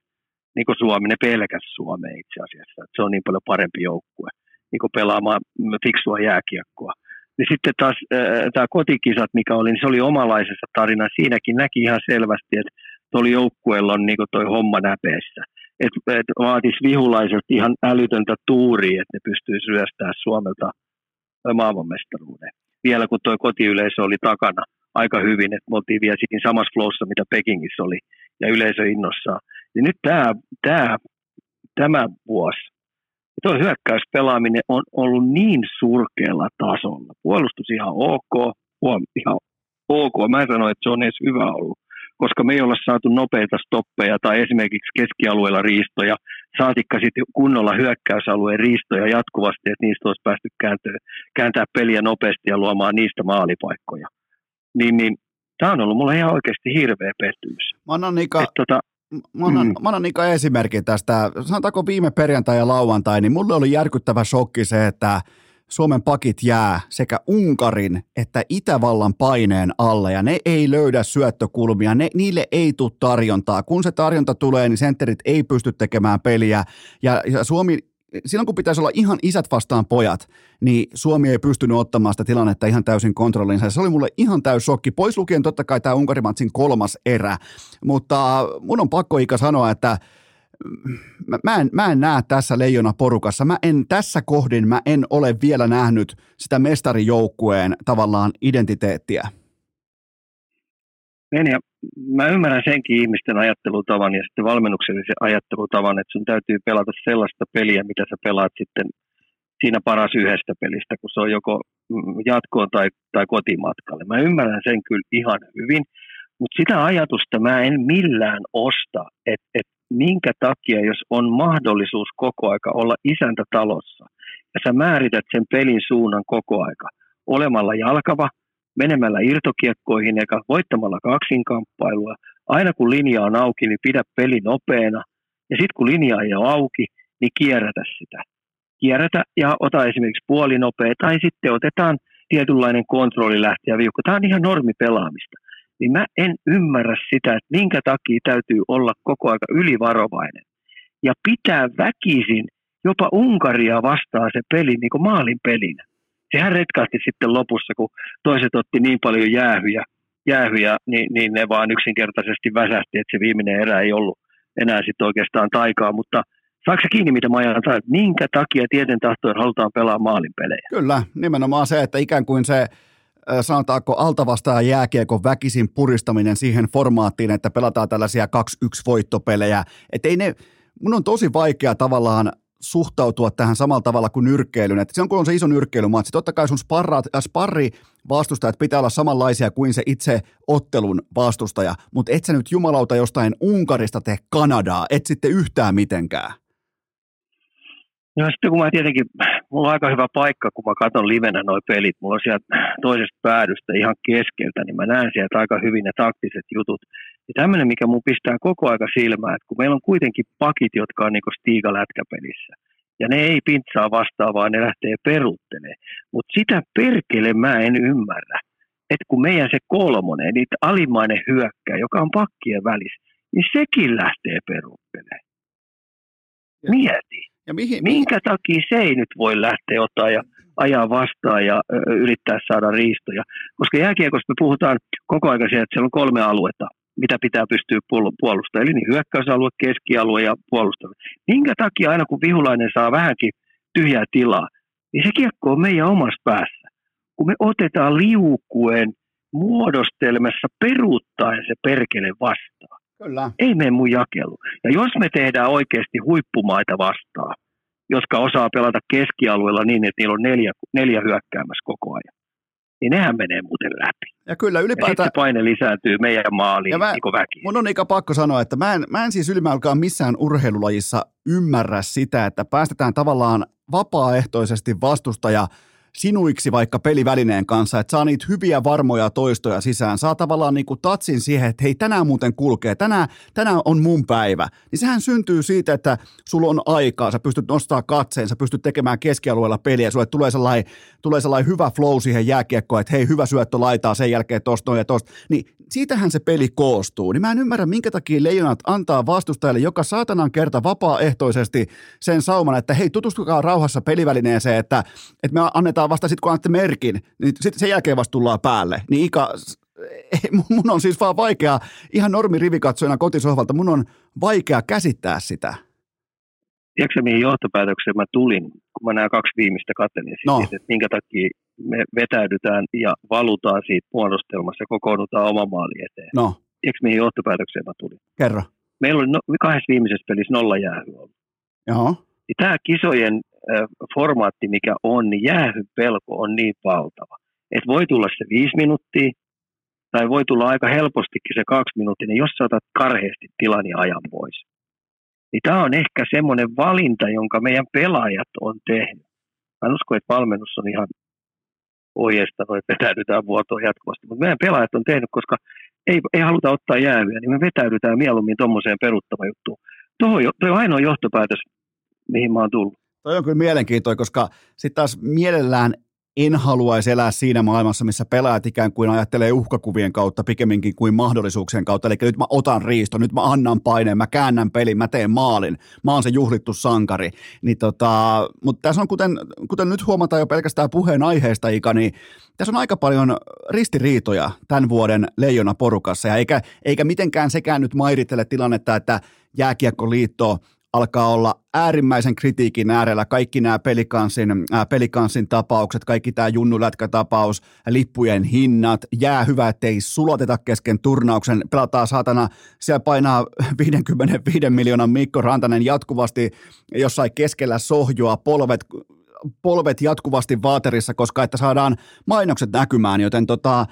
Niin kuin Suomi, ne pelkäs Suomea itse asiassa. Et se on niin paljon parempi joukkue niin kuin pelaamaan fiksua jääkiekkoa. Niin sitten taas tämä kotikisat, mikä oli, niin se oli omalaisessa tarina. Siinäkin näki ihan selvästi, että tuolla joukkueella on niin toi homma näpeessä. Että et vaatisi vihulaiselta ihan älytöntä tuuria, että ne pystyisi ryöstää Suomelta maailmanmestaruuden. Vielä kun tuo kotiyleisö oli takana aika hyvin, että me oltiin vielä siinä samassa flowssa, mitä Pekingissä oli, ja yleisö innossaan. Ja nyt tämä, tämä, tämä vuosi, tuo hyökkäyspelaaminen on ollut niin surkealla tasolla. Puolustus ihan ok, huom, ihan ok. Mä en sano, että se on edes hyvä ollut, koska me ei olla saatu nopeita stoppeja tai esimerkiksi keskialueella riistoja, saatikka sitten kunnolla hyökkäysalueen riistoja jatkuvasti, että niistä olisi päästy kääntää, kääntää peliä nopeasti ja luomaan niistä maalipaikkoja. Niin, niin tämä on ollut mulle ihan oikeasti hirveä pettymys.
Mä annan Nika,
Et, tota,
Mä annan,
Mm.
mä annan Ika esimerkin tästä. Sanotaanko viime perjantai ja lauantai, niin mulle oli järkyttävä shokki se, että Suomen pakit jää sekä Unkarin että Itävallan paineen alle ja ne ei löydä syöttökulmia, ne, niille ei tule tarjontaa. Kun se tarjonta tulee, niin sentterit ei pysty tekemään peliä ja, ja Suomi silloin kun pitäisi olla ihan isät vastaan pojat, niin Suomi ei pystynyt ottamaan sitä tilannetta ihan täysin kontrolliinsa. Se oli mulle ihan täys shokki. Pois lukien totta kai tämä Unkarimatsin kolmas erä, mutta mun on pakko Ika sanoa, että mä, mä, en, mä en näe tässä leijona porukassa. Mä en tässä kohdin, mä en ole vielä nähnyt sitä mestarijoukkueen tavallaan identiteettiä.
En, ja mä ymmärrän senkin ihmisten ajattelutavan ja sitten valmennuksellisen ajattelutavan, että sun täytyy pelata sellaista peliä, mitä sä pelaat sitten siinä paras yhdestä pelistä, kun se on joko jatkoon tai, tai kotimatkalle. Mä ymmärrän sen kyllä ihan hyvin, Mutta sitä ajatusta mä en millään osta, että et minkä takia, jos on mahdollisuus koko aika olla isäntä talossa, ja sä määrität sen pelin suunnan koko aika, olemalla jalkava, menemällä irtokiekkoihin eikä voittamalla kaksinkamppailua, aina kun linja on auki, niin pidä peli nopeana, ja sitten kun linja ei ole auki, niin kierrätä sitä. Kierrätä ja ota esimerkiksi puolinopea, tai sitten otetaan tietynlainen kontrolli lähteä viukko. Tämä on ihan normi pelaamista. Niin mä en ymmärrä sitä, että minkä takia täytyy olla koko aika ylivarovainen. Ja pitää väkisin jopa Unkaria vastaan se peli niin kuin maalin pelinä. Sehän retkasti sitten lopussa, kun toiset otti niin paljon jäähyjä, jäähyjä niin, niin ne vaan yksinkertaisesti väsähti, että se viimeinen erä ei ollut enää sitten oikeastaan taikaa, mutta – Saatko se kiinni, mitä mä ajan että minkä takia tieten tahtojen halutaan pelaa maalinpelejä?
Kyllä, nimenomaan se, että ikään kuin se sanotaanko altavastaajan jääkiekon väkisin puristaminen siihen formaattiin, että pelataan tällaisia 2-1 voittopelejä. Että ei ne, mun on tosi vaikea tavallaan suhtautua tähän samalla tavalla kuin nyrkkeilyn. Että silloin kun on se iso nyrkkeilymatsi, totta kai sun sparraat, ja sparri vastustajat pitää olla samanlaisia kuin se itse ottelun vastustaja, mutta et sä nyt jumalauta jostain Unkarista tee Kanadaa, et sitten yhtään mitenkään.
No sitten kun mä tietenkin, mulla on aika hyvä paikka, kun mä katson livenä noi pelit, mulla on sieltä toisesta päädystä ihan keskeltä, niin mä näen sieltä aika hyvin ne taktiset jutut. Ja tämmöinen, mikä mun pistää koko aika silmään, että kun meillä on kuitenkin pakit, jotka on niinku Stiga lätkäpelissä, ja ne ei pintsaa vastaan, vaan ne lähtee peruttelemaan. Mutta sitä perkele mä en ymmärrä, että kun meidän se kolmonen, niin alimainen hyökkää, joka on pakkien välissä, niin sekin lähtee peruttelemaan. Mieti. Ja mihin, Minkä takia se ei nyt voi lähteä ottaa ja ajaa vastaan ja yrittää saada riistoja? Koska jääkiekosta me puhutaan koko ajan siitä, että siellä on kolme aluetta, mitä pitaa pystyä puolustamaan. Eli niin hyökkäysalue, keskialue ja puolustaminen. Minkä takia aina kun vihulainen saa vähänkin tyhjää tilaa, niin se kiekko on meidän omassa päässä. Kun me otetaan liukuen muodostelmassa peruuttaen se perkele vastaan. Kyllä. Ei mene mun jakelu. Ja jos me tehdään oikeasti huippumaita vastaan, jotka osaa pelata keskialueella niin, että niillä on neljä, neljä hyökkäämässä koko ajan, niin nehän menee muuten läpi.
Ja kyllä ylipäätään...
Ja paine lisääntyy meidän maaliin ja mä, niin väki.
Mun on ikä pakko sanoa, että mä en, mä en siis ylimäälkään missään urheilulajissa ymmärrä sitä, että päästetään tavallaan vapaaehtoisesti vastustaja – sinuiksi vaikka pelivälineen kanssa, että saa niitä hyviä varmoja toistoja sisään, saa tavallaan niin kuin tatsin siihen, että hei tänään muuten kulkee, tänään, tänään on mun päivä, niin sehän syntyy siitä, että sulla on aikaa, sä pystyt nostaa katseen, sä pystyt tekemään keskialueella peliä, sulle tulee sellainen, tulee sellainen hyvä flow siihen jääkiekkoon, että hei hyvä syöttö laitaa sen jälkeen tosta ja tosta, niin siitähän se peli koostuu, niin mä en ymmärrä minkä takia leijonat antaa vastustajalle joka saatanan kerta vapaaehtoisesti sen sauman, että hei tutustukaa rauhassa pelivälineeseen, että, että me annetaan tullaan vasta sitten, kun annatte merkin, niin sitten sen jälkeen vasta tullaan päälle. Niin Ika, mun on siis vaan vaikea, ihan normi rivikatsojana kotisohvalta, mun on vaikea käsittää sitä.
Tiedätkö mihin johtopäätökseen mä tulin, kun mä nämä kaksi viimeistä katselin, no. Siitä, että minkä takia me vetäydytään ja valutaan siitä muodostelmassa ja kokoonnutaan oma maali eteen.
No.
Tiedätkö mihin johtopäätökseen mä tulin?
Kerro.
Meillä oli no, kahdessa viimeisessä pelissä nolla jäähy ollut.
Joo.
Niin tämä kisojen formaatti, mikä on, niin jäähyn pelko on niin valtava. Että voi tulla se viisi minuuttia, tai voi tulla aika helpostikin se kaksi minuuttia, niin jos sä otat karheasti tilan ja ajan pois. Niin tämä on ehkä semmoinen valinta, jonka meidän pelaajat on tehnyt. Mä en usko, että valmennus on ihan ohjeistanut, että vetäydytään vuotoon jatkuvasti. Mutta meidän pelaajat on tehnyt, koska ei, ei haluta ottaa jäähyä, niin me vetäydytään mieluummin tuommoiseen peruttavaan juttuun. Tuo on ainoa johtopäätös, mihin mä oon tullut.
Toi on kyllä mielenkiintoinen, koska sitten taas mielellään en haluaisi elää siinä maailmassa, missä pelaajat ikään kuin ajattelee uhkakuvien kautta pikemminkin kuin mahdollisuuksien kautta. Eli nyt mä otan riisto, nyt mä annan paineen, mä käännän pelin, mä teen maalin. Mä oon se juhlittu sankari. Niin tota, mutta tässä on, kuten, kuten nyt huomataan jo pelkästään puheen aiheesta, Ika, niin tässä on aika paljon ristiriitoja tämän vuoden leijona porukassa. Ja eikä, eikä mitenkään sekään nyt mairittele tilannetta, että Jääkiekkoliitto – alkaa olla äärimmäisen kritiikin äärellä. Kaikki nämä pelikansin, äh, pelikansin tapaukset, kaikki tämä junnulätkätapaus, lippujen hinnat, jää hyvä, ettei sulateta kesken turnauksen. Pelataan saatana, siellä painaa 55 miljoonan Mikko Rantanen jatkuvasti jossain keskellä sohjoa, polvet, polvet jatkuvasti vaaterissa, koska että saadaan mainokset näkymään, joten tota,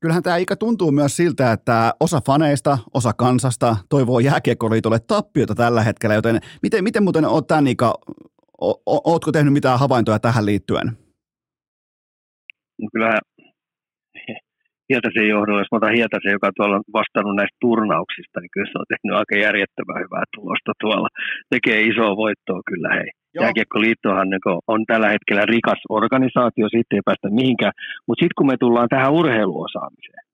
kyllähän tämä ikä tuntuu myös siltä, että osa faneista, osa kansasta toivoo jääkiekkoliitolle tappiota tällä hetkellä, joten miten, miten muuten oot tämän o, ootko tehnyt mitään havaintoja tähän liittyen?
No kyllä Hietasen johdolla, jos mä otan Hietasen, joka tuolla on vastannut näistä turnauksista, niin kyllä se on tehnyt aika järjettömän hyvää tulosta tuolla. Tekee isoa voittoa kyllä hei. Jääkiekkoliittohan niin on tällä hetkellä rikas organisaatio, siitä ei päästä mihinkään. Mutta sitten kun me tullaan tähän urheiluosaamiseen,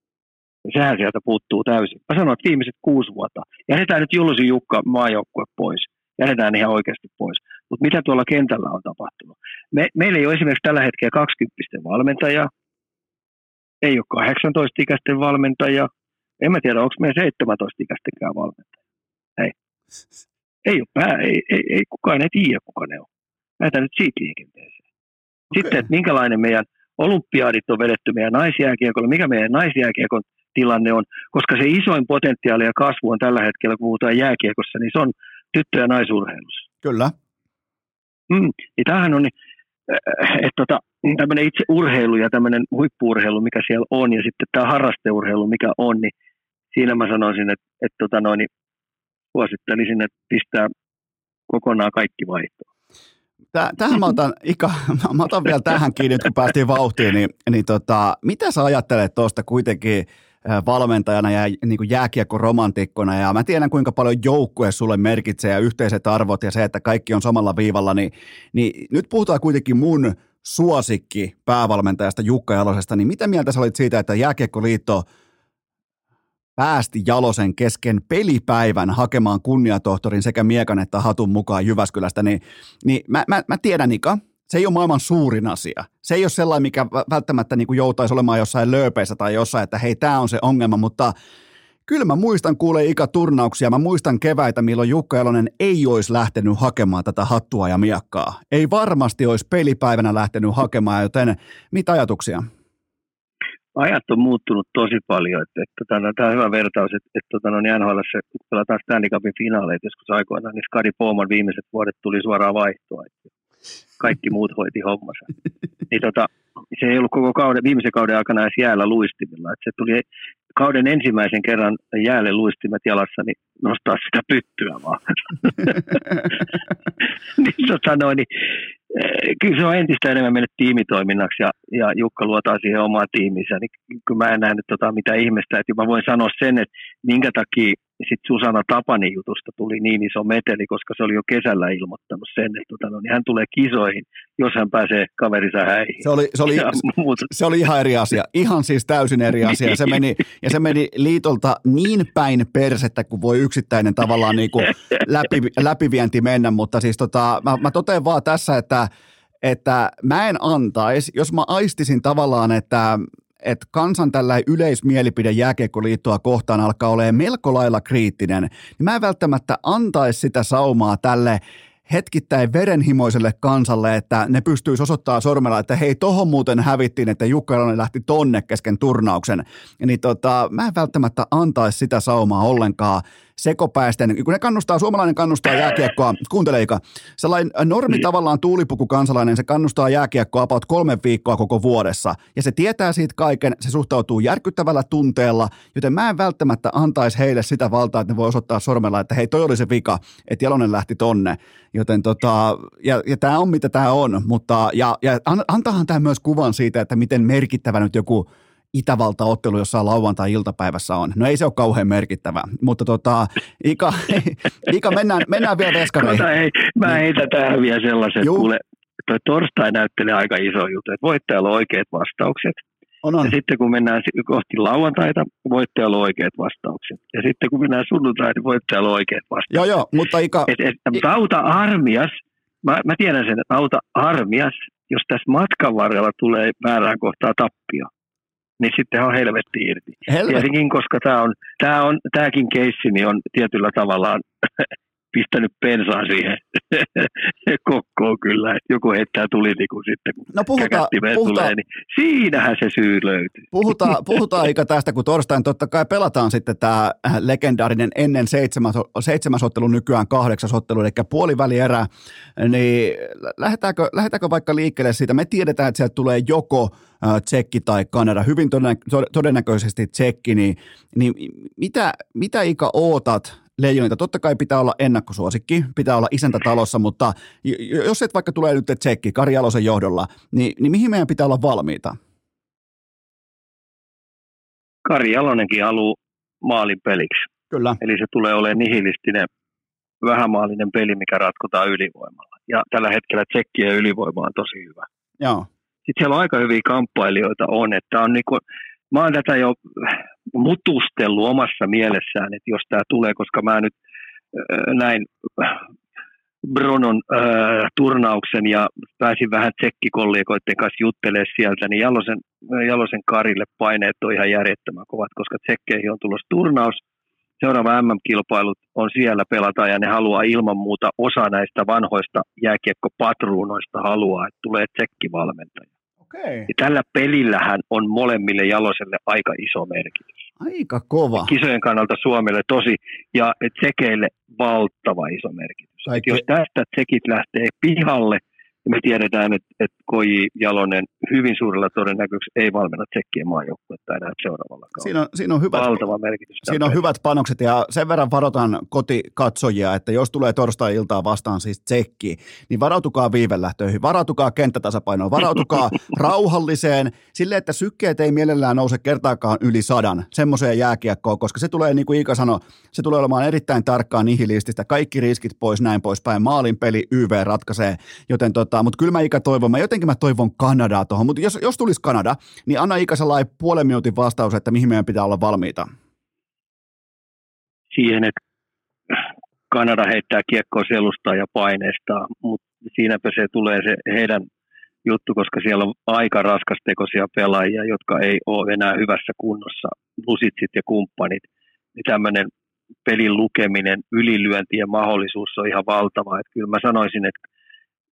niin sehän sieltä puuttuu täysin. Mä sanoin, että viimeiset kuusi vuotta. Jätetään nyt Jullusin Jukka maajoukkue pois. Jätetään ihan oikeasti pois. Mutta mitä tuolla kentällä on tapahtunut? Me, meillä ei ole esimerkiksi tällä hetkellä 20 valmentajaa, ei ole 18-ikäisten valmentajia, en mä tiedä, onko meidän 17-ikäistenkään valmentajia. Ei. Ei ole pää, ei, ei, ei kukaan ei tiedä, kuka ne on. Lähdetään nyt siitä liikenteeseen. Okay. Sitten, että minkälainen meidän olympiadit on vedetty meidän naisjääkiekolla, mikä meidän naisjääkiekon tilanne on, koska se isoin potentiaali ja kasvu on tällä hetkellä, kun puhutaan jääkiekossa, niin se on tyttö- ja naisurheilussa.
Kyllä.
Mm, niin tämähän on, niin, että tota, tämmöinen itse urheilu ja tämmöinen huippuurheilu, mikä siellä on, ja sitten tämä harrasteurheilu, mikä on, niin siinä mä sanoisin, että, että tota noin, niin suosittelisin, että pistää kokonaan kaikki vaihtoon.
Tähän mä otan, Ika, mä otan vielä tähän kiinni, kun päästiin vauhtiin, niin, niin tota, mitä sä ajattelet tuosta kuitenkin valmentajana ja niin kuin jääkiekko-romantikkona ja mä tiedän kuinka paljon joukkue sulle merkitsee ja yhteiset arvot ja se, että kaikki on samalla viivalla, niin, niin nyt puhutaan kuitenkin mun suosikki päävalmentajasta Jukka Jalosesta, niin mitä mieltä sä olit siitä, että Jääkiekkoliitto päästi Jalosen kesken pelipäivän hakemaan kunniatohtorin sekä miekan että hatun mukaan Jyväskylästä, niin, niin mä, mä, mä tiedän Nika, se ei ole maailman suurin asia. Se ei ole sellainen, mikä välttämättä niin kuin joutaisi olemaan jossain lööpeissä tai jossain, että hei, tämä on se ongelma, mutta kyllä mä muistan kuulee ikäturnauksia, mä muistan keväitä, milloin Jukka Jalonen ei olisi lähtenyt hakemaan tätä hattua ja miakkaa. Ei varmasti olisi pelipäivänä lähtenyt hakemaan, joten mitä ajatuksia?
Ajat on muuttunut tosi paljon. Että, että, että, tämä on hyvä vertaus, että, että että no, niin NHL kun pelataan Stanley Cupin finaaleita joskus aikoinaan, niin Skadi Bowman viimeiset vuodet tuli suoraan vaihtoa. Että kaikki muut hoiti hommansa. Niin tota, se ei ollut koko kauden, viimeisen kauden aikana edes jäällä luistimilla. Et se tuli kauden ensimmäisen kerran jäälle luistimet jalassa, niin nostaa sitä pyttyä vaan. niin, tota noin, niin, kyllä se on entistä enemmän mennyt tiimitoiminnaksi ja, ja Jukka luotaa siihen omaan tiimiinsä. Niin kyllä mä en nähnyt tota, mitä ihmestä, että mä voin sanoa sen, että minkä takia sitten Susanna Tapanin jutusta tuli niin iso meteli, koska se oli jo kesällä ilmoittanut sen, että tota, no, niin hän tulee kisoihin, jos hän pääsee kaverinsa häihin.
Se oli, se oli, se oli ihan eri asia, ihan siis täysin eri asia. Se meni, ja se meni liitolta niin päin persettä, kuin voi yksittäinen tavallaan niin kuin läpi, läpivienti mennä, mutta siis tota, mä, mä totean vaan tässä, että että mä en antaisi, jos mä aistisin tavallaan, että että kansan tällä yleismielipide jääkiekkoliittoa kohtaan alkaa olemaan melko lailla kriittinen, niin mä en välttämättä antaisi sitä saumaa tälle hetkittäin verenhimoiselle kansalle, että ne pystyisi osoittaa sormella, että hei, tohon muuten hävittiin, että Jukka lähti tonne kesken turnauksen. Niin tota, mä en välttämättä antaisi sitä saumaa ollenkaan sekopäisten, kun ne kannustaa, suomalainen kannustaa jääkiekkoa, kuunteleika, sellainen normi niin. tavallaan tuulipuku kansalainen, se kannustaa jääkiekkoa about kolme viikkoa koko vuodessa, ja se tietää siitä kaiken, se suhtautuu järkyttävällä tunteella, joten mä en välttämättä antaisi heille sitä valtaa, että ne voi osoittaa sormella, että hei, toi oli se vika, että Jalonen lähti tonne, joten tota, ja, ja tämä on mitä tämä on, mutta, ja, ja antahan tämä myös kuvan siitä, että miten merkittävä nyt joku Itävalta-ottelu jossain lauantai-iltapäivässä on. No ei se ole kauhean merkittävä, mutta tota, Ika, Ika mennään, mennään vielä veskareihin.
Tota, ei, mä niin. heitän tähän vielä sellaisen, Juh. kuule, toi torstai näyttelee aika iso juttu, että voittajalla on oikeat vastaukset. On, on. Ja sitten kun mennään kohti lauantaita, voittajalla on oikeat vastaukset. Ja sitten kun mennään sunnuntaita, niin voittajalla on oikeat vastaukset.
Joo, joo, mutta Ika...
Et, et, mutta auta armias, mä, mä tiedän sen, että auta armias, jos tässä matkan varrella tulee väärään kohtaa tappio niin sitten on helvetti irti. Helvetti. Tietenkin, koska tämä on, tämä on, tämäkin keissi niin on tietyllä tavallaan pistänyt pensaa siihen kokkoon kyllä, että joku heittää tulitiku sitten, kun
no puhuta, puhuta, tulee,
niin siinähän se syy löytyy.
Puhutaan, puhutaan Ika tästä, kun torstain totta kai pelataan sitten tämä legendaarinen ennen seitsemäs, seitsemäs ottelu, nykyään kahdeksas ottelu, eli puolivälierä, niin lähdetäänkö, lähdetäänkö vaikka liikkeelle siitä, me tiedetään, että sieltä tulee joko Tsekki tai Kanada, hyvin todennäköisesti Tsekki, niin, niin mitä, mitä Ika ootat leijonilta. Totta kai pitää olla ennakkosuosikki, pitää olla isäntä talossa, mutta jos et vaikka tulee nyt tsekki Kari Jalosen johdolla, niin, niin mihin meidän pitää olla valmiita?
Kari Jalonenkin haluaa maalin peliksi.
Kyllä.
Eli se tulee olemaan nihilistinen, vähämaalinen peli, mikä ratkotaan ylivoimalla. Ja tällä hetkellä tsekkien ylivoima on tosi hyvä.
Joo.
Sitten siellä on aika hyviä kamppailijoita on, että on niin kuin, mä oon tätä jo mutustellut omassa mielessään, että jos tämä tulee, koska mä nyt äh, näin Brunon äh, turnauksen ja pääsin vähän tsekkikollegoiden kanssa juttelemaan sieltä, niin Jalosen, Jalosen Karille paineet on ihan järjettömän kovat, koska tsekkeihin on tulossa turnaus, seuraava MM-kilpailut on siellä pelataan ja ne haluaa ilman muuta osa näistä vanhoista jääkiekkopatruunoista haluaa, että tulee tsekkivalmentaja.
Okay.
Ja tällä pelillähän on molemmille jaloselle aika iso merkitys.
Aika kova.
Kisojen kannalta Suomelle tosi ja tsekeille valtava iso merkitys. Jos tästä tsekit lähtee pihalle – me tiedetään, että, että Koji Jalonen hyvin suurella todennäköisesti ei valmenna tsekkien maajoukkuetta enää seuraavalla kaudella.
Siinä on, siinä on hyvät,
Valtava merkitys.
Siinä on hyvät panokset ja sen verran varoitan kotikatsojia, että jos tulee torstai-iltaa vastaan siis tsekki, niin varautukaa viivelähtöihin, varautukaa kenttätasapainoon, varautukaa rauhalliseen, sille että sykkeet ei mielellään nouse kertaakaan yli sadan semmoiseen jääkiekkoon, koska se tulee, niin kuin Iika sanoi, se tulee olemaan erittäin tarkkaan nihilististä, kaikki riskit pois, näin poispäin, maalin peli YV ratkaisee, joten tot, tota, mutta kyllä mä Ika toivon, mä jotenkin mä toivon Kanadaa tuohon, mutta jos, jos tulisi Kanada, niin anna Ika sellainen puolen minuutin vastaus, että mihin meidän pitää olla valmiita.
Siihen, että Kanada heittää kiekkoa selustaa ja paineistaa, mutta siinäpä se tulee se heidän juttu, koska siellä on aika raskastekoisia pelaajia, jotka ei ole enää hyvässä kunnossa, lusitsit ja kumppanit. Niin tämmöinen pelin lukeminen, ylilyönti ja mahdollisuus on ihan valtava. Että kyllä mä sanoisin, että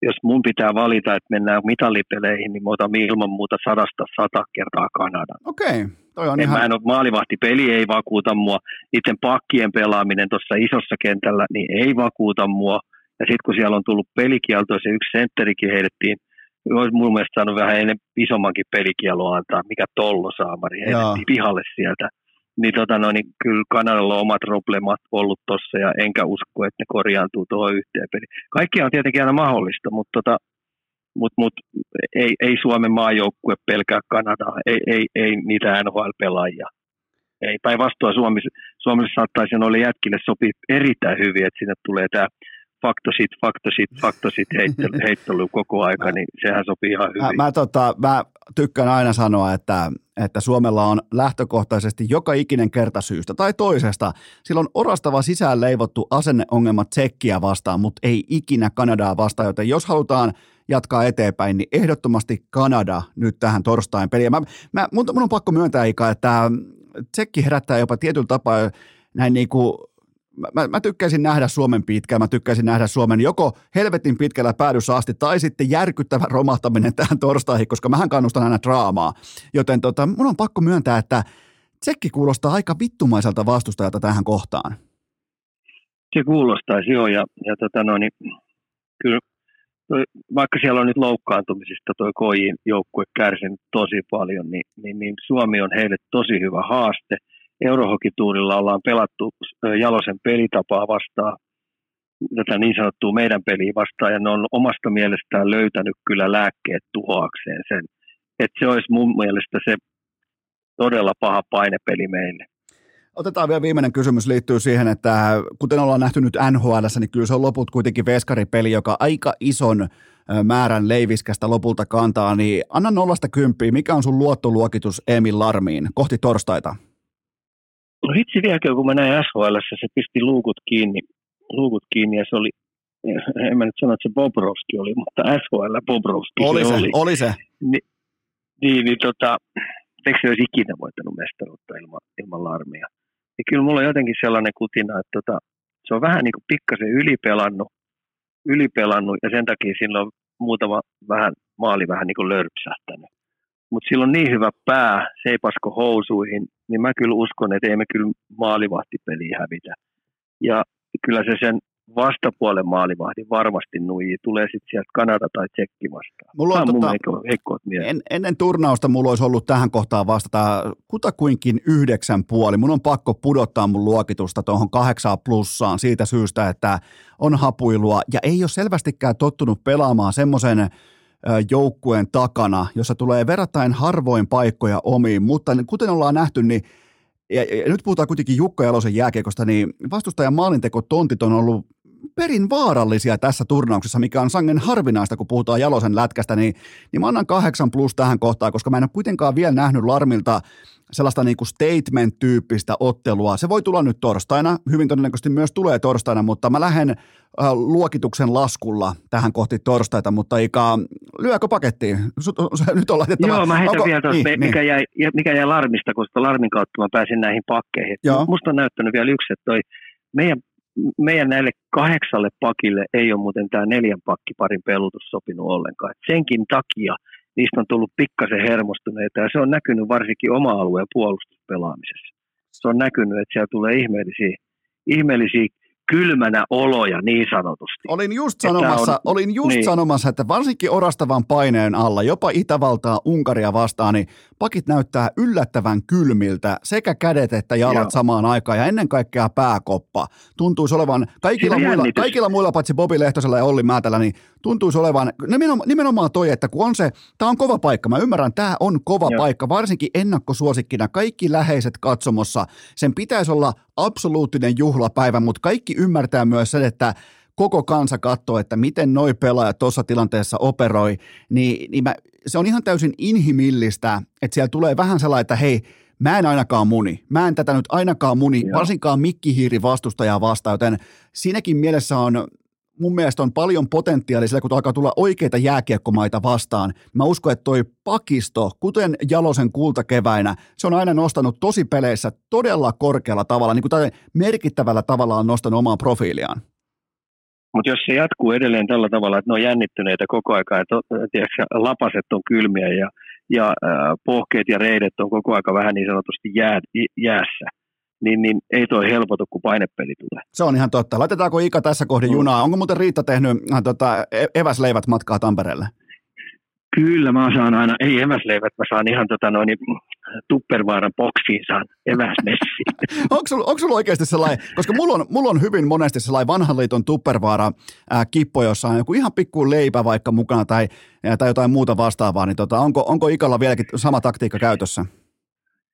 jos mun pitää valita, että mennään mitalipeleihin, niin mä otan ilman muuta sadasta sata kertaa Kanadan.
Okei, toi on
en
ihan...
Mä en ole, maalivahtipeli ei vakuuta mua. Niiden pakkien pelaaminen tuossa isossa kentällä, niin ei vakuuta mua. Ja sitten kun siellä on tullut pelikielto, se yksi sentterikin heitettiin, olisi mun mielestä saanut vähän ennen isommankin pelikielon antaa, mikä tollo saamari heitettiin pihalle sieltä niin, tota, no, niin kyllä Kanadalla on omat probleemat ollut tuossa ja enkä usko, että ne korjaantuu tuohon yhteen peliin. Kaikki on tietenkin aina mahdollista, mutta tota, mut, mut, ei, ei Suomen maajoukkue pelkää Kanadaa, ei, ei, ei niitä NHL-pelaajia. Ei päinvastoin Suomessa, Suomessa saattaisi noille jätkille sopii erittäin hyvin, että sinne tulee tämä faktosit, faktosit, faktosit heittely, heittely koko aika, niin sehän sopii ihan hyvin.
Mä, mä, tota, mä tykkään aina sanoa, että, että Suomella on lähtökohtaisesti joka ikinen kerta syystä tai toisesta. Sillä on orastava sisään leivottu asenneongelma tsekkiä vastaan, mutta ei ikinä Kanadaa vastaan, joten jos halutaan jatkaa eteenpäin, niin ehdottomasti Kanada nyt tähän torstain peliin. Mä, mä, mun, mun on pakko myöntää, Ika, että tsekki herättää jopa tietyllä tapaa näin niin kuin mä, mä tykkäisin nähdä Suomen pitkään, mä tykkäisin nähdä Suomen joko helvetin pitkällä päädyssä asti tai sitten järkyttävä romahtaminen tähän torstaihin, koska mähän kannustan aina draamaa. Joten tota, mun on pakko myöntää, että Tsekki kuulostaa aika vittumaiselta vastustajalta tähän kohtaan.
Se kuulostaisi joo, ja, ja tota no, niin, kyllä toi, vaikka siellä on nyt loukkaantumisista tuo Kojin joukkue kärsinyt tosi paljon, niin, niin, niin Suomi on heille tosi hyvä haaste – Eurohokituurilla ollaan pelattu Jalosen pelitapaa vastaan, tätä niin sanottua meidän peliä vastaan, ja ne on omasta mielestään löytänyt kyllä lääkkeet tuhoakseen sen. Että se olisi mun mielestä se todella paha painepeli meille.
Otetaan vielä viimeinen kysymys liittyy siihen, että kuten ollaan nähty nyt NHL, niin kyllä se on loput kuitenkin veskaripeli, joka aika ison määrän leiviskästä lopulta kantaa, niin anna nollasta kymppiä, mikä on sun luottoluokitus Emil Larmiin kohti torstaita?
No hitsi vieläkö, kun mä näin SHL, se pisti luukut kiinni, luukut kiinni ja se oli, en mä nyt sano, että se Bobrovski oli, mutta SHL Bobrovski
oli se,
oli.
oli se.
Ni, niin, niin tota, eikö se olisi ikinä voittanut mestaruutta ilman, ilman larmia? Ja kyllä mulla on jotenkin sellainen kutina, että tota, Se on vähän niin kuin pikkasen ylipelannut, ylipelannut ja sen takia sillä on muutama vähän, maali vähän niin kuin lörpsähtänyt. Mutta sillä on niin hyvä pää, seipasko housuihin, niin mä kyllä uskon, että ei me kyllä maalivahtipeliä hävitä. Ja kyllä se sen vastapuolen maalivahdi varmasti nuijii. Tulee sitten sieltä Kanada tai Tsekki vastaan. Mulla on, tota, heikkoot
en, ennen turnausta mulla olisi ollut tähän kohtaan vastata kutakuinkin yhdeksän puoli. Mun on pakko pudottaa mun luokitusta tuohon kahdeksaa plussaan siitä syystä, että on hapuilua ja ei ole selvästikään tottunut pelaamaan semmoisen joukkueen takana, jossa tulee verrattain harvoin paikkoja omiin, mutta kuten ollaan nähty, niin ja, ja nyt puhutaan kuitenkin Jukka Jalosen jääkiekosta, niin vastustajan maalintekotontit on ollut perin vaarallisia tässä turnauksessa, mikä on sangen harvinaista, kun puhutaan Jalosen lätkästä, niin, niin mä annan kahdeksan plus tähän kohtaan, koska mä en ole kuitenkaan vielä nähnyt Larmilta sellaista niin kuin statement-tyyppistä ottelua. Se voi tulla nyt torstaina, hyvin todennäköisesti myös tulee torstaina, mutta mä lähden äh, luokituksen laskulla tähän kohti torstaita, mutta Ika, lyökö pakettiin? Nyt on laitettava.
Joo, mä heitän Onko, vielä tuosta, niin, mikä, niin. Jäi, mikä jäi Larmista, koska Larmin kautta mä pääsin näihin pakkeihin. Joo. Musta on näyttänyt vielä yksi, että toi meidän meidän näille kahdeksalle pakille ei ole muuten tämä neljän pakkiparin pelutus sopinut ollenkaan. Et senkin takia niistä on tullut pikkasen hermostuneita ja se on näkynyt varsinkin oma-alueen puolustuspelaamisessa. Se on näkynyt, että siellä tulee ihmeellisiä, ihmeellisiä kylmänä oloja niin sanotusti.
Olin just sanomassa, on, olin just niin. sanomassa, että varsinkin orastavan paineen alla, jopa Itävaltaa, Unkaria vastaan, niin pakit näyttää yllättävän kylmiltä, sekä kädet että jalat Joo. samaan aikaan, ja ennen kaikkea pääkoppa. Tuntuisi olevan, kaikilla, muilla, kaikilla muilla paitsi Bobi Lehtosella ja Olli Määtällä, niin tuntuisi olevan, nimenomaan, nimenomaan toi, että kun on se, tämä on kova paikka, mä ymmärrän, tämä on kova Joo. paikka, varsinkin ennakkosuosikkina, kaikki läheiset katsomossa, sen pitäisi olla absoluuttinen juhlapäivä, mutta kaikki ymmärtää myös sen, että koko kansa katsoo, että miten noi pelaajat tuossa tilanteessa operoi, niin, niin mä, se on ihan täysin inhimillistä, että siellä tulee vähän sellainen, että hei, mä en ainakaan muni. Mä en tätä nyt ainakaan muni, Joo. varsinkaan mikkihiiri vastustajaa vastaan, joten siinäkin mielessä on mun mielestä on paljon potentiaalia sillä, kun alkaa tulla oikeita jääkiekkomaita vastaan. Mä uskon, että toi pakisto, kuten Jalosen kultakeväinä, se on aina nostanut tosi peleissä todella korkealla tavalla, niin kuin merkittävällä tavalla on nostanut omaa profiiliaan.
Mutta jos se jatkuu edelleen tällä tavalla, että ne on jännittyneitä koko ajan, että tiedätkö, lapaset on kylmiä ja, ja äh, pohkeet ja reidet on koko aika vähän niin sanotusti jää, jäässä, niin, niin ei toi helpotu, kun painepeli tulee.
Se on ihan totta. Laitetaanko Ika tässä kohdin mm. junaa? Onko muuten Riitta tehnyt äh, tota, e-, eväsleivät matkaa Tampereelle?
Kyllä, mä saan aina, ei eväsleivät, mä saan ihan tota noin, Tuppervaaran boksiin saan eväsmessiin.
onko, sulla, onko sulla oikeasti sellainen, koska mulla on, mulla on hyvin monesti sellainen vanhan liiton Tuppervaara ää, kippo, jossa on joku ihan pikku leipä vaikka mukana tai, tai jotain muuta vastaavaa, niin tota, onko, onko Ikalla vieläkin sama taktiikka käytössä?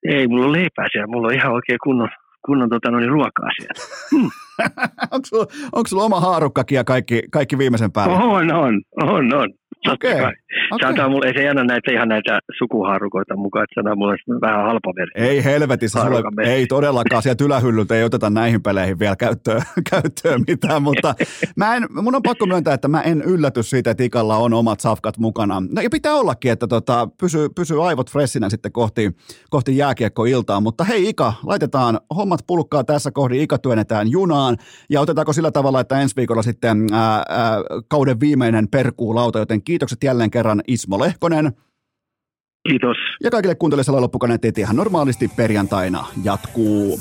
Ei, mulla on leipää siellä, mulla on ihan oikein kunnon, kunnon tota, noin, ruokaa siellä. Hmm.
onko, sulla, onko sulla oma haarukkakin ja kaikki, kaikki viimeisen päälle?
On, on, on, on. Okei. Okay. Okay. Mulle, ei se anna näitä ihan näitä sukuhaarukoita mukaan, että se mulle vähän halpa versio.
Ei helvetissä, sulle, ei todellakaan, sieltä ylähyllyltä ei oteta näihin peleihin vielä käyttöön, käyttöön mitään, mutta mä en, mun on pakko myöntää, että mä en ylläty siitä, että Ikalla on omat safkat mukana. No ja pitää ollakin, että tota, pysyy, pysyy aivot freshinä sitten kohti, kohti jääkiekkoiltaa, mutta hei Ika, laitetaan hommat pulkkaa tässä kohdin, Ika työnnetään junaan ja otetaanko sillä tavalla, että ensi viikolla sitten ää, ää, kauden viimeinen perkuulauta, joten kiitokset jälleen kerran Ismo Lehkonen.
Kiitos.
Ja kaikille kuuntelijoille loppukaneetteet ihan normaalisti perjantaina jatkuu.